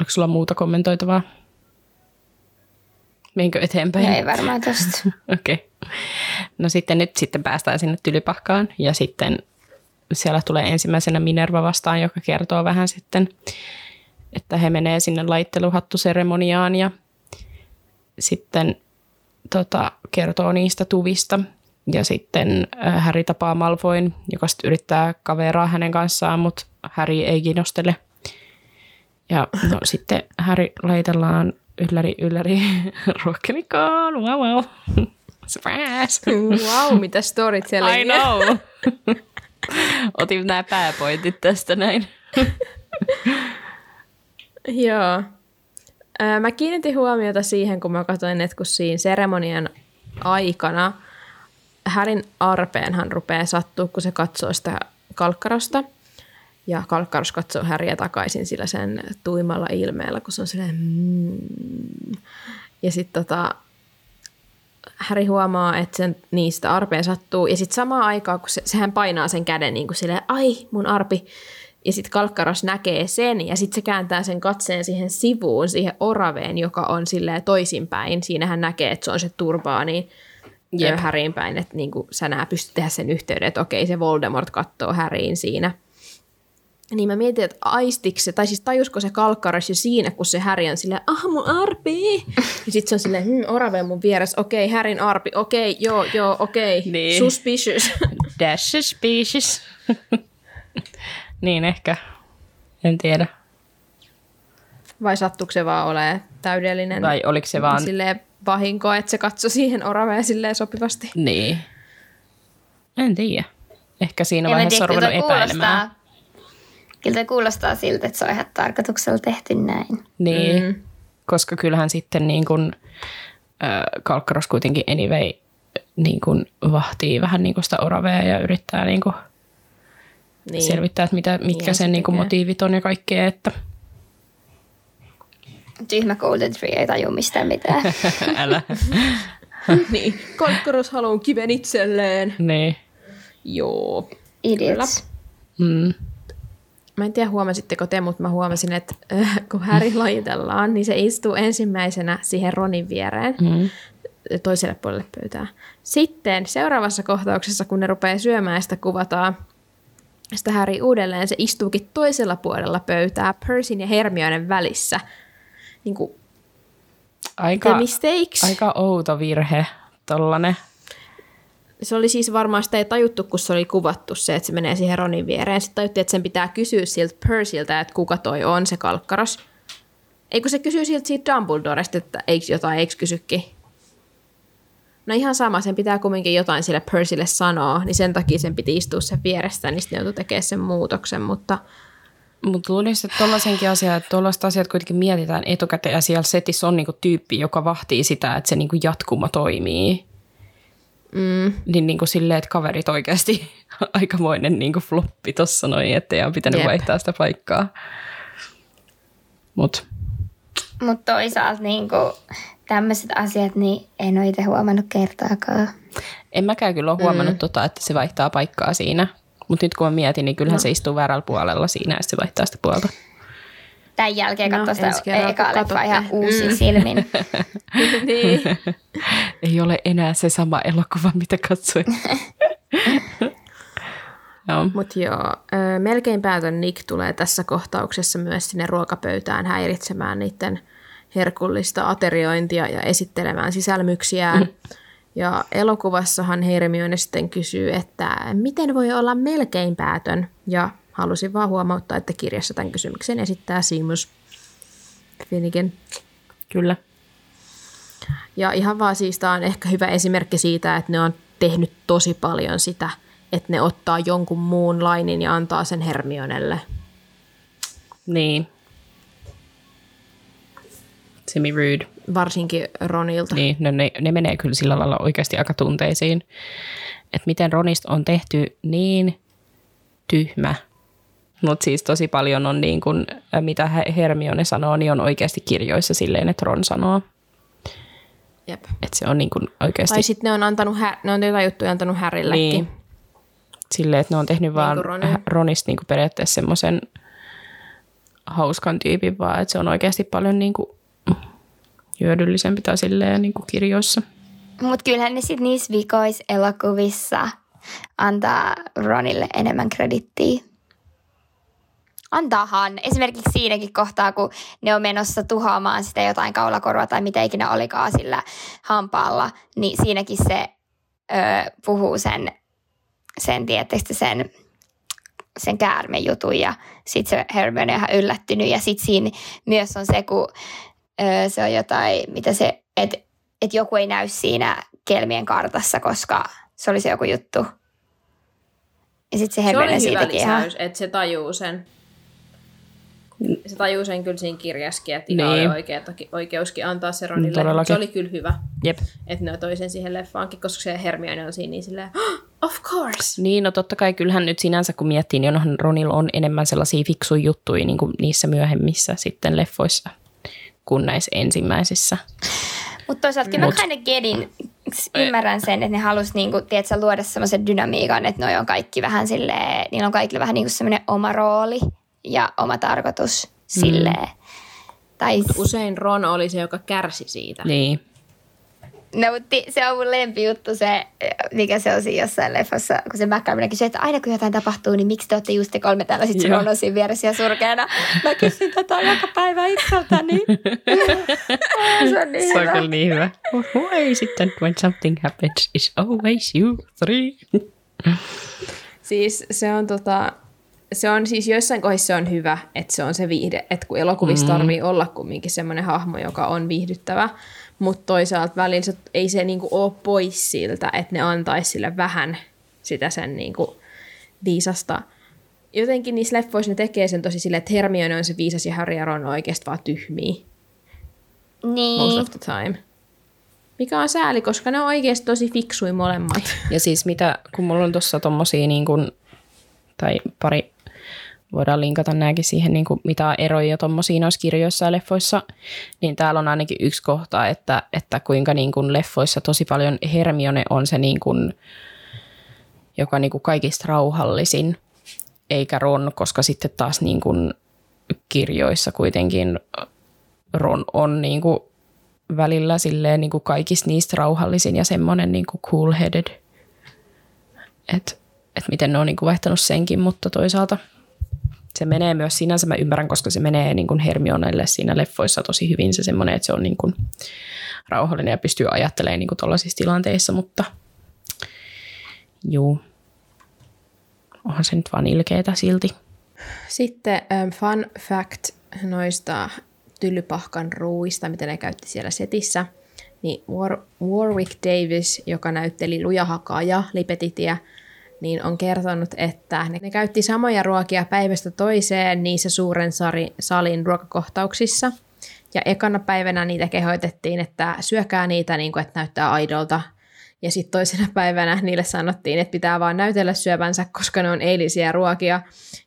Onko sulla muuta kommentoitavaa? Menkö eteenpäin? Ei varmaan tosta. Okei. Okay. No sitten nyt sitten päästään sinne Tylypahkaan ja sitten siellä tulee ensimmäisenä Minerva vastaan, joka kertoo vähän sitten, että he menee sinne laitteluhattuseremoniaan ja sitten tota, kertoo niistä tuvista. Ja sitten äh, Harry tapaa Malfoyn, joka sitten yrittää kaveraa hänen kanssaan, mutta Harry ei kiinnostele. Ja no, sitten Harry laitellaan ylläri, ylläri, ruokkelikkoon, wow, wow. Surprise! Wow, mitä storit siellä I know. Otin nämä pääpointit tästä näin. Joo. Mä kiinnitin huomiota siihen, kun mä katsoin, että kun siinä seremonian aikana Härin arpeenhan rupeaa sattua, kun se katsoo sitä kalkkarosta. Ja kalkkaros katsoo Häriä takaisin sillä sen tuimalla ilmeellä, kun se on silleen mm. Ja sitten tota, Häri huomaa, että sen, niistä arpeen sattuu. Ja sitten samaan aikaan, kun se, sehän painaa sen käden niin kuin silleen, ai mun arpi. Ja sitten Kalkkaros näkee sen ja sitten se kääntää sen katseen siihen sivuun, siihen oraveen, joka on silleen toisinpäin. Siinähän näkee, että se on se turbaani Jep. Häriin päin, että niin kuin sä nää pystyt tehdä sen yhteyden, että okei, se Voldemort katsoo Häriin siinä. Niin mä mietin, että aistiksi se, tai siis tajusko se kalkkaras jo siinä, kun se Häri on silleen, ah mun arpi. Ja sit se on silleen, hm, orave mun vieressä, okei, Härin arpi, okei, joo, joo, okei, Niin. suspicious. Dash suspicious. niin ehkä. En tiedä. Vai sattuuko se vaan olemaan täydellinen Vai oliko se vaan... silleen vahinko, että se katsoi siihen oraveen silleen sopivasti? Niin. En tiedä. Ehkä siinä En vaiheessa on tiedä, ruvennut kyllä toi epäilemään. kuulostaa- Kyllä kuulostaa siltä, että se on ihan tarkoituksella tehty näin. Niin, mm. koska kyllähän sitten niin kuin, äh, Kalkkaros kuitenkin anyway niin kuin vahtii vähän niin kuin sitä oravea ja yrittää niin kuin Niin. selvittää, että mitä, mitkä Niinhän se sen niin kuin tekee. motiivit on ja kaikkea. Että. Tyhmä Golden Tree ei taju mistään mitään. Älä. niin. Kalkkaros haluaa kiven itselleen. niin. Joo. Idiots. Mm. Mä en tiedä huomasitteko te, mutta mä huomasin, että äh, kun Häri lajitellaan, niin se istuu ensimmäisenä siihen Ronin viereen Mm. toiselle puolelle pöytää. Sitten seuraavassa kohtauksessa, kun ne rupeaa syömään ja sitä kuvataan sitä Häri uudelleen, se istuukin toisella puolella pöytää Persin ja Hermionen välissä. Niin kuin Aika, the mistakes. aika outo virhe, tollanen. se oli siis varmaan sitä ei tajuttu, kun se oli kuvattu se, että se menee siihen Ronin viereen. Sitten tajuttiin, että sen pitää kysyä siltä Percyltä, että kuka toi on se kalkkaros. Eikö se kysyy siltä siitä Dumbledoresta, että eikö jotain, eikö kysykin? No ihan sama, sen pitää kumminkin jotain sille Percylle sanoa, niin sen takia sen piti istua sen vierestä, niin sitten joutui tekemään sen muutoksen, mutta Mutta luulisin, että tuollaisenkin asiaa, että tuollaiset asiat kuitenkin mietitään etukäteen ja siellä setissä on niinku tyyppi, joka vahtii sitä, että se niinku jatkuma toimii. Mm. Niin niinku silleen, että kaverit oikeasti aikamoinen niinku floppi tuossa noin, että ei ole pitänyt Jep. vaihtaa sitä paikkaa. Mut Mutta toisaalta niinku, tämmöiset asiat, niin en ole itse huomannut kertaakaan. en mäkään kyllä ole huomannut mm. tota, että se vaihtaa paikkaa siinä. Mutta nyt kun mä mietin, niin kyllähän no. se istuu väärällä puolella siinä ja se vaihtaa sitä puolta. Tämän jälkeen No, katsoa sitä ensi kerralla, ekaa leffaa ihan uusin silmin. niin. Ei ole enää se sama elokuva, mitä katsoin. Joo. Mutta joo, melkein päätön Nick tulee tässä kohtauksessa myös sinne ruokapöytään häiritsemään niiden herkullista ateriointia ja esittelemään sisälmyksiään. Ja elokuvassahan Hermione sitten kysyy, että miten voi olla melkein päätön? Ja halusin vaan huomauttaa, että kirjassa tämän kysymyksen esittää Seamus Finnegan. Kyllä. Ja ihan vaan siis tämä on ehkä hyvä esimerkki siitä, että ne on tehnyt tosi paljon sitä, että ne ottaa jonkun muun lainin ja antaa sen Hermionelle. Niin. Semi rude. Varsinkin Ronilta. Niin, no ne, ne menee kyllä sillä lailla oikeasti aika tunteisiin. Että miten Ronista on tehty niin tyhmä. Mutta siis tosi paljon on niin kuin, mitä He- Hermione sanoo, niin on oikeasti kirjoissa silleen, että Ron sanoo. Jep. Että se on niin kuin oikeasti Tai sitten ne on antanut, hä- ne on jotain juttuja antanut Harryllekin. Niin. silleen, että ne on tehnyt vaan kuin Ronin. Ronista niin kuin periaatteessa semmoisen hauskan tyypin vaan, että se on oikeasti paljon niin kuin hyödyllisempi tai silleen niin kuin kirjoissa. Mutta kyllähän ne sitten niissä vikoiselokuvissa antaa Ronille enemmän kredittiä. Antaahan. Esimerkiksi siinäkin kohtaa, kun ne on menossa tuhoamaan sitä jotain kaulakorua tai mitä ikinä olikaan sillä hampaalla, niin siinäkin se ö, puhuu sen, sen tietysti sen, sen käärmejutun ja sitten se Hermione on ihan yllättynyt ja sitten siinä myös on se, kun se on jotain, mitä se, että et joku ei näy siinä kelmien kartassa, koska se oli se joku juttu. Ja sitten se oli hyvä siitäkin ihan. lisäys, että se tajuu sen. Se tajuu sen kyllä siinä kirjaskin, että Niin. ihan oli oikea, oikeuskin antaa se Ronille. todellakin. Se oli kyllä hyvä, Jep. että ne toi sen siihen leffaankin, koska se Hermione on siinä niin silleen, "Oh, of course. Niin, no totta kai kyllähän nyt sinänsä kun miettii, niin onhan Ronilla on enemmän sellaisia fiksuja juttuja niin kuin niissä myöhemmissä sitten leffoissa kuin näissä ensimmäisissä. Mutta toisaalta kyllä Mut- mä kind gedin, ymmärrän sen, että ne halus niinku, tiedätkö, luoda semmoisen dynamiikan, että noi on kaikki vähän silleen, niillä on kaikilla vähän niinku semmoinen oma rooli ja oma tarkoitus silleen. Tai Usein Ron oli se, joka kärsi siitä. Niin. No, mutta se on mun lempijuttu se, mikä se on siinä jossain leffassa, kun se McCormick kysyy, että aina kun jotain tapahtuu, niin miksi te olette just te kolme täällä, sitten on siinä vieressä ja surkeana. Mä kysyn tätä joka päivä itseltäni. se on niin Se on hyvä. kyllä niin hyvä. Why sitten when something happens is always you three. Siis se on tota, se on siis joissain kohdissa se on hyvä, että se on se viihde, että kun elokuvissa mm. tarvii olla kumminkin semmoinen hahmo, joka on viihdyttävä, mutta toisaalta välillä se, ei se niinku ole pois siltä, että ne antaisi sille vähän sitä sen niinku viisasta. Jotenkin niissä leffoissa ne tekee sen tosi silleen, että Hermione on se viisas ja Harry ja Ron on oikeasti vaan tyhmiä most Niin. of the time. Mikä on sääli, koska ne on oikeasti tosi fiksui molemmat. Ja siis mitä, kun mulla on tuossa tommosia niin kuin, tai pari, voidaan linkata nämäkin siihen, niin kuin, mitä eroja tommosia noissa kirjoissa ja leffoissa, niin täällä on ainakin yksi kohta, että, että kuinka niin kuin leffoissa tosi paljon Hermione on se niin kuin, joka niin kuin kaikista rauhallisin, eikä Ron, koska sitten taas niin kuin kirjoissa kuitenkin Ron on niin kuin välillä silleen niin kuin kaikista niistä rauhallisin ja semmoinen niin kuin cool-headed. Että et miten ne on niin kuin vaihtanut senkin, mutta toisaalta se menee myös sinänsä, mä ymmärrän, koska se menee niin kuin Hermionelle siinä leffoissa tosi hyvin se semmoinen, että se on niin kuin rauhallinen ja pystyy ajattelemaan niin kuin tollaisissa tilanteissa, mutta Juu. Onhan se nyt vaan ilkeetä silti. Sitten um, fun fact noista Tyllypahkan ruuista, mitä ne käytti siellä setissä. Niin War- Warwick Davis, joka näytteli Lujahakaa ja Lipetitia, niin on kertonut, että ne, käytti samoja ruokia päivästä toiseen niissä suuren salin ruokakohtauksissa. Ja ekana päivänä niitä kehoitettiin, että syökää niitä niin kuin, että näyttää aidolta – ja sitten toisena päivänä niille sanottiin, että pitää vaan näytellä syövänsä, koska ne on eilisiä ruokia.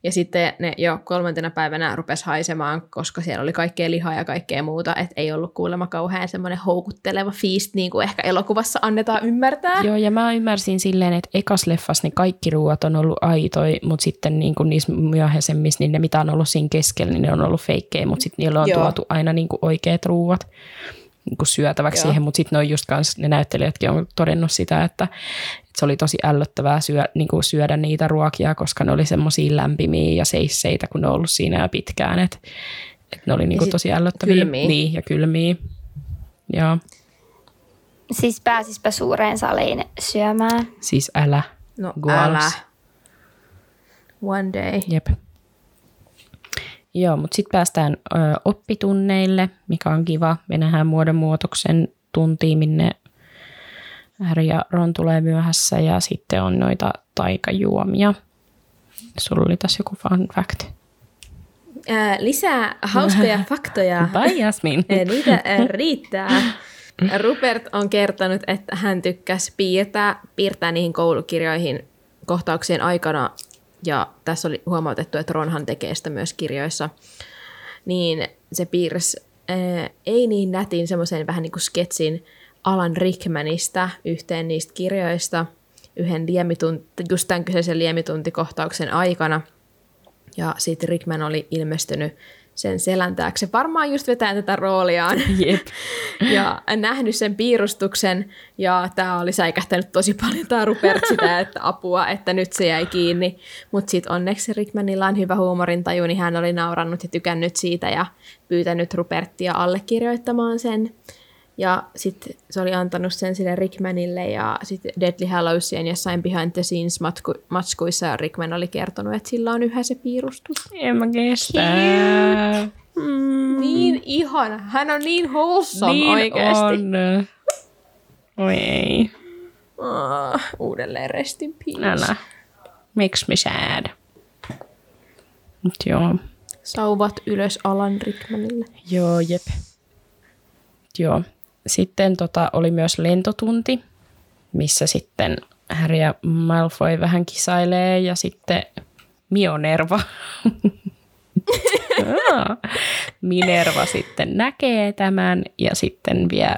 Ja sitten ne jo kolmantena päivänä rupes haisemaan, koska siellä oli kaikkea lihaa ja kaikkea muuta. Että ei ollut kuulemma kauhean semmoinen houkutteleva feast, niin kuin ehkä elokuvassa annetaan ymmärtää. Joo, ja mä ymmärsin silleen, että ekas leffas ne kaikki ruoat on ollut aitoi, mutta sitten niin kuin niissä myöhäisemmissä, niin ne mitä on ollut siinä keskellä, niin ne on ollut feikkejä, mutta sitten niillä on Joo. tuotu aina niin kuin oikeat ruuat niin kuin syötäväksi Joo. siihen, mutta sitten ne on just kans, ne näyttelijätkin on todennut sitä, että, että se oli tosi ällöttävää syö, niin kuin syödä niitä ruokia, koska ne oli semmoisia lämpimiä ja seisseitä, kun ne on ollut siinä jo pitkään, että, että ne oli niin kuin tosi ällöttäviä. Kylmiä. Niin, ja kylmiä. Joo. Siis pääsispä suureen saliin syömään. Siis älä. No Guals. älä. One day. Jep. Joo, mutta sitten päästään ö, oppitunneille, mikä on kiva. Me nähdään muodonmuutoksen tuntiin, minne Harry ja Ron tulee myöhässä ja sitten on noita taikajuomia. Sulla oli tässä joku fun fact. Ää, lisää hauskoja faktoja. Bye Jasmin. Niitä ää, riittää. Rupert on kertonut, että hän tykkäsi piirtää, piirtää niihin koulukirjoihin kohtauksien aikana ja tässä oli huomautettu, että Ronhan tekee sitä myös kirjoissa, niin se piirsi ää, ei niin nätin semmoisen vähän niin kuin sketsin Alan Rickmanista yhteen niistä kirjoista yhden liemitunti, just tämän kyseisen liemituntikohtauksen aikana. Ja sitten Rickman oli ilmestynyt sen selän taakse. Varmaan just vetää tätä rooliaan. Jep. ja nähnyt sen piirustuksen, ja tämä oli säikähtänyt tosi paljon tämä Rupert sitä, että apua, että nyt se jäi kiinni. Mutta sitten onneksi Rickmanilla on hyvä huumorintaju, niin hän oli naurannut ja tykännyt siitä ja pyytänyt Ruperttia allekirjoittamaan sen. Ja sitten se oli antanut sen sille Rickmanille ja sitten Deadly Hallowsien jossain behind the scenes matku, matskuissa Rickman oli kertonut, että sillä on yhä se piirustus. En mä kestä. Mm. Niin ihana. Hän on niin wholesome niin oikeasti. on. Oi ei. Ah, uudelleen rest in peace. Älä. Makes me sad. Mut joo. Sauvat ylös Alan Rickmanille. Joo, jep. Joo. Sitten tota, oli myös lentotunti, missä sitten Harry ja Malfoy vähän kisailee ja sitten Mionerva. Minerva sitten näkee tämän ja sitten vie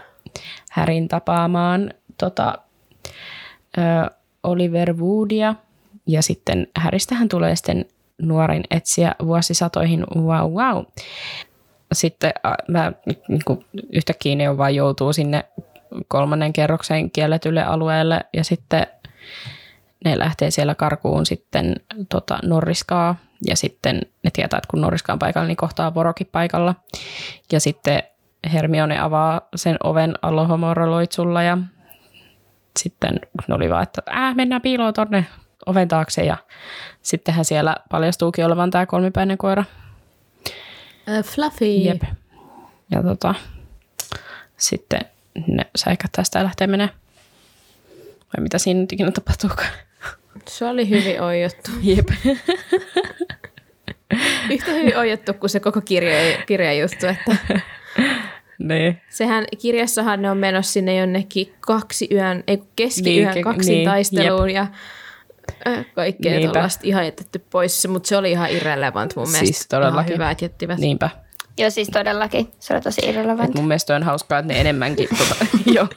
Härin tapaamaan tota, ö, Oliver Woodia. Ja sitten Häristähän tulee sitten nuorin etsiä vuosisatoihin. Wow, wow. Sitten mä niin kuin yhtäkkiä ne vaan joutuu sinne kolmannen kerroksen kielletylle alueelle ja sitten ne lähtee siellä karkuun sitten tota, Norriskaa ja sitten ne tietää, että kun Norriska on paikalla, niin kohtaa Vorokin paikalla. Ja sitten Hermione avaa sen oven Alohomoroloitsulla ja sitten ne oli vaan, että äh, mennään piiloon tonne oven taakse ja sittenhän siellä paljastuukin olevan tämä kolmipäinen koira. Uh, Fluffy. Jep. Ja tota, sitten ne säikättää sitä ja lähtee menee. Vai mitä siinä nyt ikinä tapahtuukaan. Se oli hyvin oijottu. Jep. Yhtä hyvin oijottu kuin se koko kirja, kirjajuttu, että niin. sehän kirjassahan ne on menossa sinne jonnekin kaksi yön, ei keskiyön Niin, kaksin niin, taisteluun ja äh, Äh, kaikkea tuollaista ihan jätetty pois, mutta se oli ihan irrelevant mun siis mielestä. Siis todellakin. Ihan hyvä, että jättivät. Niinpä. Joo, siis todellakin. Se oli tosi irrelevant. Mun mielestä on hauskaa, että ne enemmänkin, tota, jo,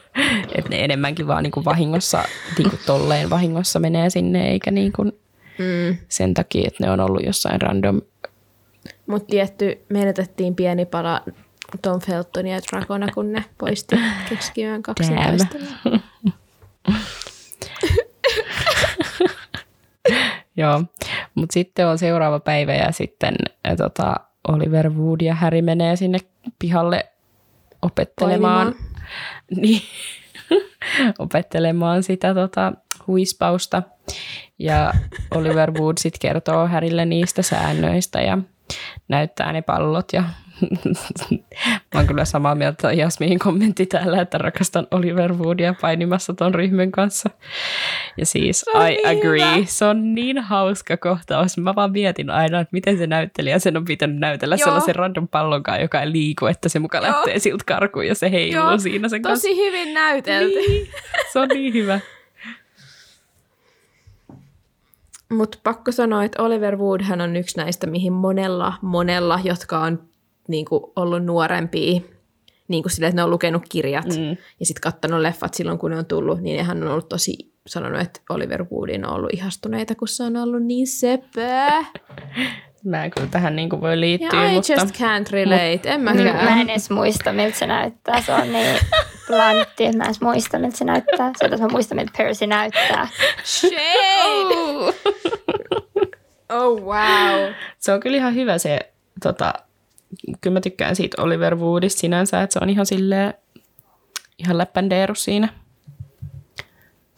et ne enemmänkin vaan niinku vahingossa, niinku tolleen vahingossa menee sinne, eikä niinku mm. sen takia, että ne on ollut jossain random. Mutta tietty, menetettiin pieni pala Tom Feltonia ja Dragona, kun ne poistivat keskiöön 12. Joo, mutta sitten on seuraava päivä ja sitten tota, Oliver Wood ja Harry menee sinne pihalle opettelemaan, niin, opettelemaan sitä tota, huispausta. Ja Oliver Wood sitten kertoo Härille niistä säännöistä ja näyttää ne pallot ja Mä oon kyllä samaa mieltä Jasmiin kommentti täällä, että rakastan Oliver Woodia painimassa ton ryhmän kanssa. Ja siis I niin agree. Hyvä. Se on niin hauska kohtaus. Mä vaan mietin aina, että miten se näyttelijä sen on pitänyt näytellä Joo. sellaisen random pallonkaan, joka ei liiku, että se muka Joo. lähtee siltä karkuun ja se heiluu Joo. siinä sen Tosi kanssa. Tosi hyvin näytelty. Niin. Se on niin hyvä. Mutta pakko sanoa, että Oliver Woodhan on yksi näistä, mihin monella, monella, jotka on niin kuin ollut nuorempia, niin kuin sille, että ne on lukenut kirjat mm. ja sitten kattanut leffat silloin, kun ne on tullut, niin hän on ollut tosi sanonut, että Oliver Woodin on ollut ihastuneita, kun se on ollut niin sepää. Mä en kyllä tähän niin kuin voi liittyä, yeah, I mutta... just can't relate, mut, en mäkään. Niin, mä en edes muista, miltä se näyttää. Se on niin plantti, että mä en edes muista, miltä se näyttää. Se on, mä muistan, miltä Percy näyttää. Shade! Oh. oh wow. Se on kyllä ihan hyvä se tota, kyllä mä tykkään siitä Oliver Woodista sinänsä, että se on ihan silleen, ihan läppändeeru siinä.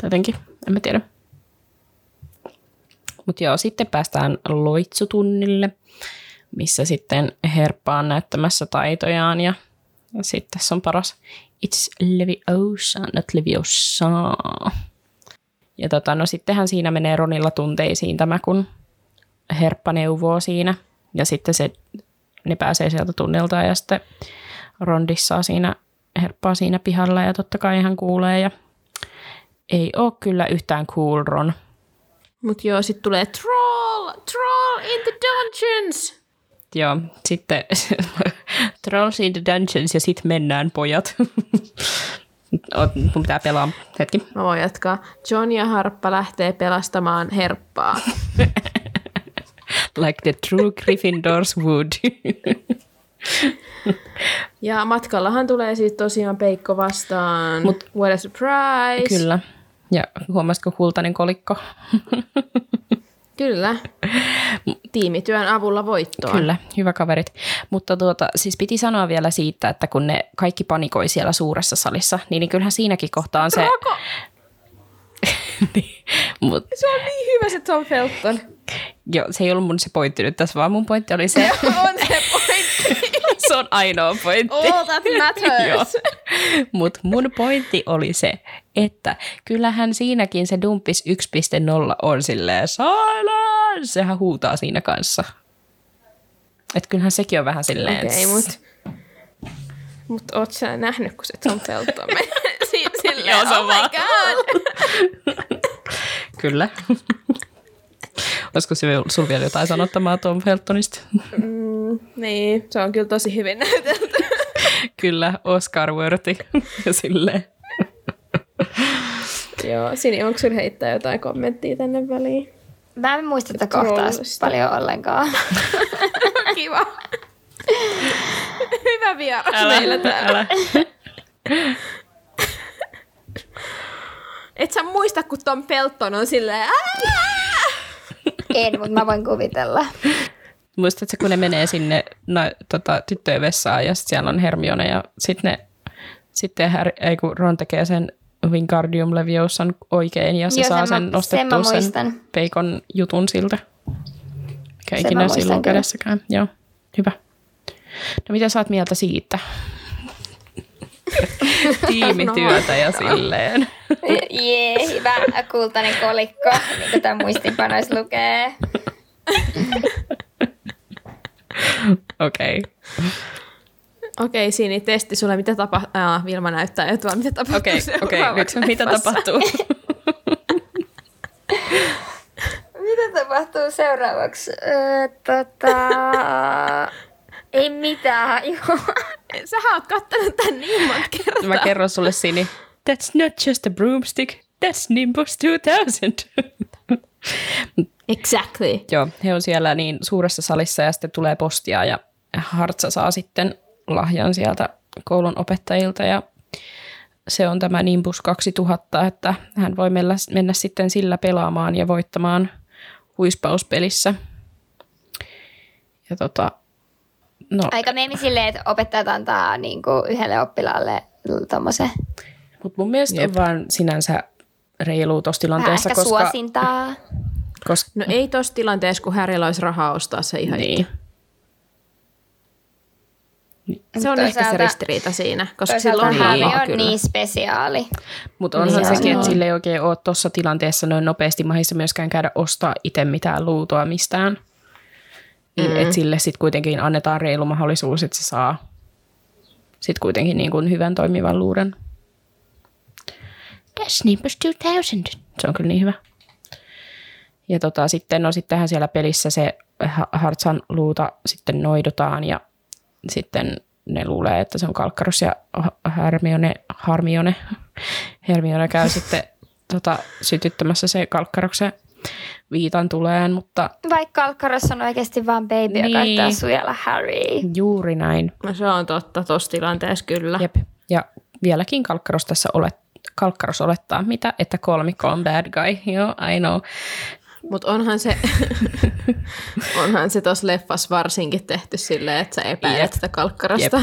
Jotenkin, en mä tiedä. Mutta joo, sitten päästään loitsutunnille, missä sitten Herppa on näyttämässä taitojaan ja, ja sitten tässä on paras It's Leviosa, not Leviosa. Ja tota, no sittenhän siinä menee Ronilla tunteisiin tämä, kun Herppa neuvoo siinä. Ja sitten se ne pääsee sieltä tunnilta ja sitten rondissa siinä, herppaa siinä pihalla ja totta kai hän kuulee ja ei ole kyllä yhtään cool Ron. Mut joo, sitten tulee troll, troll in the dungeons. Joo, sitten trolls in the dungeons ja sitten mennään pojat. Mun pitää pelaa. Hetki. Mä voin jatkaa. John ja Harppa lähtee pelastamaan herppaa. like the true Gryffindors would. ja matkallahan tulee sitten tosiaan Peikko vastaan. Mut, What a surprise! Kyllä. Ja huomasiko kultainen kolikko? Kyllä. Tiimityön avulla voittoa. Kyllä, hyvä kaverit. Mutta tuota, siis piti sanoa vielä siitä, että kun ne kaikki panikoi siellä suuressa salissa, niin, niin kyllähän siinäkin kohtaa on se... niin, mut... Se on niin hyvä se Tom Felton. Joo, se ei ollut mun se pointti nyt tässä, vaan mun pointti oli se... on se pointti. se on ainoa pointti. All that matters. Mutta mun pointti oli se, että kyllähän siinäkin se Dumpis 1.0 on silleen silence. Sehän huutaa siinä kanssa. Että kyllähän sekin on vähän silleen... Okei, okay, mutta mut oot sä nähnyt, kun se Felton menee silleen, Joo, se on oh my god. Kyllä. Olisiko sinulla vielä jotain sanottamaa Tom Feltonista? Mm, niin, se on kyllä tosi hyvin näytelty. kyllä, Oscar worthy ja silleen. Joo, Sini, onko sinulla heittää jotain kommenttia tänne väliin? Mä en muista tätä kohtaa paljon ollenkaan. Kiva. Hyvä vieras älä, meillä täällä. Älä. Et sä muista, kun Tom Pelton on silleen En, mutta mä voin kuvitella. Muistatko, kun ne menee sinne no, tota, tyttöjen vessaan ja sit siellä on Hermione ja sitten ne sitten Harry, ei kun Ron tekee sen Wingardium Leviosan oikein ja se Joo, saa sen, nostettua sen, sen peikon jutun siltä. Mikä sen ikinä silloin kädessäkään. Joo, hyvä. No mitä sä oot mieltä siitä? Tiimityötä ja silleen. Jee, hyvä kultainen kolikko, niin kuin tämä muistinpanoissa lukee. Okei. Okay. Okei, okay, Siini, testi sulle, mitä tapahtuu. Ah, Vilma näyttää jo tuolla, mitä tapahtuu Okei, okay, okei, okay, nyt mitä tapahtuu? mitä tapahtuu seuraavaksi? Öö, tota... Ei mitään, joo. Sähän oot kattanut tän niin monta kertaa. Mä kerron sulle, Sini. That's not just a broomstick, that's Nimbus 2000. exactly. Joo, he on siellä niin suuressa salissa ja sitten tulee postia ja Hartsa saa sitten lahjan sieltä koulun opettajilta ja se on tämä Nimbus 2000, että hän voi mennä, mennä sitten sillä pelaamaan ja voittamaan huispauspelissä. Ja tota, no. Aika meemi silleen, että opettajat antaa niin kuin yhdelle oppilaalle tuommoisen. Mutta mun mielestä Jep. on vaan sinänsä reilua tuossa Vähän tilanteessa, ehkä koska, suosintaa. koska No ei tossa tilanteessa, kun Härillä olisi rahaa ostaa se ihan niin. itse. Se on ehkä se Toisaalta- ristiriita siinä, koska Toisaalta silloin on rahaa on kyllä. niin spesiaali. Mutta onhan Niin, sekin, että sille ei oikein ole tuossa tilanteessa noin nopeasti mahissa myöskään käydä ostaa itse mitään luutoa mistään. Mm. Että sille sitten kuitenkin annetaan reilu mahdollisuus, että se saa sitten kuitenkin niin kuin hyvän toimivan luuden. That's Nimbus 2000. Se on kyllä niin hyvä. Ja tota, sitten, no sittenhän siellä pelissä se Ha- Hartsan luuta sitten noidutaan ja sitten ne luulee, että se on Kalkkaros ja Hermione, Harmione, Hermione käy sitten tota, sytyttämässä se Kalkkaroksen viitan tuleen, mutta Vaikka Alcaraz on oikeasti vaan baby, joka Niin. yrittää suojella Harry. juuri näin. No se on totta tuossa tilanteessa kyllä. Jep. Ja vieläkin Kalkkaros tässä olet, Kalkkaros olettaa mitä, että kolmikko on bad guy. Joo, I know. Mutta onhan se, onhan se tuossa leffassa varsinkin tehty silleen, että sä epäilet Jep. sitä kalkkarasta.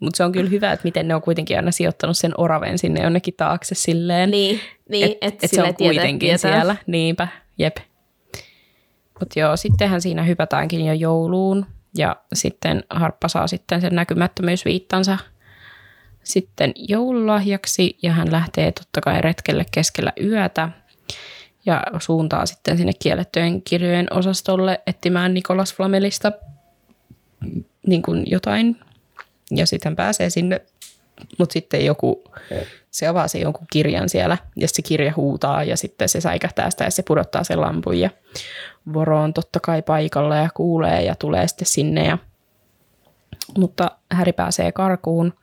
Mutta se on kyllä hyvä, että miten ne on kuitenkin aina sijoittanut sen oraven sinne jonnekin taakse silleen. Niin, niin et, että et se on kuitenkin siellä. Niinpä, jep. Mutta joo, sittenhän siinä hypätäänkin jo jouluun ja sitten Harppa saa sitten sen näkymättömyysviittansa sitten joululahjaksi ja hän lähtee totta kai retkelle keskellä yötä ja suuntaa sitten sinne kiellettyjen kirjojen osastolle etsimään Nikolas Flamelista niin kuin jotain ja sitten pääsee sinne, mutta sitten joku, se avaa se jonkun kirjan siellä ja se kirja huutaa ja sitten se säikähtää sitä ja se pudottaa sen lampun ja Voro on totta kai paikalla ja kuulee ja tulee sitten sinne ja mutta Häri pääsee karkuun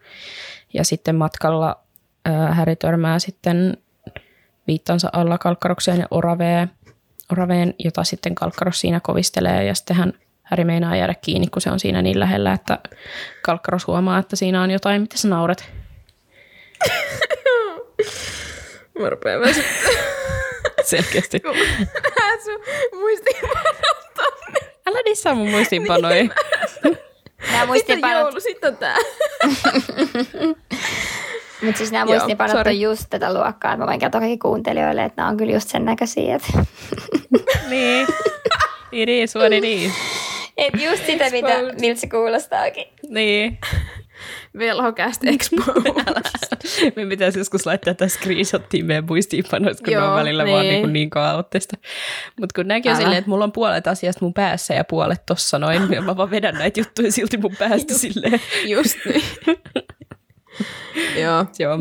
ja sitten matkalla ää, Häri törmää sitten viittansa alla kalkkarokseen ja oraveen, oraveen, jota sitten kalkkaros siinä kovistelee ja sitten hän Häri meinaa jäädä kiinni, kun se on siinä niin lähellä, että kalkkaros huomaa, että siinä on jotain. Mitä sä nauret? Mä rupean myös Selkeästi. sun muistiinpanot tonne. Älä dissaa mun muistiinpanoja. Nämä Sitten muistiinpanot, joulu, sitten on tää. mutta siis nämä Joo, muistiinpanot sorry. on just tätä luokkaa. että Mä voin kertoa kaikki kuuntelijoille, että nämä on kyllä just sen näköisiä. Että, niin. It is what it is. että just sitä, mitä, miltä se kuulostaakin. Niin. Velhocast exposed. Me pitäisi joskus laittaa tätä screenshottiin meidän muistiinpanoista, kun Joo, ne on välillä niin. vaan niin. niin, niin kaoottista. Mutta kun näkee silleen, että mulla on puolet asiasta mun päässä ja puolet tossa noin, ja mä vaan vedän näitä juttuja silti mun päästä silleen. Just niin. Joo. Joo.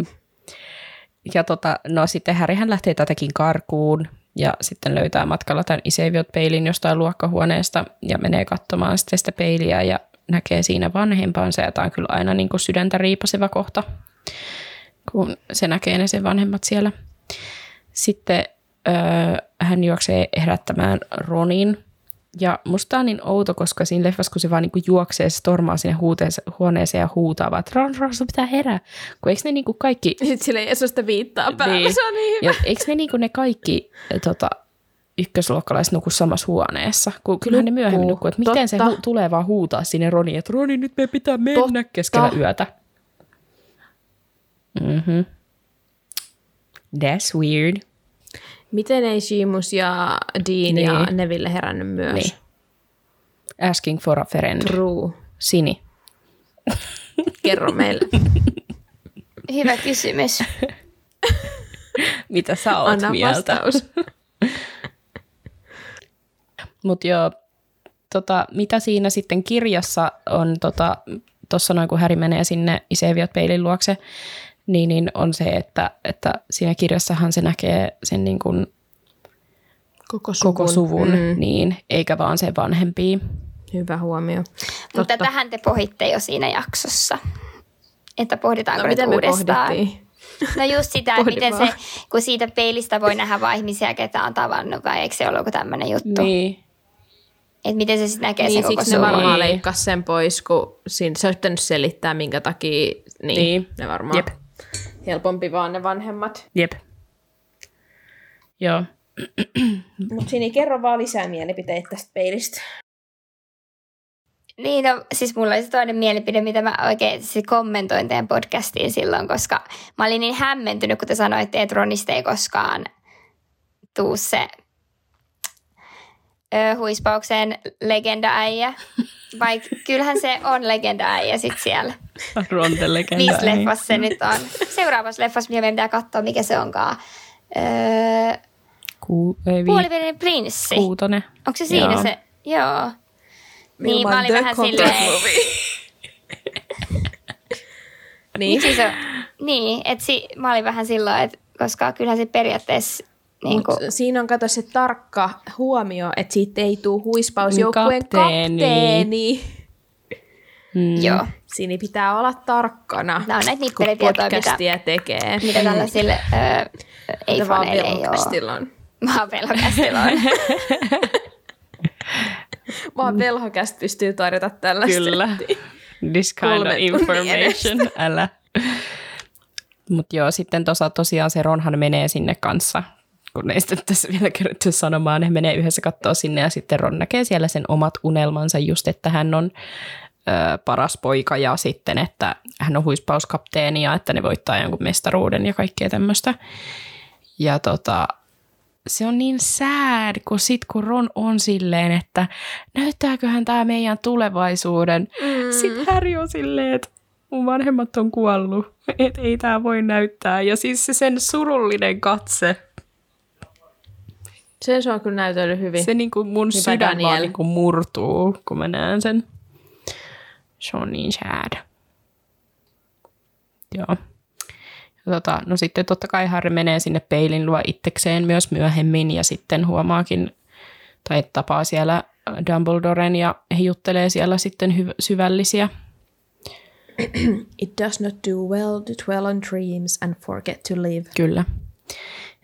Ja tota, no sitten Härihän lähtee tätäkin karkuun ja sitten löytää matkalla tämän Iseviot-peilin jostain luokkahuoneesta ja menee katsomaan sitten sitä peiliä ja näkee siinä vanhempansa ja tämä on kyllä aina niin kuin sydäntä riipaseva kohta, kun se näkee ne sen vanhemmat siellä. Sitten öö, hän juoksee herättämään Ronin ja musta on niin outo, koska siinä leffassa, kun se vaan niinku juoksee, se stormaa sinne huuteeseen, huoneeseen ja huutaa vaan, että Ron, Ron, sun pitää herää. Kun eikö ne niinku kaikki... Sitten sille sitä viittaa päällä. Niin. Se on niin hyvä. Ja eikö ne, niinku ne kaikki tota, ykkösluokkalaiset nuku samassa huoneessa? Kun kyllähän ne myöhemmin Nukkuu. nukkuu. Että miten se Totta. hu- tulee vaan huutaa sinne Roniin, että Roni, nyt me pitää mennä Totta. keskellä yötä. Mm-hmm. That's weird. Miten ei Seamus ja Dean Niin. ja Neville herännyt myös? Niin. Asking for a friend. True. Sini. Kerro meille. Hyvä kysymys. Mitä sä oot Anna mieltä? vastaus. Mutta joo, tota, mitä siinä sitten kirjassa on, tuossa tota, noin kun Häri menee sinne Iseviot peilin luokse, niin, niin on se, että, että siinä kirjassahan se näkee sen niin kuin Koko suvun. koko suvun, Mm. niin, eikä vaan se vanhempia. Hyvä huomio. Mutta tähän te pohditte jo siinä jaksossa. Että pohditaanko No, nyt miten me uudestaan. pohdittiin? No just sitä, että miten se, kun siitä peilistä voi nähdä vaan ihmisiä, ketä on tavannut, vai eikö se ollut tämmöinen juttu? Niin. Että miten se sitten näkee Niin, sen koko siksi ne varmaan leikkasi sen pois, kun siinä, se olisi pitänyt selittää, minkä takia niin, Niin. ne varmaan Jep. helpompi vaan ne vanhemmat. Jep. Joo. Mutta Sini, kerro vaan lisää mielipiteitä tästä peilistä. Niin, no, siis mulla oli se toinen mielipide, mitä mä oikein siis kommentoin teidän podcastiin silloin, koska mä olin niin hämmentynyt, kun te sanoitte, että Ronista ei koskaan tuu se ö, huispauksen legenda-äijä. Vaikka kyllähän se on legenda-äijä sit siellä. Ronte legenda. Missä leffassa se nyt on? Seuraavassa leffassa meidän pitää katsoa, mikä se onkaan. Öö, Ku, ei, prinssi. kuutonen. Onko se siinä Joo. se? Joo. Niin, Ilman mä olin vähän silleen... Niin. Miksi se, niin, että si, mä olin vähän silloin, että koska kyllähän se periaatteessa niin Mut kuin, siinä on kato se tarkka huomio, että siitä ei tule huispausjoukkueen Kapteeni. kapteeni. Mm. joo, Siinä pitää olla tarkkana, Nämä on näitä kun nippelitietoja, mitä, podcastia tekee. mitä tällaisille ö, ei Mitä vaan faneille ei ole. on. Vaan velhokästillä on. Vaan velhokäst pystyy tarjota tällaista. Kyllä. This kind Kolme of information. Älä. Mutta joo, sitten tosa, tosiaan se Ronhan menee sinne kanssa, kun ei sitten tässä vielä kerätty sanomaan, he menee yhdessä katsoa sinne ja sitten Ron näkee siellä sen omat unelmansa just, että hän on ö, paras poika ja sitten, että hän on huispauskapteeni ja että ne voittaa jonkun mestaruuden ja kaikkea tämmöistä. Ja tota, se on niin sad, kun sit kun Ron on silleen, että näyttääköhän tämä meidän tulevaisuuden. Mm. Sitten Harry on silleen, että mun vanhemmat on kuollut, että ei tämä voi näyttää. Ja siis se sen surullinen katse, Sen se on kyllä näytellyt hyvin. se niinku mun Hyvä sydän Daniel. vaan niinku murtuu, kun mä näen sen. Se on niin sad. Joo. Ja tota, no sitten totta kai Harry menee sinne peilin luo itsekseen myös myöhemmin ja sitten huomaakin, tai tapaa siellä Dumbledoren ja he juttelee siellä sitten hyv- syvällisiä. It does not do well to dwell on dreams and forget to live. Kyllä.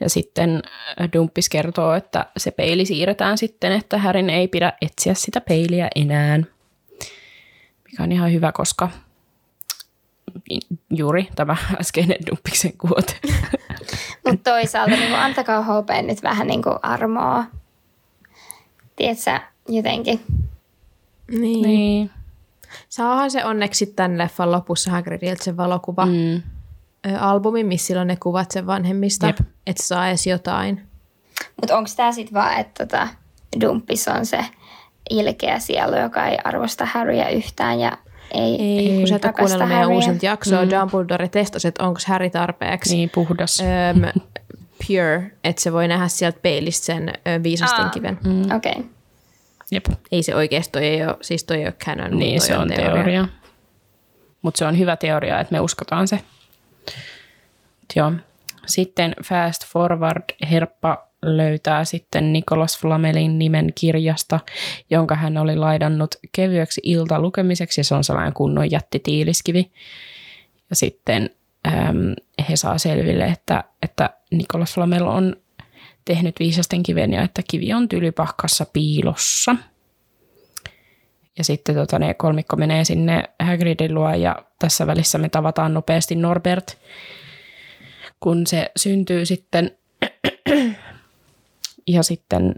Ja sitten äh, Dumppis kertoo, että se peili siirretään sitten, että Härin ei pidä etsiä sitä peiliä enää. Mikä on ihan hyvä, koska juuri tämä äskeinen Dumppiksen kuote. Mutta toisaalta niin kuin, antakaa hopeen nyt vähän niin kuin armoa. Tiedätkö, jotenkin. Niin. niin. Saahan se onneksi tämän leffan lopussa Hagridilta se valokuva Mm. Ö, albumi, missä on ne kuvat sen vanhemmista, Jep. että saa edes jotain. Mutta onko tämä sitten vaan, että tota, Dumppis on se ilkeä sielu, joka ei arvosta Harryä yhtään ja ei, Ei, kun sä et ole rakasta kuunnellut meidän uusinta jaksoa, mm. Dumbledore testasi, että onko Harry tarpeeksi Niin, puhdas. öm, pure, että se voi nähdä sieltä peilistä sen viisasten Aa. kiven. Mm. Okei. Okay. Jep. Ei se oikeasti, toi ei ole, siis toi ei ole canon, Niin, se on teoria. Mutta se on hyvä teoria, että me uskotaan se. Joo. Sitten fast forward Herppa löytää sitten Nicholas Flamelin nimen kirjasta, jonka hän oli laidannut kevyeksi iltalukemiseksi. Se on sellainen kunnon jättitiiliskivi. Ja sitten äm, he saa selville, että, että Nicholas Flamel on tehnyt viisasten kiven ja että kivi on tylypahkassa piilossa. Ja sitten tota, ne kolmikko menee sinne Hagridin luo ja tässä välissä me tavataan nopeasti Norbert, kun se syntyy sitten. ja sitten,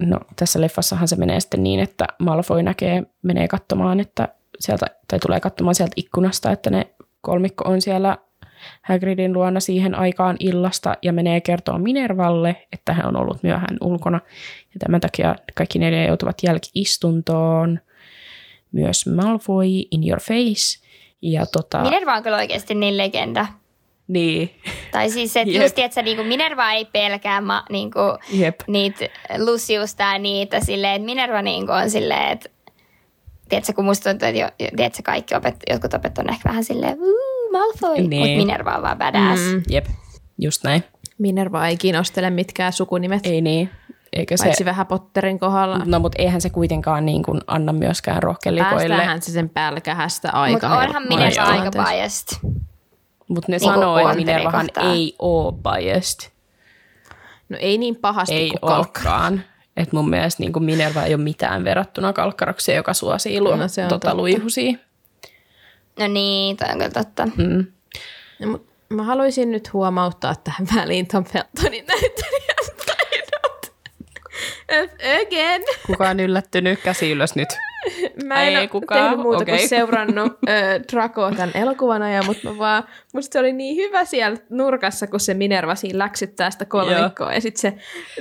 no tässä leffassahan se menee sitten niin, että Malfoy näkee, menee katsomaan, että sieltä, tai tulee katsomaan sieltä ikkunasta, että ne kolmikko on siellä Hagridin luona siihen aikaan illasta ja menee kertoa Minervalle, että hän on ollut myöhään ulkona. Ja tämän takia kaikki neljä joutuvat jälkiistuntoon. Myös Malfoy in your face. Ja tota, Minerva on kyllä oikeasti niin legenda. Niin, Tai siis, että Jep. just että niinku Minerva ei pelkää ma, niinku, jep. niitä Luciusta ja niitä silleen, että Minerva niinku on silleen, että tiedätkö, kun musta tuntuu, että jo, jo- tiedätkö, kaikki opet, jotkut opet on ehkä vähän silleen, "Uu, Malfoy, Niin. mutta Minerva on vaan badass. Mm. Jep, just näin. Minerva ei kiinnostele mitkään sukunimet, ei, niin. Eikö se, paitsi vähän Potterin kohdalla. no mutta eihän se kuitenkaan niin kuin anna myöskään rohkelikoille. Päästäänhän se sen pälkähästä aika Mutta onhan Minerva aika tilanteessa. Mutta ne Niinku sanoo, että Minervahan ei ole biased. No ei niin pahasti Ei kuin olekaan. Et mun mielestä niin Minerva ei ole mitään verrattuna kalkkarakseen, joka suosii luo, No se on tota, luihusia. No niin, toi on kyllä totta. Mm. No, mut mä haluaisin nyt huomauttaa tähän väliin Tom Feltonin näyttelijän taidot. Again. Kuka on yllättynyt? Käsi ylös nyt. Mä en Ei ole kukaan, tehnyt muuta okei. kuin seurannut ö, Draco tämän elokuvan ajan, mutta mä vaan, musta se oli niin hyvä siellä nurkassa, kun se Minerva siinä läksyttää sitä kolmikkoa, ja sitten se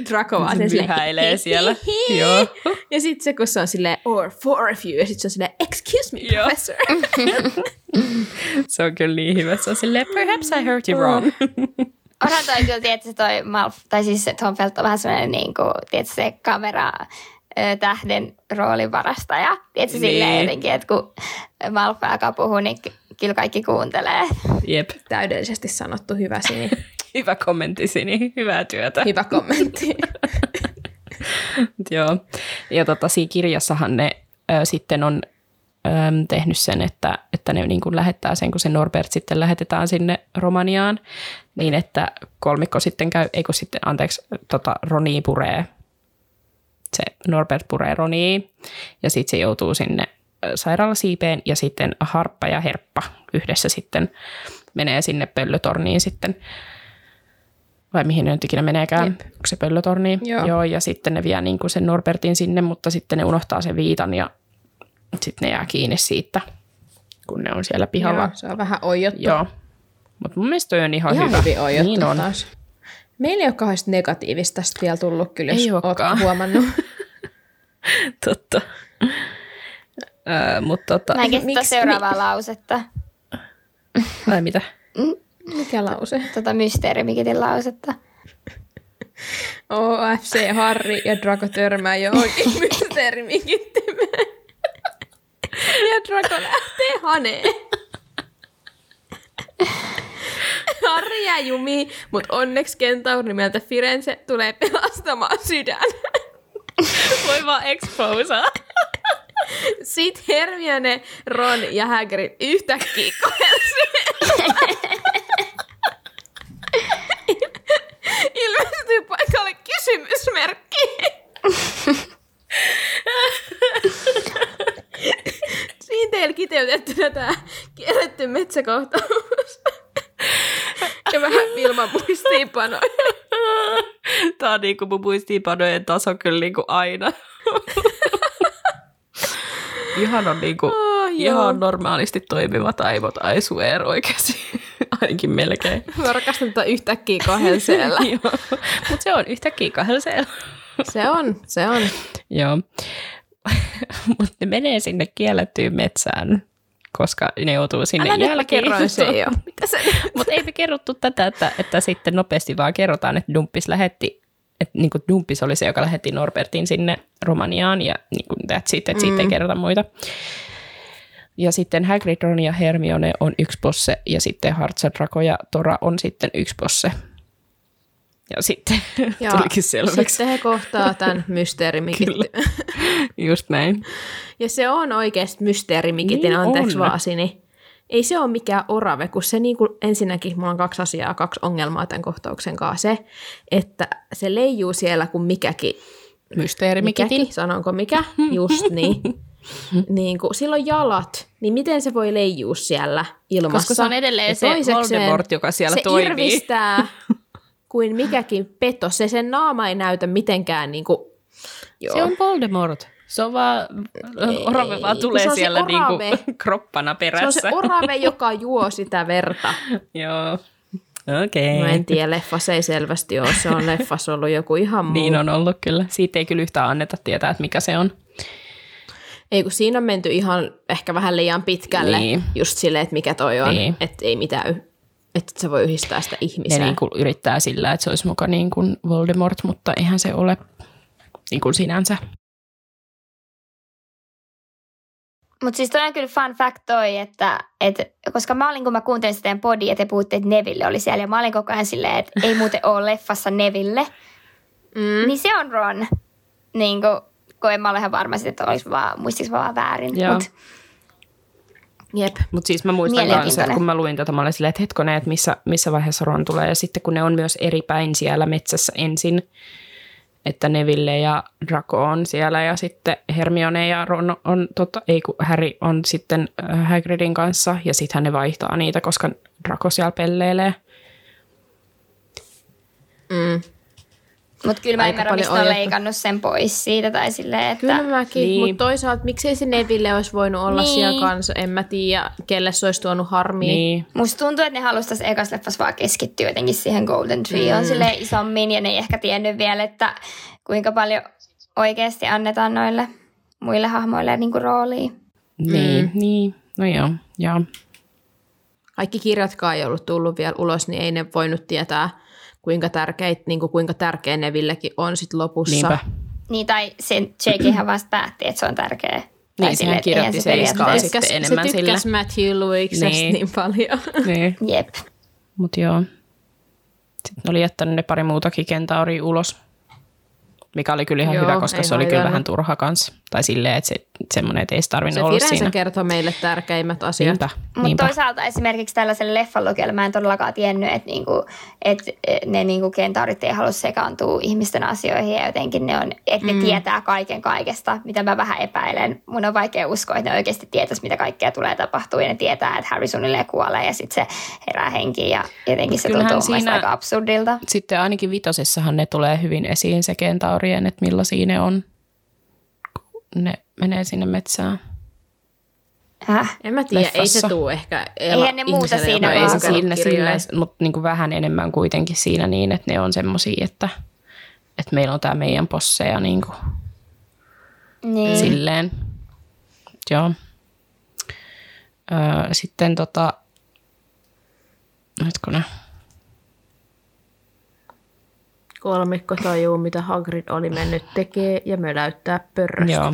Draco vaan Se sen silleen, myhäilee siellä. Joo. Ja sitten se, kun se on silleen, or four of you, ja sitten se on silleen, excuse me, Joo. professor. Se on kyllä niin hyvä. Se on silleen, perhaps I heard you wrong. Onhan toi kyllä, tietysti toi Malf, tai siis se Tom Felt on vähän sellainen niin kuin, tietysti se kamera ö, tähden roolin varastaja. Tietysti Niin. silleen jotenkin, että kun Malf alkaa puhua, niin ky- kyllä kaikki kuuntelee. Jep. Täydellisesti sanottu, hyvä Sini. Hyvä kommentti, Sini. Hyvää työtä. Hyvä kommentti. Joo. Ja tota, siinä kirjassahan ne ö, sitten on ö, tehnyt sen, että, että ne niin kuin lähettää sen, kun se Norbert sitten lähetetään sinne Romaniaan, niin että kolmikko sitten käy, ei kun sitten, anteeksi, tota, Roni puree, se Norbert puree Roni, ja sitten se joutuu sinne sairaalasiipeen, ja sitten Harppa ja Herppa yhdessä sitten menee sinne pöllötorniin sitten, vai mihin ne nyt ikinä meneekään, Jep. onko se pöllötorni? Joo. Joo, ja sitten ne vie niin kuin sen Norbertin sinne, mutta sitten ne unohtaa sen viitan ja sitten ne jää kiinni siitä, kun ne on siellä pihalla. Joo, se on vähän oijottu. Joo. Mutta mun mielestä on ihan, Ihan hyvä. hyvin oijottu Niin on. taas. Meillä ei ole kauheasti negatiivista tästä vielä tullut kyllä, jos Ei olekaan. huomannut. Totta. Öö, mutta tota, Mä en seuraavaa lausetta, vai mitä? Mikä lause? tota mysteerimikitin lausetta. OFC Harri ja Draco törmää jo oikein mysteerimikittimeen. Ja Draco lähtee haneen. Harri jää jumiin, mutta onneksi kentaur nimeltä Firenze tulee pelastamaan sydän. Voi vaan exposa. Sitten Hermione, Ron ja Hagrid yhtäkkiä. Ilmestyy paikalle kysymysmerkki. Siinä teillä kiteytettynä tämä kielletty metsäkohtaus. Ja vähän Vilman muistiinpanoja. Tää on niinku mun muistiinpanojen taso kyllä niinku aina. ihan on niinku, Oh, ihan normaalisti toimivat aivot, I swear oikeasti. Ainakin melkein. Mä rakastan tätä yhtäkkiä kahdelseella. Joo. Mutta se on yhtäkkiä kahdella siellä. se on, se on. Joo. Mutta ne menee sinne kiellettyyn metsään, koska ne joutuu sinne Älä jälkeen. kerroin se jo. Mitä se Mutta ei me kerrottu tätä, että, että sitten nopeasti vaan kerrotaan, että Dumppis lähetti, että niin kuin Dumppis oli se, joka lähetti Norbertin sinne Romaniaan ja niin kuin that's it, että mm. siitä ei kerrota muita. Ja sitten Hagrid, Ron ja Hermione on yksi bosse ja sitten Hartsa, Draco ja Tora on sitten yksi bosse. Ja sitten Ja tulikin selväksi. Sitten he kohtaa tämän mysteerimikitin. Just näin. Ja se on oikeasti mysteerimikitin, Niin anteeksi on. vaan Sini. Ei se ole mikään orave, kun se niin kuin, ensinnäkin, mulla on kaksi asiaa, kaksi ongelmaa tämän kohtauksen kanssa. Se, että se leijuu siellä kuin mikäkin, Mysteerimikitin. mikäkin sanonko mikä, just niin. niin kuin, sillä on jalat, niin miten se voi leijua siellä ilmassa? Koska se on edelleen Ja se Voldemort, joka siellä se toimii. irvistää kuin mikäkin petos. Se sen naama ei näytä mitenkään niin kuin, joo. Se on Voldemort. Se on vaan, orave vaan tulee se se siellä orave. niinku kroppana Se on perässä. se orave, joka juo sitä verta. Joo. Okei. No en tiedä, leffassa ei selvästi ole. Se on leffassa ollut joku ihan muu. Niin on ollut kyllä. Siitä ei kyllä yhtään anneta tietää, että mikä se on. Ei kun siinä on menty ihan ehkä vähän liian pitkälle. Niin. Just silleen, että mikä toi on. Niin. Että ei mitään, y- että se voi yhdistää sitä Ne ihmiseen. niin kuin yrittää sillä, että se olisi muka niin kuin Voldemort, mutta eihän se ole niin kuin sinänsä. Mutta siis toi on kyllä fun fact toi, että, että koska mä olin, kun mä kuuntelin sitä teidän podia, te puhutte, että Neville oli siellä, ja mä olin koko ajan silleen, että ei muuten ole leffassa Neville, Mm. niin se on Ron. Niin kuin, kun en mä ole ihan varma, että olisi vaan, muistiksi vaan väärin. Joo. Mut, Jep. Mutta siis mä muistan kanssa, että kun mä luin tätä, mä olin silleen, että hetkonen, että missä, missä vaiheessa Ron tulee. Ja sitten kun ne on myös eri päin siellä metsässä ensin, että Neville ja Draco on siellä ja sitten Hermione ja Ron on, tota, ei kun Harry on sitten äh, Hagridin kanssa ja sitten ne vaihtaa niitä, koska Draco siellä pelleilee. Mm. Mutta kyllä mä ymmärrän, on ojottu. leikannut sen pois siitä tai silleen, että... Kyllä mäkin, Niin. mutta toisaalta miksei se Neville olisi voinut olla Niin. siellä kanssa, en mä tiedä, kelle se olisi tuonut harmia. Niin. Musta tuntuu, että ne halusi tässä ekassa leffassa vaan keskittyä jotenkin siihen Golden Trioon mm. sille isommin ja ne ei ehkä tiennyt vielä, että kuinka paljon oikeasti annetaan noille muille hahmoille niin kuin roolia. Niin, mm. niin. No joo, joo. Kaikki kirjatkaan ei ollut tullut vielä ulos, niin ei ne voinut tietää, kuinka, tärkeit, niin kuin kuinka tärkeä Nevillekin on sit lopussa. Niinpä. Niin, tai sen J.K. vasta päätti, että se on tärkeä. Niin, sehän kirjoitti sen periaatteessa- iskaan Se sitten enemmän se sille. Matthew Lewiksesta Niin. niin. paljon. Niin. Jep. Mut joo. Sitten oli jättänyt ne pari muutakin kentauria ulos. Mikä oli kyllä ihan Joo, hyvä, koska se oli kyllä vähän turha kanssa. Tai silleen, että se, semmoinen, että ei se tarvinnut Se olla Firenze siinä. kertoi meille tärkeimmät asiat. Niinpä, Mutta niinpä. toisaalta esimerkiksi tällaiselle leffan lukijalle mä en todellakaan tiennyt, että, niinku, että ne niinku kentaurit ei halua sekaantua ihmisten asioihin ja jotenkin ne on, että ne mm. tietää kaiken kaikesta, mitä mä vähän epäilen. Mun on vaikea uskoa, että ne oikeasti tietäisi, mitä kaikkea tulee tapahtua ja ne tietää, että Harry suunnilleen kuolee ja sitten se herää henkiin ja jotenkin se tuntuu siinä... aika absurdilta. Sitten ainakin vitosessahan ne tulee hyvin esiin se kentaurien, että millaisia ne on, ne menee sinne metsään. Häh? En mä tiedä, ei se Leffassa. tuu ehkä Eihän ne muuta siinä ei se vaan siinä silleen, mutta niin kuin vähän enemmän kuitenkin siinä niin, että ne on semmosia, että, että meillä on tämä meidän posseja niin kuin Niin. silleen. Joo. Öö, sitten tota, hetkone. Kolmikko tajuu, mitä Hagrid oli mennyt tekee ja möläyttää pörröstä. Joo.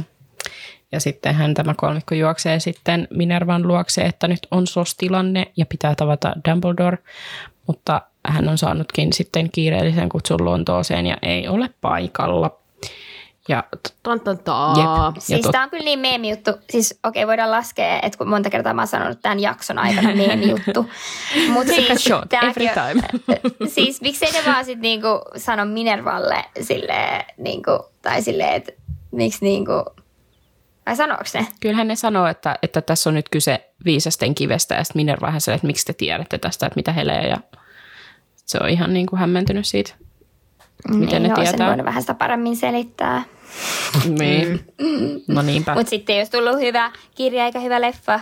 Ja sitten hän tämä kolmikko juoksee sitten Minervan luokse, että nyt on SOS-tilanne ja pitää tavata Dumbledore, mutta hän on saanutkin sitten kiireellisen kutsun Lontooseen ja ei ole paikalla. Ja Tan, tan, taa. Jep. Siis tot- tämä on kyllä niin meemi juttu. Siis okei, okay, voidaan laskea, että kun monta kertaa mä oon sanonut tämän jakson aikana meemi juttu. Mutta Take a siis, shot every on- time. siis miksei ne vaan sit niinku sano Minervalle silleen, niinku, tai silleen, että miksi niinku, vai sanoks ne? kyllähän ne sanoo, että, että tässä on nyt kyse viisasten kivestä ja sitten Minerva hän sanoo, että miksi te tiedätte tästä, että mitä helee ja se on ihan niin kuin hämmentynyt siitä, miten ne niin, Sen tietää. voinut vähän sitä paremmin selittää. Niin. No niinpä. Mutta sitten ei olisi tullut hyvä kirja eikä hyvä leffa.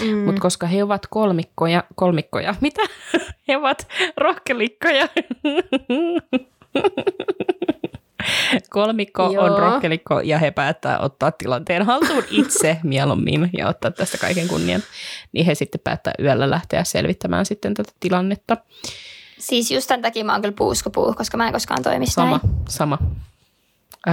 Mm. Mutta koska he ovat kolmikkoja, kolmikkoja, mitä? He ovat rohkelikkoja. Kolmikko Joo. on rohkelikko ja he päättää ottaa tilanteen haltuun itse mieluummin ja ottaa tästä kaiken kunnian. Niin he sitten päättää yöllä lähteä selvittämään sitten tätä tilannetta. Siis just tämän takia mä oon kyllä puuskopuu, koska mä en koskaan toimisi Sama, näin. sama.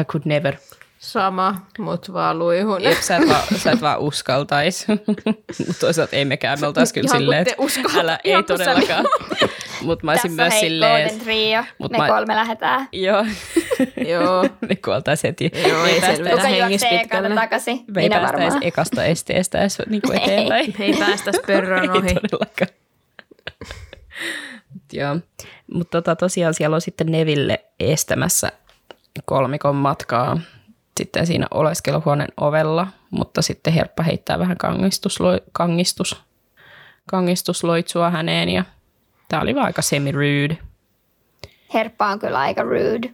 I could never. Sama, mut vaan luihun. Jep, sä et vaan, sä et vaan uskaltais. Mutta toisaalta ei mekään, me oltais kyllä Ihan silleen, että älä, ei Ihan todellakaan. Mutta mä olisin Tässä myös hei silleen, Golden Trio, Mut me mä- kolme lähdetään. Joo, Joo. me kuoltais heti. Joo, me ei päästäis- selvitä. Hengissä pitkälle. takaisin? Me ei Minä päästäisi varmaan. ekasta esteestä edes niinku eteenpäin. Ei päästäisi pörrön ei ohi. todellakaan. Mut Joo. Mutta tota, tosiaan siellä on sitten Neville estämässä kolmikon matkaa sitten siinä oleskeluhuoneen ovella, mutta sitten Herppa heittää vähän kangistuslo- kangistus, kangistusloitsua häneen ja tämä oli vaan aika semi-rude. Herppa on kyllä aika rude.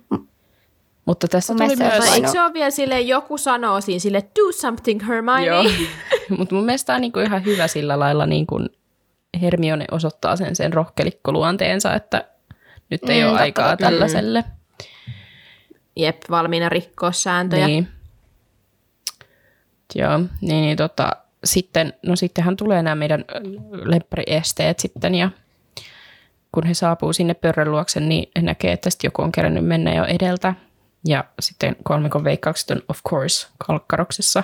Mutta tässä Mun tuli se myös... olisi Eikö se ole vielä silleen, joku sanoo siinä sille, do something Hermione? Joo, mutta mun mielestä on niinku ihan hyvä sillä lailla, niin kuin Hermione osoittaa sen, sen rohkelikkoluonteensa, että nyt ei Mm, ole aikaa totta. tällaiselle. Jep, valmiina rikkoa sääntöjä. Niin. Joo, niin, niin tota, sitten, no sittenhän tulee nämä meidän lemppariesteet sitten ja kun he saapuu sinne pörrön luokse, niin he näkee, että sitten joku on kerännyt mennä jo edeltä. Ja sitten kolmikon veikkaukset on of course kalkkaroksessa.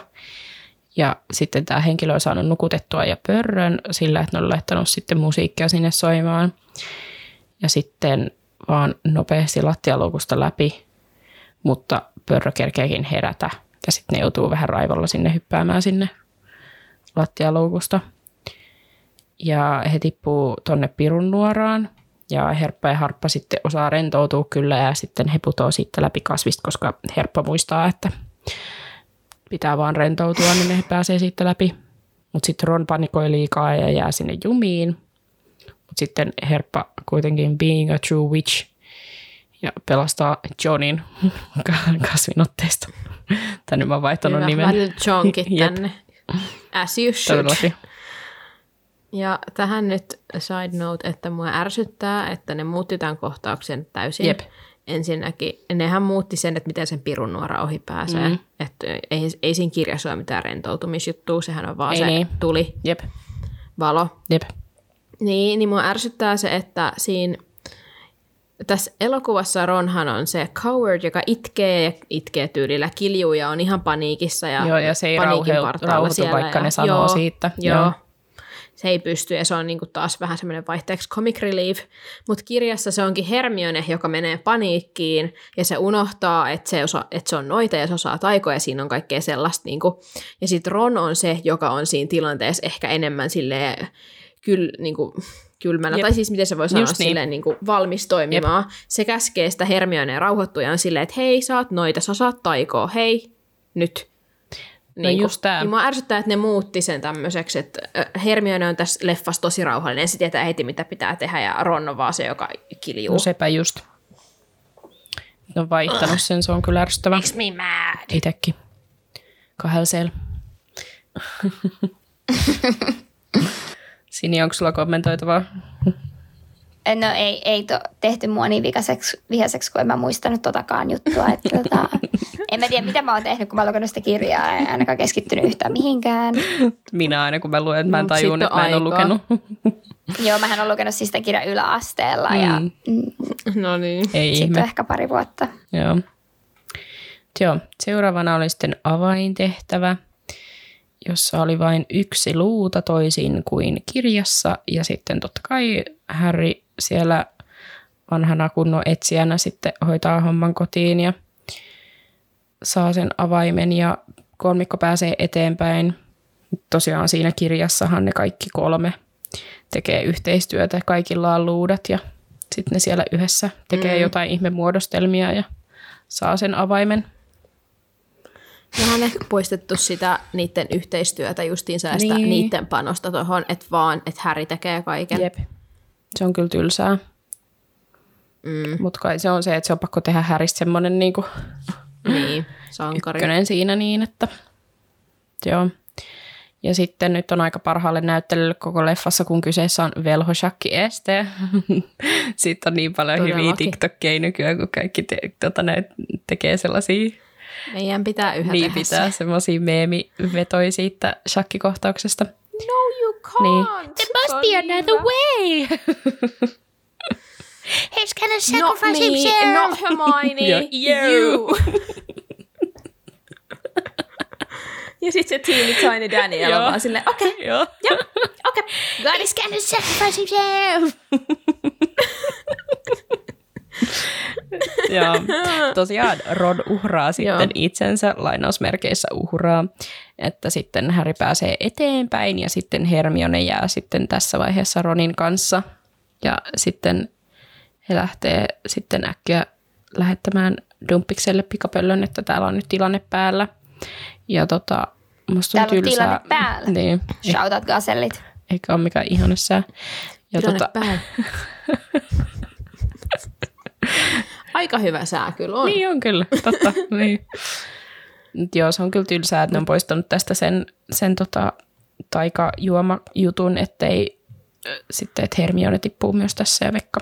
Ja sitten tämä henkilö on saanut nukutettua ja pörrön sillä, että ne on laittanut sitten musiikkia sinne soimaan. Ja sitten vaan nopeasti lattialuukusta läpi, mutta pörrö kerkeekin herätä. Ja sitten ne joutuu vähän raivolla sinne hyppäämään sinne lattialuukusta. Ja he tippuu tonne pirun nuoraan. Ja Herppa ja Harppa sitten osaa rentoutua kyllä ja sitten he putoo siitä läpi kasvista, koska Herppa muistaa, että pitää vaan rentoutua, niin ne pääsee siitä läpi. Mutta sitten Ron panikoi liikaa ja jää sinne jumiin. Mutta sitten Herppa kuitenkin being a true witch ja pelastaa Johnin kasvinotteesta. Tänne mä oon vaihtanut Hyvä, nimen. Jonkit Jep. tänne. As you should. Todellakin. Ja tähän nyt side note, että mua ärsyttää, että ne muutti tämän kohtauksen täysin. Jep. Ensinnäkin, nehän muutti sen, että miten sen pirun nuora ohi pääsee. Mm. Että ei, ei siinä kirjassa ole mitään rentoutumisjuttua, sehän on vaan Ei se niin. tuli, Jep. valo. Jep. Niin, niin mua ärsyttää se, että siinä tässä elokuvassa Ronhan on se coward, joka itkee ja itkee tyylillä, kiljuu ja on ihan paniikissa. Ja Joo, ja se ei paniikin rauheu- rauhoitu, siellä vaikka ja, ne sanoo joo, siitä. Joo. Joo. Se ei pysty ja se on niinku taas vähän semmoinen vaihteeksi comic relief, mutta kirjassa se onkin Hermione, joka menee paniikkiin ja se unohtaa, että se, osa, että se on noita ja se osaa taikoja ja siinä on kaikkea sellaista. Niinku. Ja sitten Ron on se, joka on siinä tilanteessa ehkä enemmän silleen kyl, niinku, kylmänä, Jep. tai siis miten se voi sanoa Just niin. silleen niinku valmis toimimaan. Se käskee sitä ja on silleen, että hei, oot noita, sä osaat taikoa, hei, nyt. No just tää. Niin mua ärsyttää, että ne muutti sen tämmöiseksi, että Hermione on tässä leffassa tosi rauhallinen, se tietää heti mitä pitää tehdä ja Ron on vaan se, joka kiljuu. No sepä just. Ne on vaihtanut sen, se on kyllä ärsyttävä. Makes me mad. Itekin. Kahdella siellä. Sini, onko sulla kommentoitavaa? No ei, ei to, tehty mua niin vikaseksi, vihaseksi, kun en mä muistanut totakaan juttua. Että, tota, en mä tiedä, mitä mä oon tehnyt, kun mä oon lukenut sitä kirjaa. En ainakaan keskittynyt yhtään mihinkään. Minä aina, kun mä luen, että mä en tajun, että mä en ole lukenut. Joo, mähän olen lukenut siis sitä kirjaa yläasteella ja Mm. mm, No niin. Ei sitten ihme. ehkä pari vuotta. Joo. Joo. Seuraavana oli sitten avaintehtävä, jossa oli vain yksi luuta toisin kuin kirjassa. Ja sitten totta kai Harry siellä vanhana kunnon etsijänä sitten hoitaa homman kotiin ja saa sen avaimen ja kolmikko pääsee eteenpäin. Tosiaan siinä kirjassahan ne kaikki kolme tekee yhteistyötä, kaikilla on luudat ja sitten ne siellä yhdessä tekee mm. jotain ihmemuodostelmia ja saa sen avaimen. Vähän ehkä poistettu sitä niiden yhteistyötä justiinsa ja Niin. niiden panosta tuohon, että vaan, että Harry tekee kaiken. Jep. Se on kyllä tylsää. Mm. Mutta kai se on se, että se on pakko tehdä Häristä semmoinen niinku Niin, sankari. ykkönen siinä niin, että joo. Ja sitten nyt on aika parhaalle näyttelylle koko leffassa, kun kyseessä on velhoshakki este. sitten on niin paljon hyviä Todellakin. TikTokkeja nykyään, kun kaikki te, tota, ne tekee sellaisia, Meidän pitää yhä niin tehdä pitää se. semmoisia meemivetoja siitä shakkikohtauksesta. No you can't. Niin. There must be another way! He's gonna Not me, not Hermione, Joo, you. you. ja sitten se teeny tiny Daniel on Joo. vaan silleen, okei, okay, Joo. okei, okay. got it. He's gonna sacrifice himself. Joo. Tosiaan Ron uhraa sitten Joo. itsensä, lainausmerkeissä uhraa, että sitten Harry pääsee eteenpäin ja sitten Hermione jää sitten tässä vaiheessa Ronin kanssa. Ja sitten he lähtee sitten äkkiä lähettämään Dumpikselle pikapöllön, että täällä on nyt tilanne päällä. Ja tota, musta on Täällä on tylsää. tilanne päällä. Niin, Shoutout gasellit. eikä ole mikään ihana sää. Ja Tilanne tota, päällä. Aika hyvä sää kyllä on. Niin on kyllä, totta. niin. Mut Joo, se on kyllä tylsää, että ne on poistanut tästä sen, sen tota, taikajuomajutun, ettei sitten, että Hermione tippuu myös tässä ja Vekka.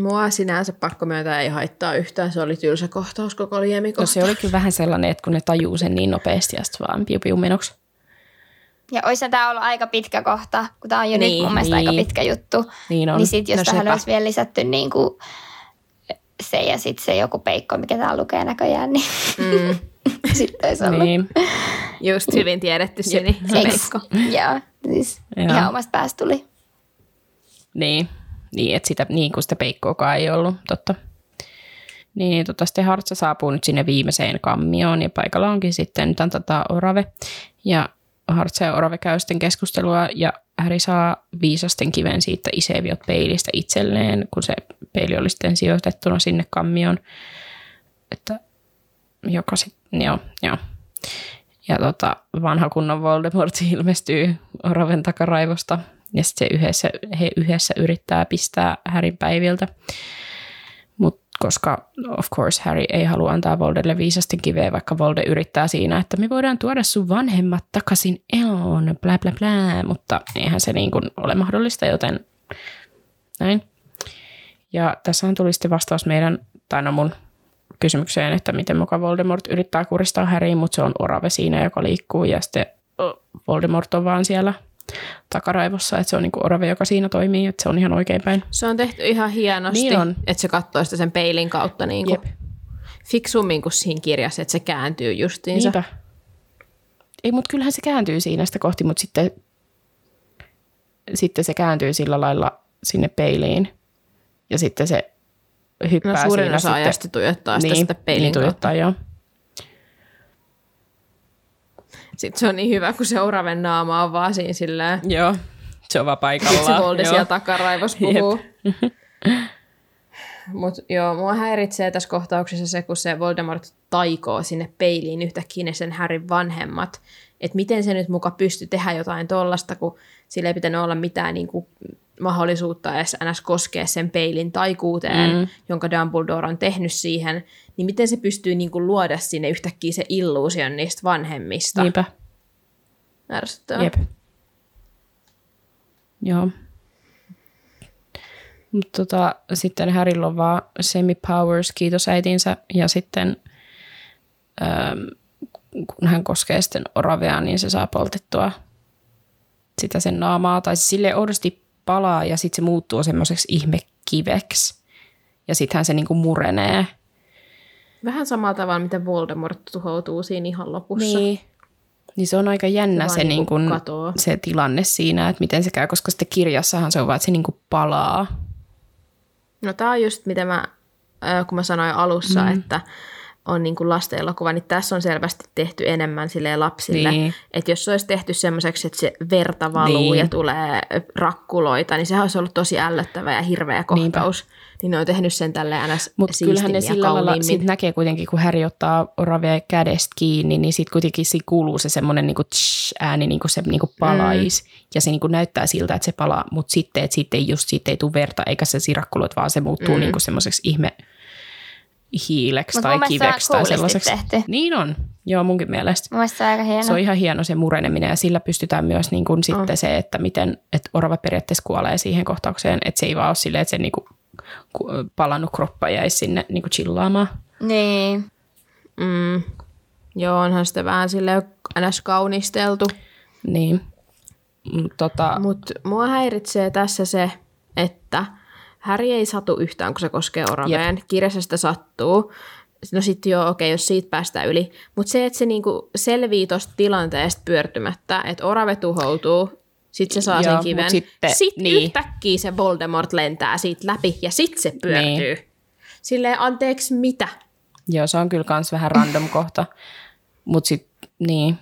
Mua sinänsä pakko myöntää ei haittaa yhtään. Se oli tylsä kohtaus koko No liemikohta. se oli kyllä vähän sellainen, että kun ne tajuu sen niin nopeasti ja sitten vaan piu piu menoksi. Ja olisi tämä ollut aika pitkä kohta, kun tämä on jo Niin, nyt mun mielestä niin. aika pitkä juttu. Niin on. Niin sitten jos No tähän sepä. olisi vielä lisätty niin kuin se ja sitten se joku peikko, mikä täällä lukee näköjään, niin mm. sitten olisi ollut. Niin. Just hyvin tiedetty Eiks? peikko. Joo, siis Joo. ihan omasta päästä tuli. Niin, niin että sitä, niin kuin sitä peikkoakaan ei ollut, totta. Niin, niin tota, sitten Hartsa saapuu nyt sinne viimeiseen kammioon ja paikalla onkin sitten tämän, tota, Orave. Ja Hartsa ja Orave käy sitten keskustelua ja Häri saa viisasten kiven siitä Iseviot peilistä itselleen, kun se peili oli sitten sijoitettuna sinne kammioon. Että joka sitten, joo, joo. Ja tota, vanha kunnon Voldemort ilmestyy Oraven takaraivosta ja sitten yhdessä, he yhdessä yrittää pistää Härin päiviltä. Koska of course Harry ei halua antaa Voldelle viisasti kiveä, vaikka Volde yrittää siinä, että me voidaan tuoda sun vanhemmat takaisin eloon, bla bla bla, mutta eihän se niin kuin ole mahdollista, joten näin. Ja tässähän tuli sitten vastaus meidän, tai no mun kysymykseen, että miten muka Voldemort yrittää kuristaa Harryin, mutta se on orave siinä, joka liikkuu, ja sitten Voldemort on vaan siellä takaraivossa, että se on niinku orave, joka siinä toimii, että se on ihan oikein päin. Se on tehty ihan hienosti, Niin on. että se katsoo sitä sen peilin kautta niin kuin Jep. fiksummin kuin siinä kirjassa, että se kääntyy justiinsa. Niinpä. Ei, mutta kyllähän se kääntyy siinä sitä kohti, mutta sitten, sitten se kääntyy sillä lailla sinne peiliin. Ja sitten se hyppää No suurin siinä osa sitten. ajasta tuijottaa sitä, niin, sitä peilin niin kautta. tuijottaa, joo. Sitten se on niin hyvä, kun se oraven naama on vaan siinä silleen. Joo, se on vaan se paikallaan. Volde joo. siellä takaraivos puhuu. Mutta joo, mua häiritsee tässä kohtauksessa se, kun se Voldemort taikoo sinne peiliin yhtäkkiä ne sen Harryn vanhemmat. Että miten se nyt muka pystyi tehdä jotain tollasta, kun sillä ei pitänyt olla mitään niinku mahdollisuutta edes ns. koskea sen peilin taikuuteen, mm. jonka Dumbledore on tehnyt siihen, niin miten se pystyy niinku luoda sinne yhtäkkiä se illuusion niistä vanhemmista. Niinpä, Ärsyttävää. jep. Joo. Mut tota, sitten Harrylla on vaan semi-powers, kiitos äitinsä. Ja sitten ähm, kun hän koskee sitten oravea, niin se saa poltettua sitä sen naamaa. Tai se silleen oudosti palaa ja sitten se muuttuu semmoiseksi ihmekiveksi. Ja sittenhän se niinku murenee. Vähän samalla tavalla, miten Voldemort tuhoutuu siinä ihan lopussa. Niin. Niin se on aika jännä Se se, niin kuin, katoo. se tilanne siinä, että miten se käy, koska sitten kirjassahan se on vaan, että se niin kuin palaa. No tämä on just mitä mä, kun mä sanoin alussa, mm. että on niin kuin lasten elokuva, niin tässä on selvästi tehty enemmän silleen lapsille. Niin. Että jos se olisi tehty semmoiseksi, että se verta valuu Niin. ja tulee rakkuloita, niin sehän olisi ollut tosi ällöttävä ja hirveä kohtaus. Niin ne on tehnyt sen tälleen ns. Mutta kyllähän ne sillä lailla sit näkee kuitenkin, kun Häri ottaa oravia kädestä kiinni, niin sitten kuitenkin siinä kuuluu se semmoinen niinku tsh ääni, niin kuin se niinku palaisi. Mm. Ja se niinku näyttää siltä, että se palaa, mutta sitten, että siitä ei just siitä ei tule verta, eikä se sirakkulut, vaan se muuttuu mm. niinku semmoiseksi ihme hiileksi Mut tai kiveksi tai sellaiseksi. tehty. Niin on. Joo, munkin mielestä. Mun mielestä se on aika hieno. Se on ihan hieno se mureneminen ja sillä pystytään myös niin kuin sitten se, että miten että orava periaatteessa kuolee siihen kohtaukseen, että se ei vaan ole silleen, että se niin kuin ku- palannut kroppa jäisi sinne niin kuin chillaamaan. Niin. Mm. Joo, onhan sitä vähän silleen ns. kaunisteltu. Niin. Mm, Tota, Mutta mua häiritsee tässä se, että Häri ei satu yhtään, kun se koskee oraveen. Jep. Kirjassa sitä sattuu. No sitten joo, okei, jos siitä päästään yli. Mutta se, että se niinku selvii tuosta tilanteesta pyörtymättä, että orave tuhoutuu, sitten se saa Joo, sen kiven. sitten- Sitten niin. yhtäkkiä se Voldemort lentää siitä läpi ja sitten se pyörtyy. Niin. Silleen, anteeksi, mitä? joo, se on kyllä kans vähän random kohta. Mutta sitten, niin.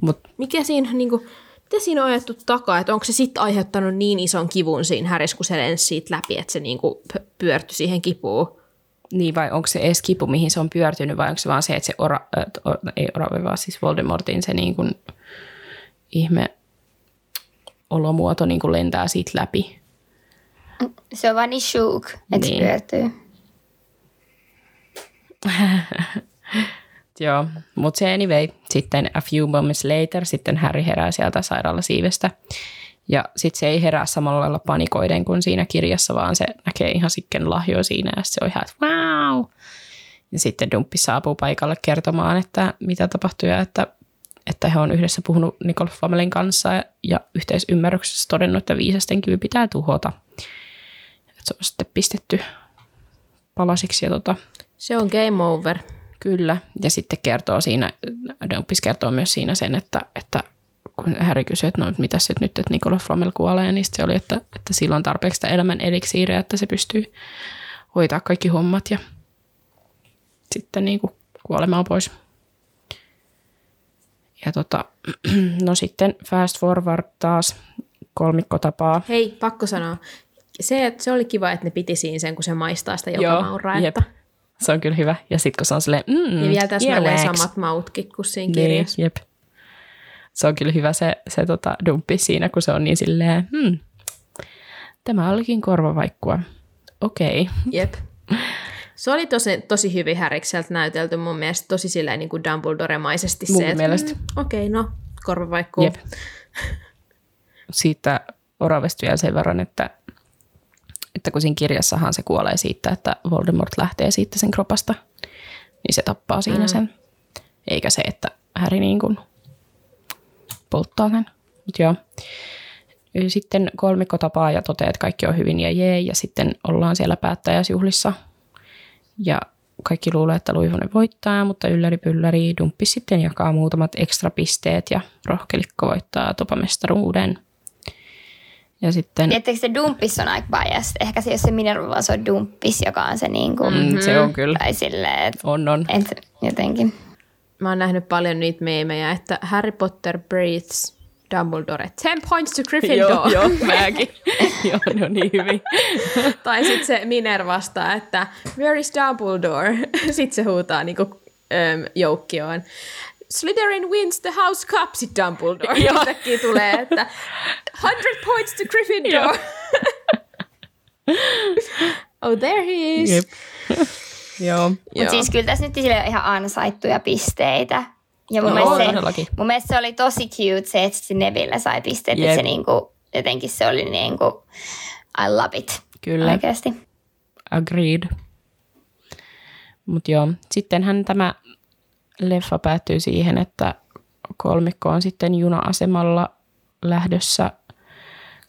Mut, Mikä siinä, niinku, mitä siinä on ajettu takaa? Että onko se sitten aiheuttanut niin ison kivun siinä härissä, kun se lensi siitä läpi, että se niinku pyörtyi siihen kipuun? niin vai onko se edes kipu, mihin se on pyörtynyt, vai onko se vaan se, että se ora, äh, or, ei orave, vaan siis Voldemortin se niin kuin ihme olomuoto niin kuin lentää siitä läpi. Se on vaan niin shook, että Niin. se pyörtyy. Joo, mutta se anyway, sitten a few moments later, sitten Harry herää sieltä sairaalasiivestä. Ja sitten se ei herää samalla lailla panikoiden kuin siinä kirjassa, vaan se näkee ihan sikken lahjoa siinä ja se on ihan, että wow. Ja sitten Dumppi saapuu paikalle kertomaan, että mitä tapahtui ja että, että he on yhdessä puhunut Nicole Famelin kanssa ja, ja yhteisymmärryksessä todennut, että viisasten kivi pitää tuhota. Et se on sitten pistetty palasiksi ja tota, Se on game over. Kyllä, ja sitten kertoo siinä, Dumpis kertoo myös siinä sen, että, että kun Harry kysyi, että no mitä se nyt, että Nicola Flamel kuolee, niin se oli, että, että sillä on tarpeeksi sitä elämän eliksiiriä, että se pystyy hoitaa kaikki hommat ja sitten niin kuin kuolemaan pois. Ja tota, no sitten fast forward taas kolmikko tapaa. Hei, pakko sanoa. Se, että se oli kiva, että ne piti siinä sen, kun se maistaa sitä joka mauraa. jep. Se on kyllä hyvä. Ja sitten kun se on silleen, mm, Ja vielä täsmälleen earwax. samat mautkin kuin siinä Niin, kirjassa. jep. Se on kyllä hyvä se, se tota, dumppi siinä, kun se on niin silleen, hmm, tämä olikin korvavaikkua. Okei. Jep. Se oli tosi, tosi hyvin Härikseltä näytelty mun mielestä, tosi silleen niin kuin Dumbledore-maisesti Munkin se, että mielestä. mm, okei, okay, no, korva vaikka Jep. Siitä Oravesta vielä sen verran, että, että kun siinä kirjassahan se kuolee siitä, että Voldemort lähtee siitä sen kropasta, niin se tappaa siinä mm. sen. Eikä se, että Harry niin kuin polttaa sen. Mut joo. Sitten kolmikko tapaa ja toteaa, että kaikki on hyvin ja jee, ja sitten ollaan siellä päättäjäsjuhlissa. Ja kaikki luulee, että Luivonen voittaa, mutta ylläri pylläri Dumppi sitten jakaa muutamat ekstra pisteet ja rohkelikko voittaa topamestaruuden. Ja sitten Tiedättekö se dumppis on aika biased. Ehkä se, jos se Minerva, vaan se on dumppis, joka on se niin kuin, mm, se on kyllä, tai silleen, että on on. et jotenkin. Mä oon nähnyt paljon niitä meemejä, että Harry Potter breathes Dumbledore. 10 points to Gryffindor. Joo, joo, mäkin. joo, ne on niin hyvin. tai sitten se Miner vastaa, että where is Dumbledore? sitten se huutaa niinku, äm, joukkioon. Slytherin wins the house cup, sit Dumbledore. Joo. Yhtäkkiä tulee, että 100 points to Gryffindor. oh, there he is. Jep. joo. Mutta siis kyllä tässä nyt sille ihan ansaittuja pisteitä. Ja mun, No, mielestä se, mun mielestä se oli tosi cute se, että se Neville sai pisteet. Että se niinku, jotenkin se oli niinku, I love it. Kyllä. Oikeasti. Agreed. Mutta joo, sittenhän tämä leffa päättyy siihen, että kolmikko on sitten juna-asemalla lähdössä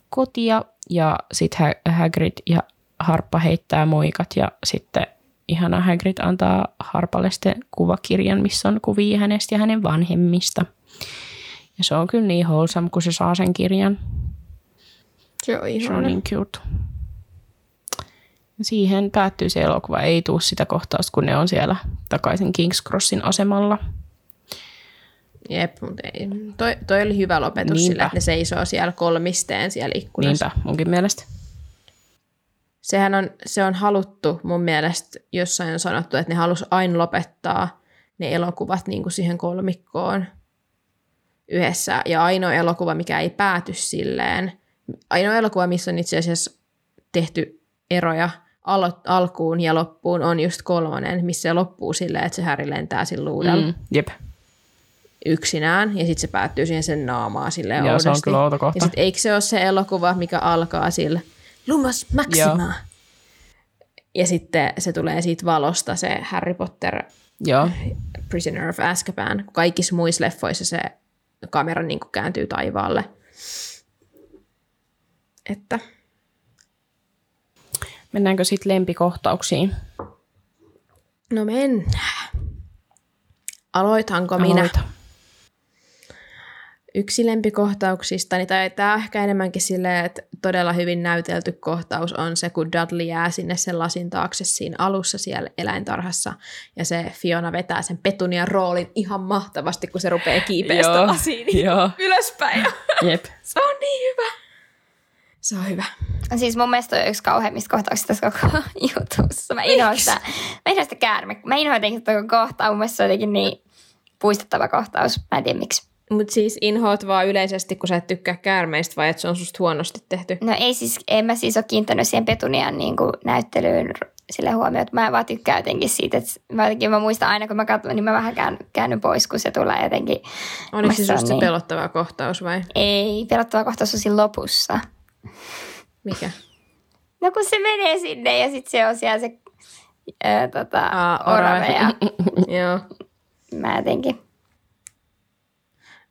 kotia ja sitten Hagrid ja Harppa heittää moikat ja sitten ihana Hagrid antaa Harpalle sitten kuvakirjan, missä on kuvia hänestä ja hänen vanhemmista. Ja se on kyllä niin wholesome, kun se saa sen kirjan. Se on Se on ihana. niin cute. Siihen päättyy se elokuva. Ei tuu sitä kohtausta, kun ne on siellä takaisin King's Crossin asemalla. Jep, mutta ei. Toi, toi oli hyvä lopetus Niinpä. sillä, että ne seisoo siellä kolmisteen siellä ikkunassa. Niinpä, munkin mielestä. Sehän on, se on haluttu mun mielestä, jossain on sanottu, että ne halus aina lopettaa ne elokuvat niin kuin siihen kolmikkoon yhdessä. Ja ainoa elokuva, mikä ei pääty silleen, ainoa elokuva, missä on itse asiassa tehty eroja alo- alkuun ja loppuun, on just kolmonen, missä se loppuu silleen, että se Häri lentää sillä luudella mm. Jep. yksinään, ja sitten se päättyy siihen sen naamaa silleen Joo, se on kyllä outo kohta. Ja sitten eikö se ole se elokuva, mikä alkaa sillä Lumas Maxima? Joo. Ja sitten se tulee siitä valosta, se Harry Potter Joo, Prisoner of Azkaban. Kaikissa muissa leffoissa se kamera niin kääntyy taivaalle. Että mennäänkö sitten lempikohtauksiin? no mennään. Aloitanko minä? Aloita. Yksi lempikohtauksista, niin tämä on ehkä enemmänkin silleen, että todella hyvin näytelty kohtaus on se, kun Dudley jää sinne sen lasin taakse siinä alussa siellä eläintarhassa, ja se Fiona vetää sen petunian roolin ihan mahtavasti, kun se rupeaa kiipeä sitä Joo, lasiin niin ylöspäin. Jep. se on niin hyvä. Se on hyvä. Siis mun mielestä on yksi kauheimmista kohtauksista tässä koko jutussa. Mä inhoan sitä, mä inhoan sitä käärme. Mä inhoan jotenkin sitä kohtaa. Mun mielestä se on jotenkin niin puistettava kohtaus. Mä en tiedä miksi. Mutta siis inhoat vaan yleisesti, kun sä et tykkää käärmeistä, vai että se on susta huonosti tehty? No ei siis, en mä siis ole kiinnittänyt siihen Petunian niin kuin näyttelyyn sille huomioon, että mä vaan tykkään jotenkin siitä, että mä, jotenkin, mä muistan aina kun mä katson, niin mä vähän kään, käännyn pois, kun se tulee jotenkin. Oliko se susta niin. pelottava kohtaus vai Ei, pelottava kohtaus on siinä lopussa. Mikä? No kun se menee sinne ja sitten se on siellä se ää, tota, Aa, orave ja Joo. mä jotenkin.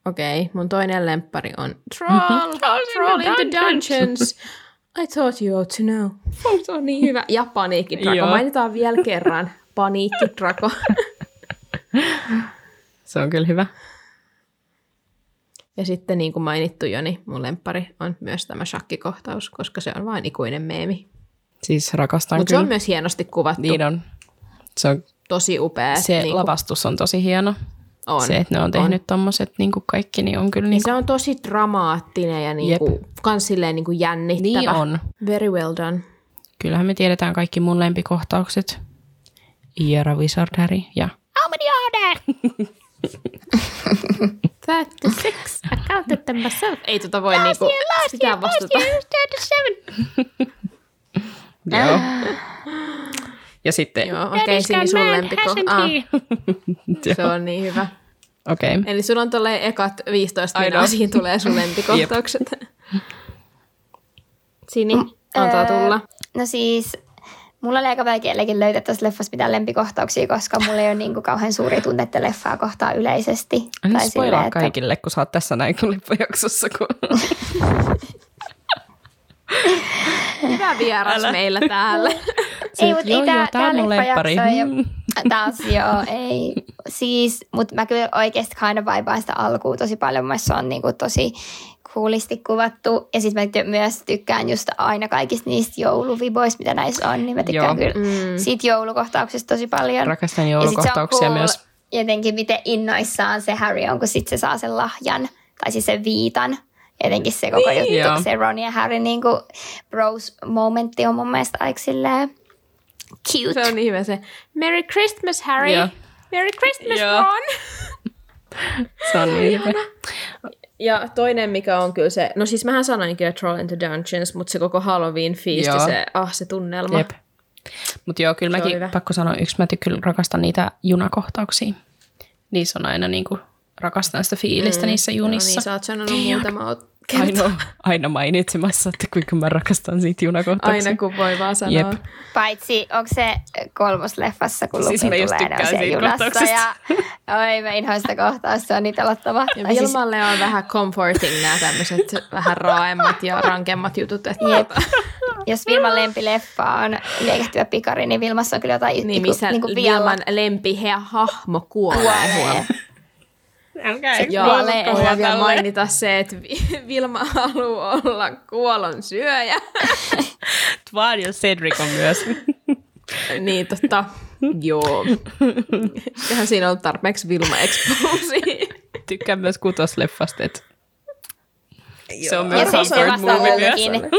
Okei, okay, mun toinen lemppari on Troll, Troll in the Dungeons. I thought you ought to know. Se on niin hyvä. Ja Paniikkidrako. Joo. Mainitaan vielä kerran. Paniikkidrako. Se on kyllä hyvä. Ja sitten niin kuin mainittu jo, niin mun lemppari on myös tämä shakkikohtaus, koska se on vain ikuinen meemi. Siis rakastan Mutta se on myös hienosti kuvattu. Niin on. Se, on, Tosi upea. se niin lavastus on tosi hieno. on. Se, että ne on tehnyt on. tommoset niin kuin kaikki, niin on kyllä Ja niin se on tosi dramaattinen ja niin kuin, kans silleen niin kuin jännittävä. Niin on. Very well done. Kyllähän me tiedetään kaikki mun lempikohtaukset. Iera Wizard Harry ja Almediade! 36. I counted them myself. Ei tota voi niinku sitä vastata. Joo. Ja sitten... Joo, okei, okay, Sini sun lempiko. Ah, se on niin hyvä. Okei. Okay. Eli sulla on tolleen ekat 15 minuuttia, siinä tulee sun lempikohtaukset. Sini, antaa tulla. No siis, mulla oli aika vaikeallekin löytää tässä leffassa mitään lempikohtauksia, koska mulla ei ole niin kuin kauhean suuri tunteita leffaa kohtaa yleisesti. Älä Tai spoilaa silleen, että- kaikille, kun sä oot tässä näin kuin leffajaksossa. Kun... Hyvä vieras Älä. meillä täällä. Ei, mutta joo, ei tää, joo, tää on mun lemppari. Mm. Taas joo, ei. Siis, mutta mä kyllä oikeasti kind of vaipaan sitä alkuun tosi paljon. Mielestä se on niinku tosi coolisti kuvattu. Ja sitten mä myös tykkään just aina kaikista niistä jouluviboista, mitä näissä on. Niin mä tykkään Joo. kyllä mm. siitä joulukohtauksesta tosi paljon. Rakastan Ja joulukohtauksia cool myös. Jotenkin miten innoissaan se Harry on, kun sitten se saa sen lahjan. Tai siis sen viitan. Jotenkin se koko juttu, Joo. se Ron ja Harry niinku bros momentti on mun mielestä aika silleen cute. Se on niin hyvä se. Merry Christmas, Harry. Joo. Merry Christmas, Joo. Ron. Se on niin. Ja toinen, mikä on kyllä se, no siis mähän sanoin kyllä Troll into Dungeons, mutta se koko Halloween feast ja se, ah, se tunnelma. Jep. Mutta joo, kyllä Se mäkin, hyvä. pakko sanoa yksi, mä kyllä rakastan niitä junakohtauksia. Niissä on aina niinku, rakastan sitä fiilistä mm, niissä No junissa. niin, sä oot sanonut muutama ot- aina, aina mainitsemassa, että kuinka mä rakastan siitä junakohtauksia. Aina kun voi vaan sanoa. Jep. Paitsi, onko se kolmosleffassa, kun Siis Lupin mä just tulee, siitä junassa. kohtauksesta. Ja, oi, mä inhoan sitä kohtausta, se on niin pelottava. Ja siis- Vilmalle on vähän comforting nämä tämmöiset vähän raaemmat ja rankemmat jutut. Että Jep. Jos Vilman lempileffa on liekehtyvä pikari, niin Vilmassa on kyllä jotain Niin, niinku- missä niinku Vilman lempi hahmo kuolee. Kuolee. Ja Kuolee. voidaan vielä mainita se, että Vi- Vilma haluaa olla kuolon syöjä. Vaan jos Cedric on myös. niin, totta. Joo. Eiköhän siinä on tarpeeksi Vilma exposia. Tykkään myös kutosleffasta, että se on Ja myös comfort movie myös.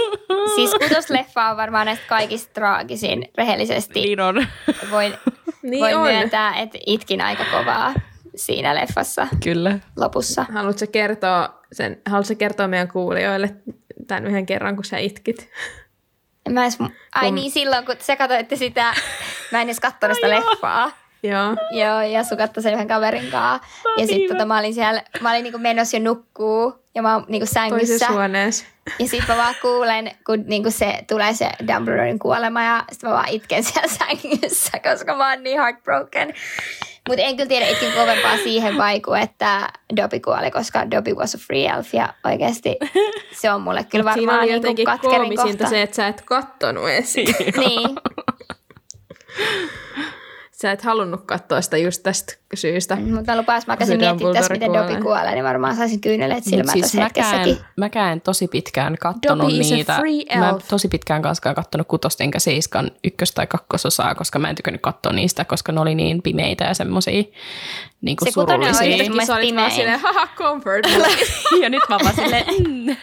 Siis kutosleffa on varmaan näistä kaikista traagisin rehellisesti. Niin on. Voin, Niin voin on. myöntää, että itkin aika kovaa siinä leffassa Kyllä. lopussa. Haluatko kertoa, sen, haluatko kertoa meidän kuulijoille tämän yhden kerran, kun sä itkit? Mä edes, ai Kun- niin, silloin kun te katsoitte sitä, mä en edes katsonut sitä leffaa. Joo. Joo, ja su katsoi sen yhden kaverin kanssa. Ja sitten tota, mä olin siellä, mä olin niinku menossa jo nukkuu, ja mä oon niinku sängyssä. Toisessa. Ja sitten mä vaan kuulen, kun niinku se tulee se Dumbledoren kuolema, ja sitten mä vaan itken siellä sängyssä, koska mä oon niin heartbroken. Mutta en kyllä tiedä, itkin kovempaa siihen vaiku, että Dobby kuoli, koska Dobby was a free elf, ja oikeasti se on mulle kyllä Siinä varmaan oli niinku jotenkin katkerin kohta. se, että sä et kattonut esiin. Niin, Sä et halunnut katsoa sitä just tästä syystä. mutta mä lupasin, mä Se miettiä tässä, miten Dobby kuolee. kuolee, niin varmaan saisin kyyneleet silmään siis tässä mäkään, hetkessäkin. mäkään tosi pitkään kattonut Dobby is a niitä. Mä en tosi pitkään kanskaan kattonut kutosta enkä seiskan ykkös- tai kakkososaa, koska mä en tykännyt katsoa niistä, koska ne oli niin pimeitä ja semmosia niin kuin Se kutonen surullisia. oikeasti- Jotenkin sä olit vaan pimein. silleen, haha, comfort ja nyt mä vaan silleen, mm,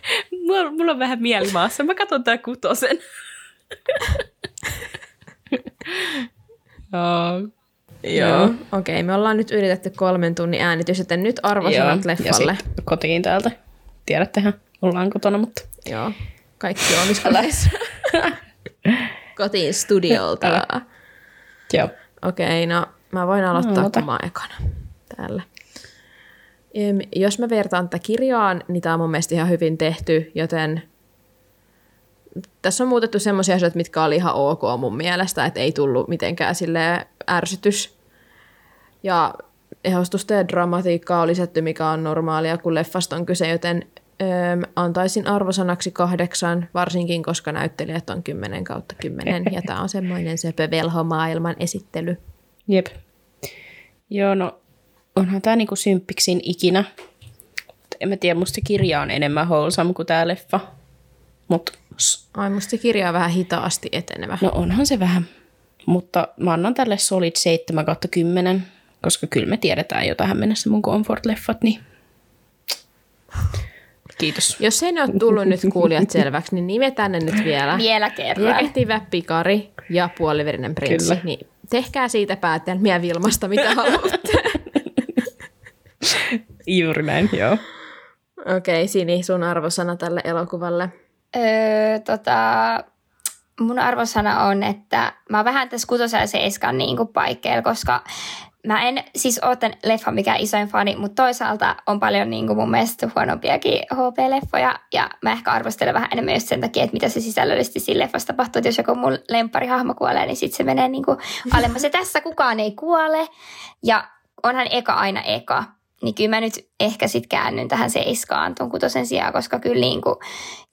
mulla, mulla on vähän mielimaassa, mä katson tää kutosen. Joo. Joo, okei. Okay, me ollaan nyt yritetty kolmen tunnin äänitys, joten nyt arvosanat Ja leffalle. sit kotiin täältä. Tiedättehän, ollaan kotona, mutta Joo, kaikki omiskoneissa. Kotiin studiolta. joo. Okei, no mä voin aloittaa no, ekana täällä. Jos mä vertaan tätä kirjaan, niin tämä on mun mielestä ihan hyvin tehty, joten tässä on muutettu semmoisia asioita, mitkä oli ihan ok mun mielestä, että ei tullut mitenkään sille ärsytys. Ja ehostusta ja dramatiikkaa on lisätty, mikä on normaalia, kun leffasta on kyse, joten öm, antaisin arvosanaksi kahdeksan, varsinkin koska näyttelijät on 10 kautta 10, ja tämä on semmoinen söpö velho-maailman esittely. Jep. Joo, no onhan tää niinku symppiksin ikinä. En mä tiedä, musta kirja on enemmän wholesome kuin tää leffa. Mut s- Ai, musta se kirja on vähän hitaasti etenevä. no onhan se vähän. Mutta mä annan tälle solid 7 kautta 10, koska kyllä me tiedetään jo tähän mennessä mun comfort-leffat, niin kiitos. Jos ei ne ole tullut nyt kuulijat selväksi, niin nimetään ne nyt vielä. Vielä kerran. Liekehtivä pikari ja puoliverinen prinssi. Kyllä. Niin tehkää siitä päätelmiä Vilmasta, mitä haluatte. Juuri näin, joo. Okei, okay, Sini, sun arvosana tälle elokuvalle. Öö, tota, mun arvosana on, että mä oon vähän tässä kutosen ja seiskan niin paikkeilla, koska mä en siis ole tämän leffan mikään isoin fani, mutta toisaalta on paljon niin kuin mun mielestä huonompiakin HP-leffoja. Ja mä ehkä arvostelen vähän enemmän just sen takia, että mitä se sisällöllisesti siinä leffassa tapahtuu. Että jos joku mun hahmo kuolee, niin sitten se menee niin kuin alemmas. Ja tässä kukaan ei kuole. Ja onhan eka aina eka. Niin kyllä mä nyt ehkä sitten käännyn tähän seiskaan tuon kutosen sijaan, koska kyllä, niin kuin,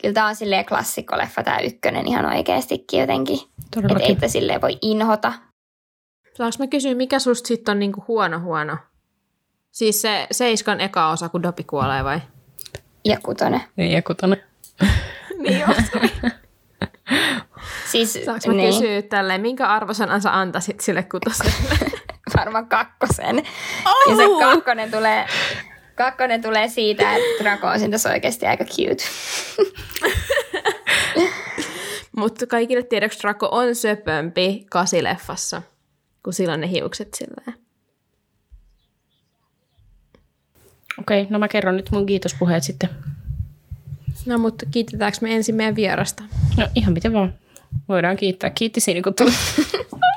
kyllä tämä on silleen klassikkoleffa tämä ykkönen ihan oikeastikin jotenkin. Että ei silleen voi inhota. Saanko mä kysyä, mikä susta sitten on niinku huono huono? Siis se seiskan eka osa, kun Dopi kuolee vai? Ja kutonen. Niin, ja kutonen. niin on. siis, Saanko mä niin. kysyä tälleen, minkä arvosanan sä antaisit sille kutoselle? Varmaan kakkosen. Oh! Ja se kakkonen tulee, kakkonen tulee siitä, että Draco on tässä oikeasti aika cute. Mutta kaikille tiedoksi Draco on söpömpi kasileffassa kun sillä on ne hiukset silleen. Okei, no mä kerron nyt mun kiitospuheet sitten. No mutta kiitetäänkö me ensin meidän vierasta? No ihan miten vaan. Voidaan kiittää. Kiitti siinä kun tuli.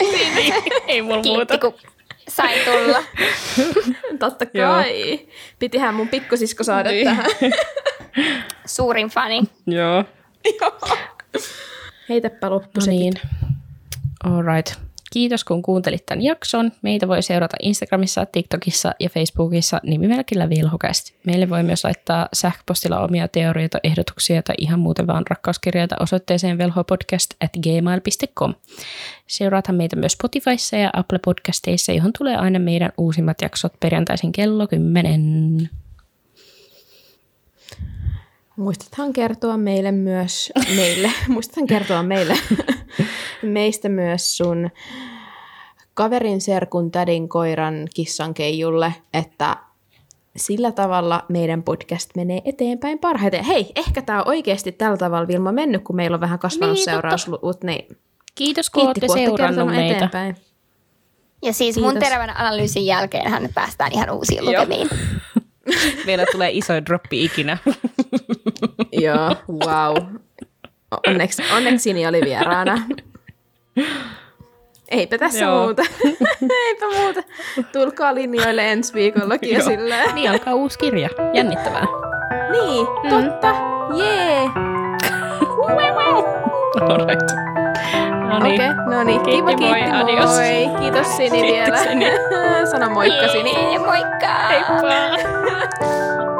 ei, ei mulla muuta. kun sai tulla. Totta kai. Joo. Pitihän mun pikkusisko saada niin. tähän. Suurin fani. Joo. Heitäpä loppu no niin. All right. Kiitos kun kuuntelit tämän jakson. Meitä voi seurata Instagramissa, TikTokissa ja Facebookissa nimimerkillä Vilhokästi. Meille voi myös laittaa sähköpostilla omia teorioita, ehdotuksia tai ihan muuten vaan rakkauskirjoita osoitteeseen velhopodcast at gmail.com. Seuraathan meitä myös Spotifyssa ja Apple Podcasteissa, johon tulee aina meidän uusimmat jaksot perjantaisin kello 10. Muistathan kertoa meille myös, meille, muistathan kertoa meille, meistä myös sun kaverin serkun tädin koiran kissan keijulle, että sillä tavalla meidän podcast menee eteenpäin parhaiten. Hei, ehkä tämä on oikeasti tällä tavalla Vilma mennyt, kun meillä on vähän kasvanut niin, seurausluvut. Niin Kiitos, kun olette seurannut meitä. Eteenpäin. Ja siis Kiitos. mun terävän analyysin jälkeen hän päästään ihan uusiin lukemiin. Vielä tulee iso droppi ikinä. Joo, wow. Onneksi, onneksi Sini oli vieraana. Eipä tässä Joo. muuta. Eipä muuta. Tulkaa linjoille ensi viikollakin ja silleen. Niin alkaa uusi kirja. Jännittävää. Niin, mm. totta. Jee. Alright. No niin. Okei, okay, no niin. Kiitti, kiitti moi. moi. Adios. Moi. Kiitos Sini vielä. Sano moikka Sini. Moikka. Heippa.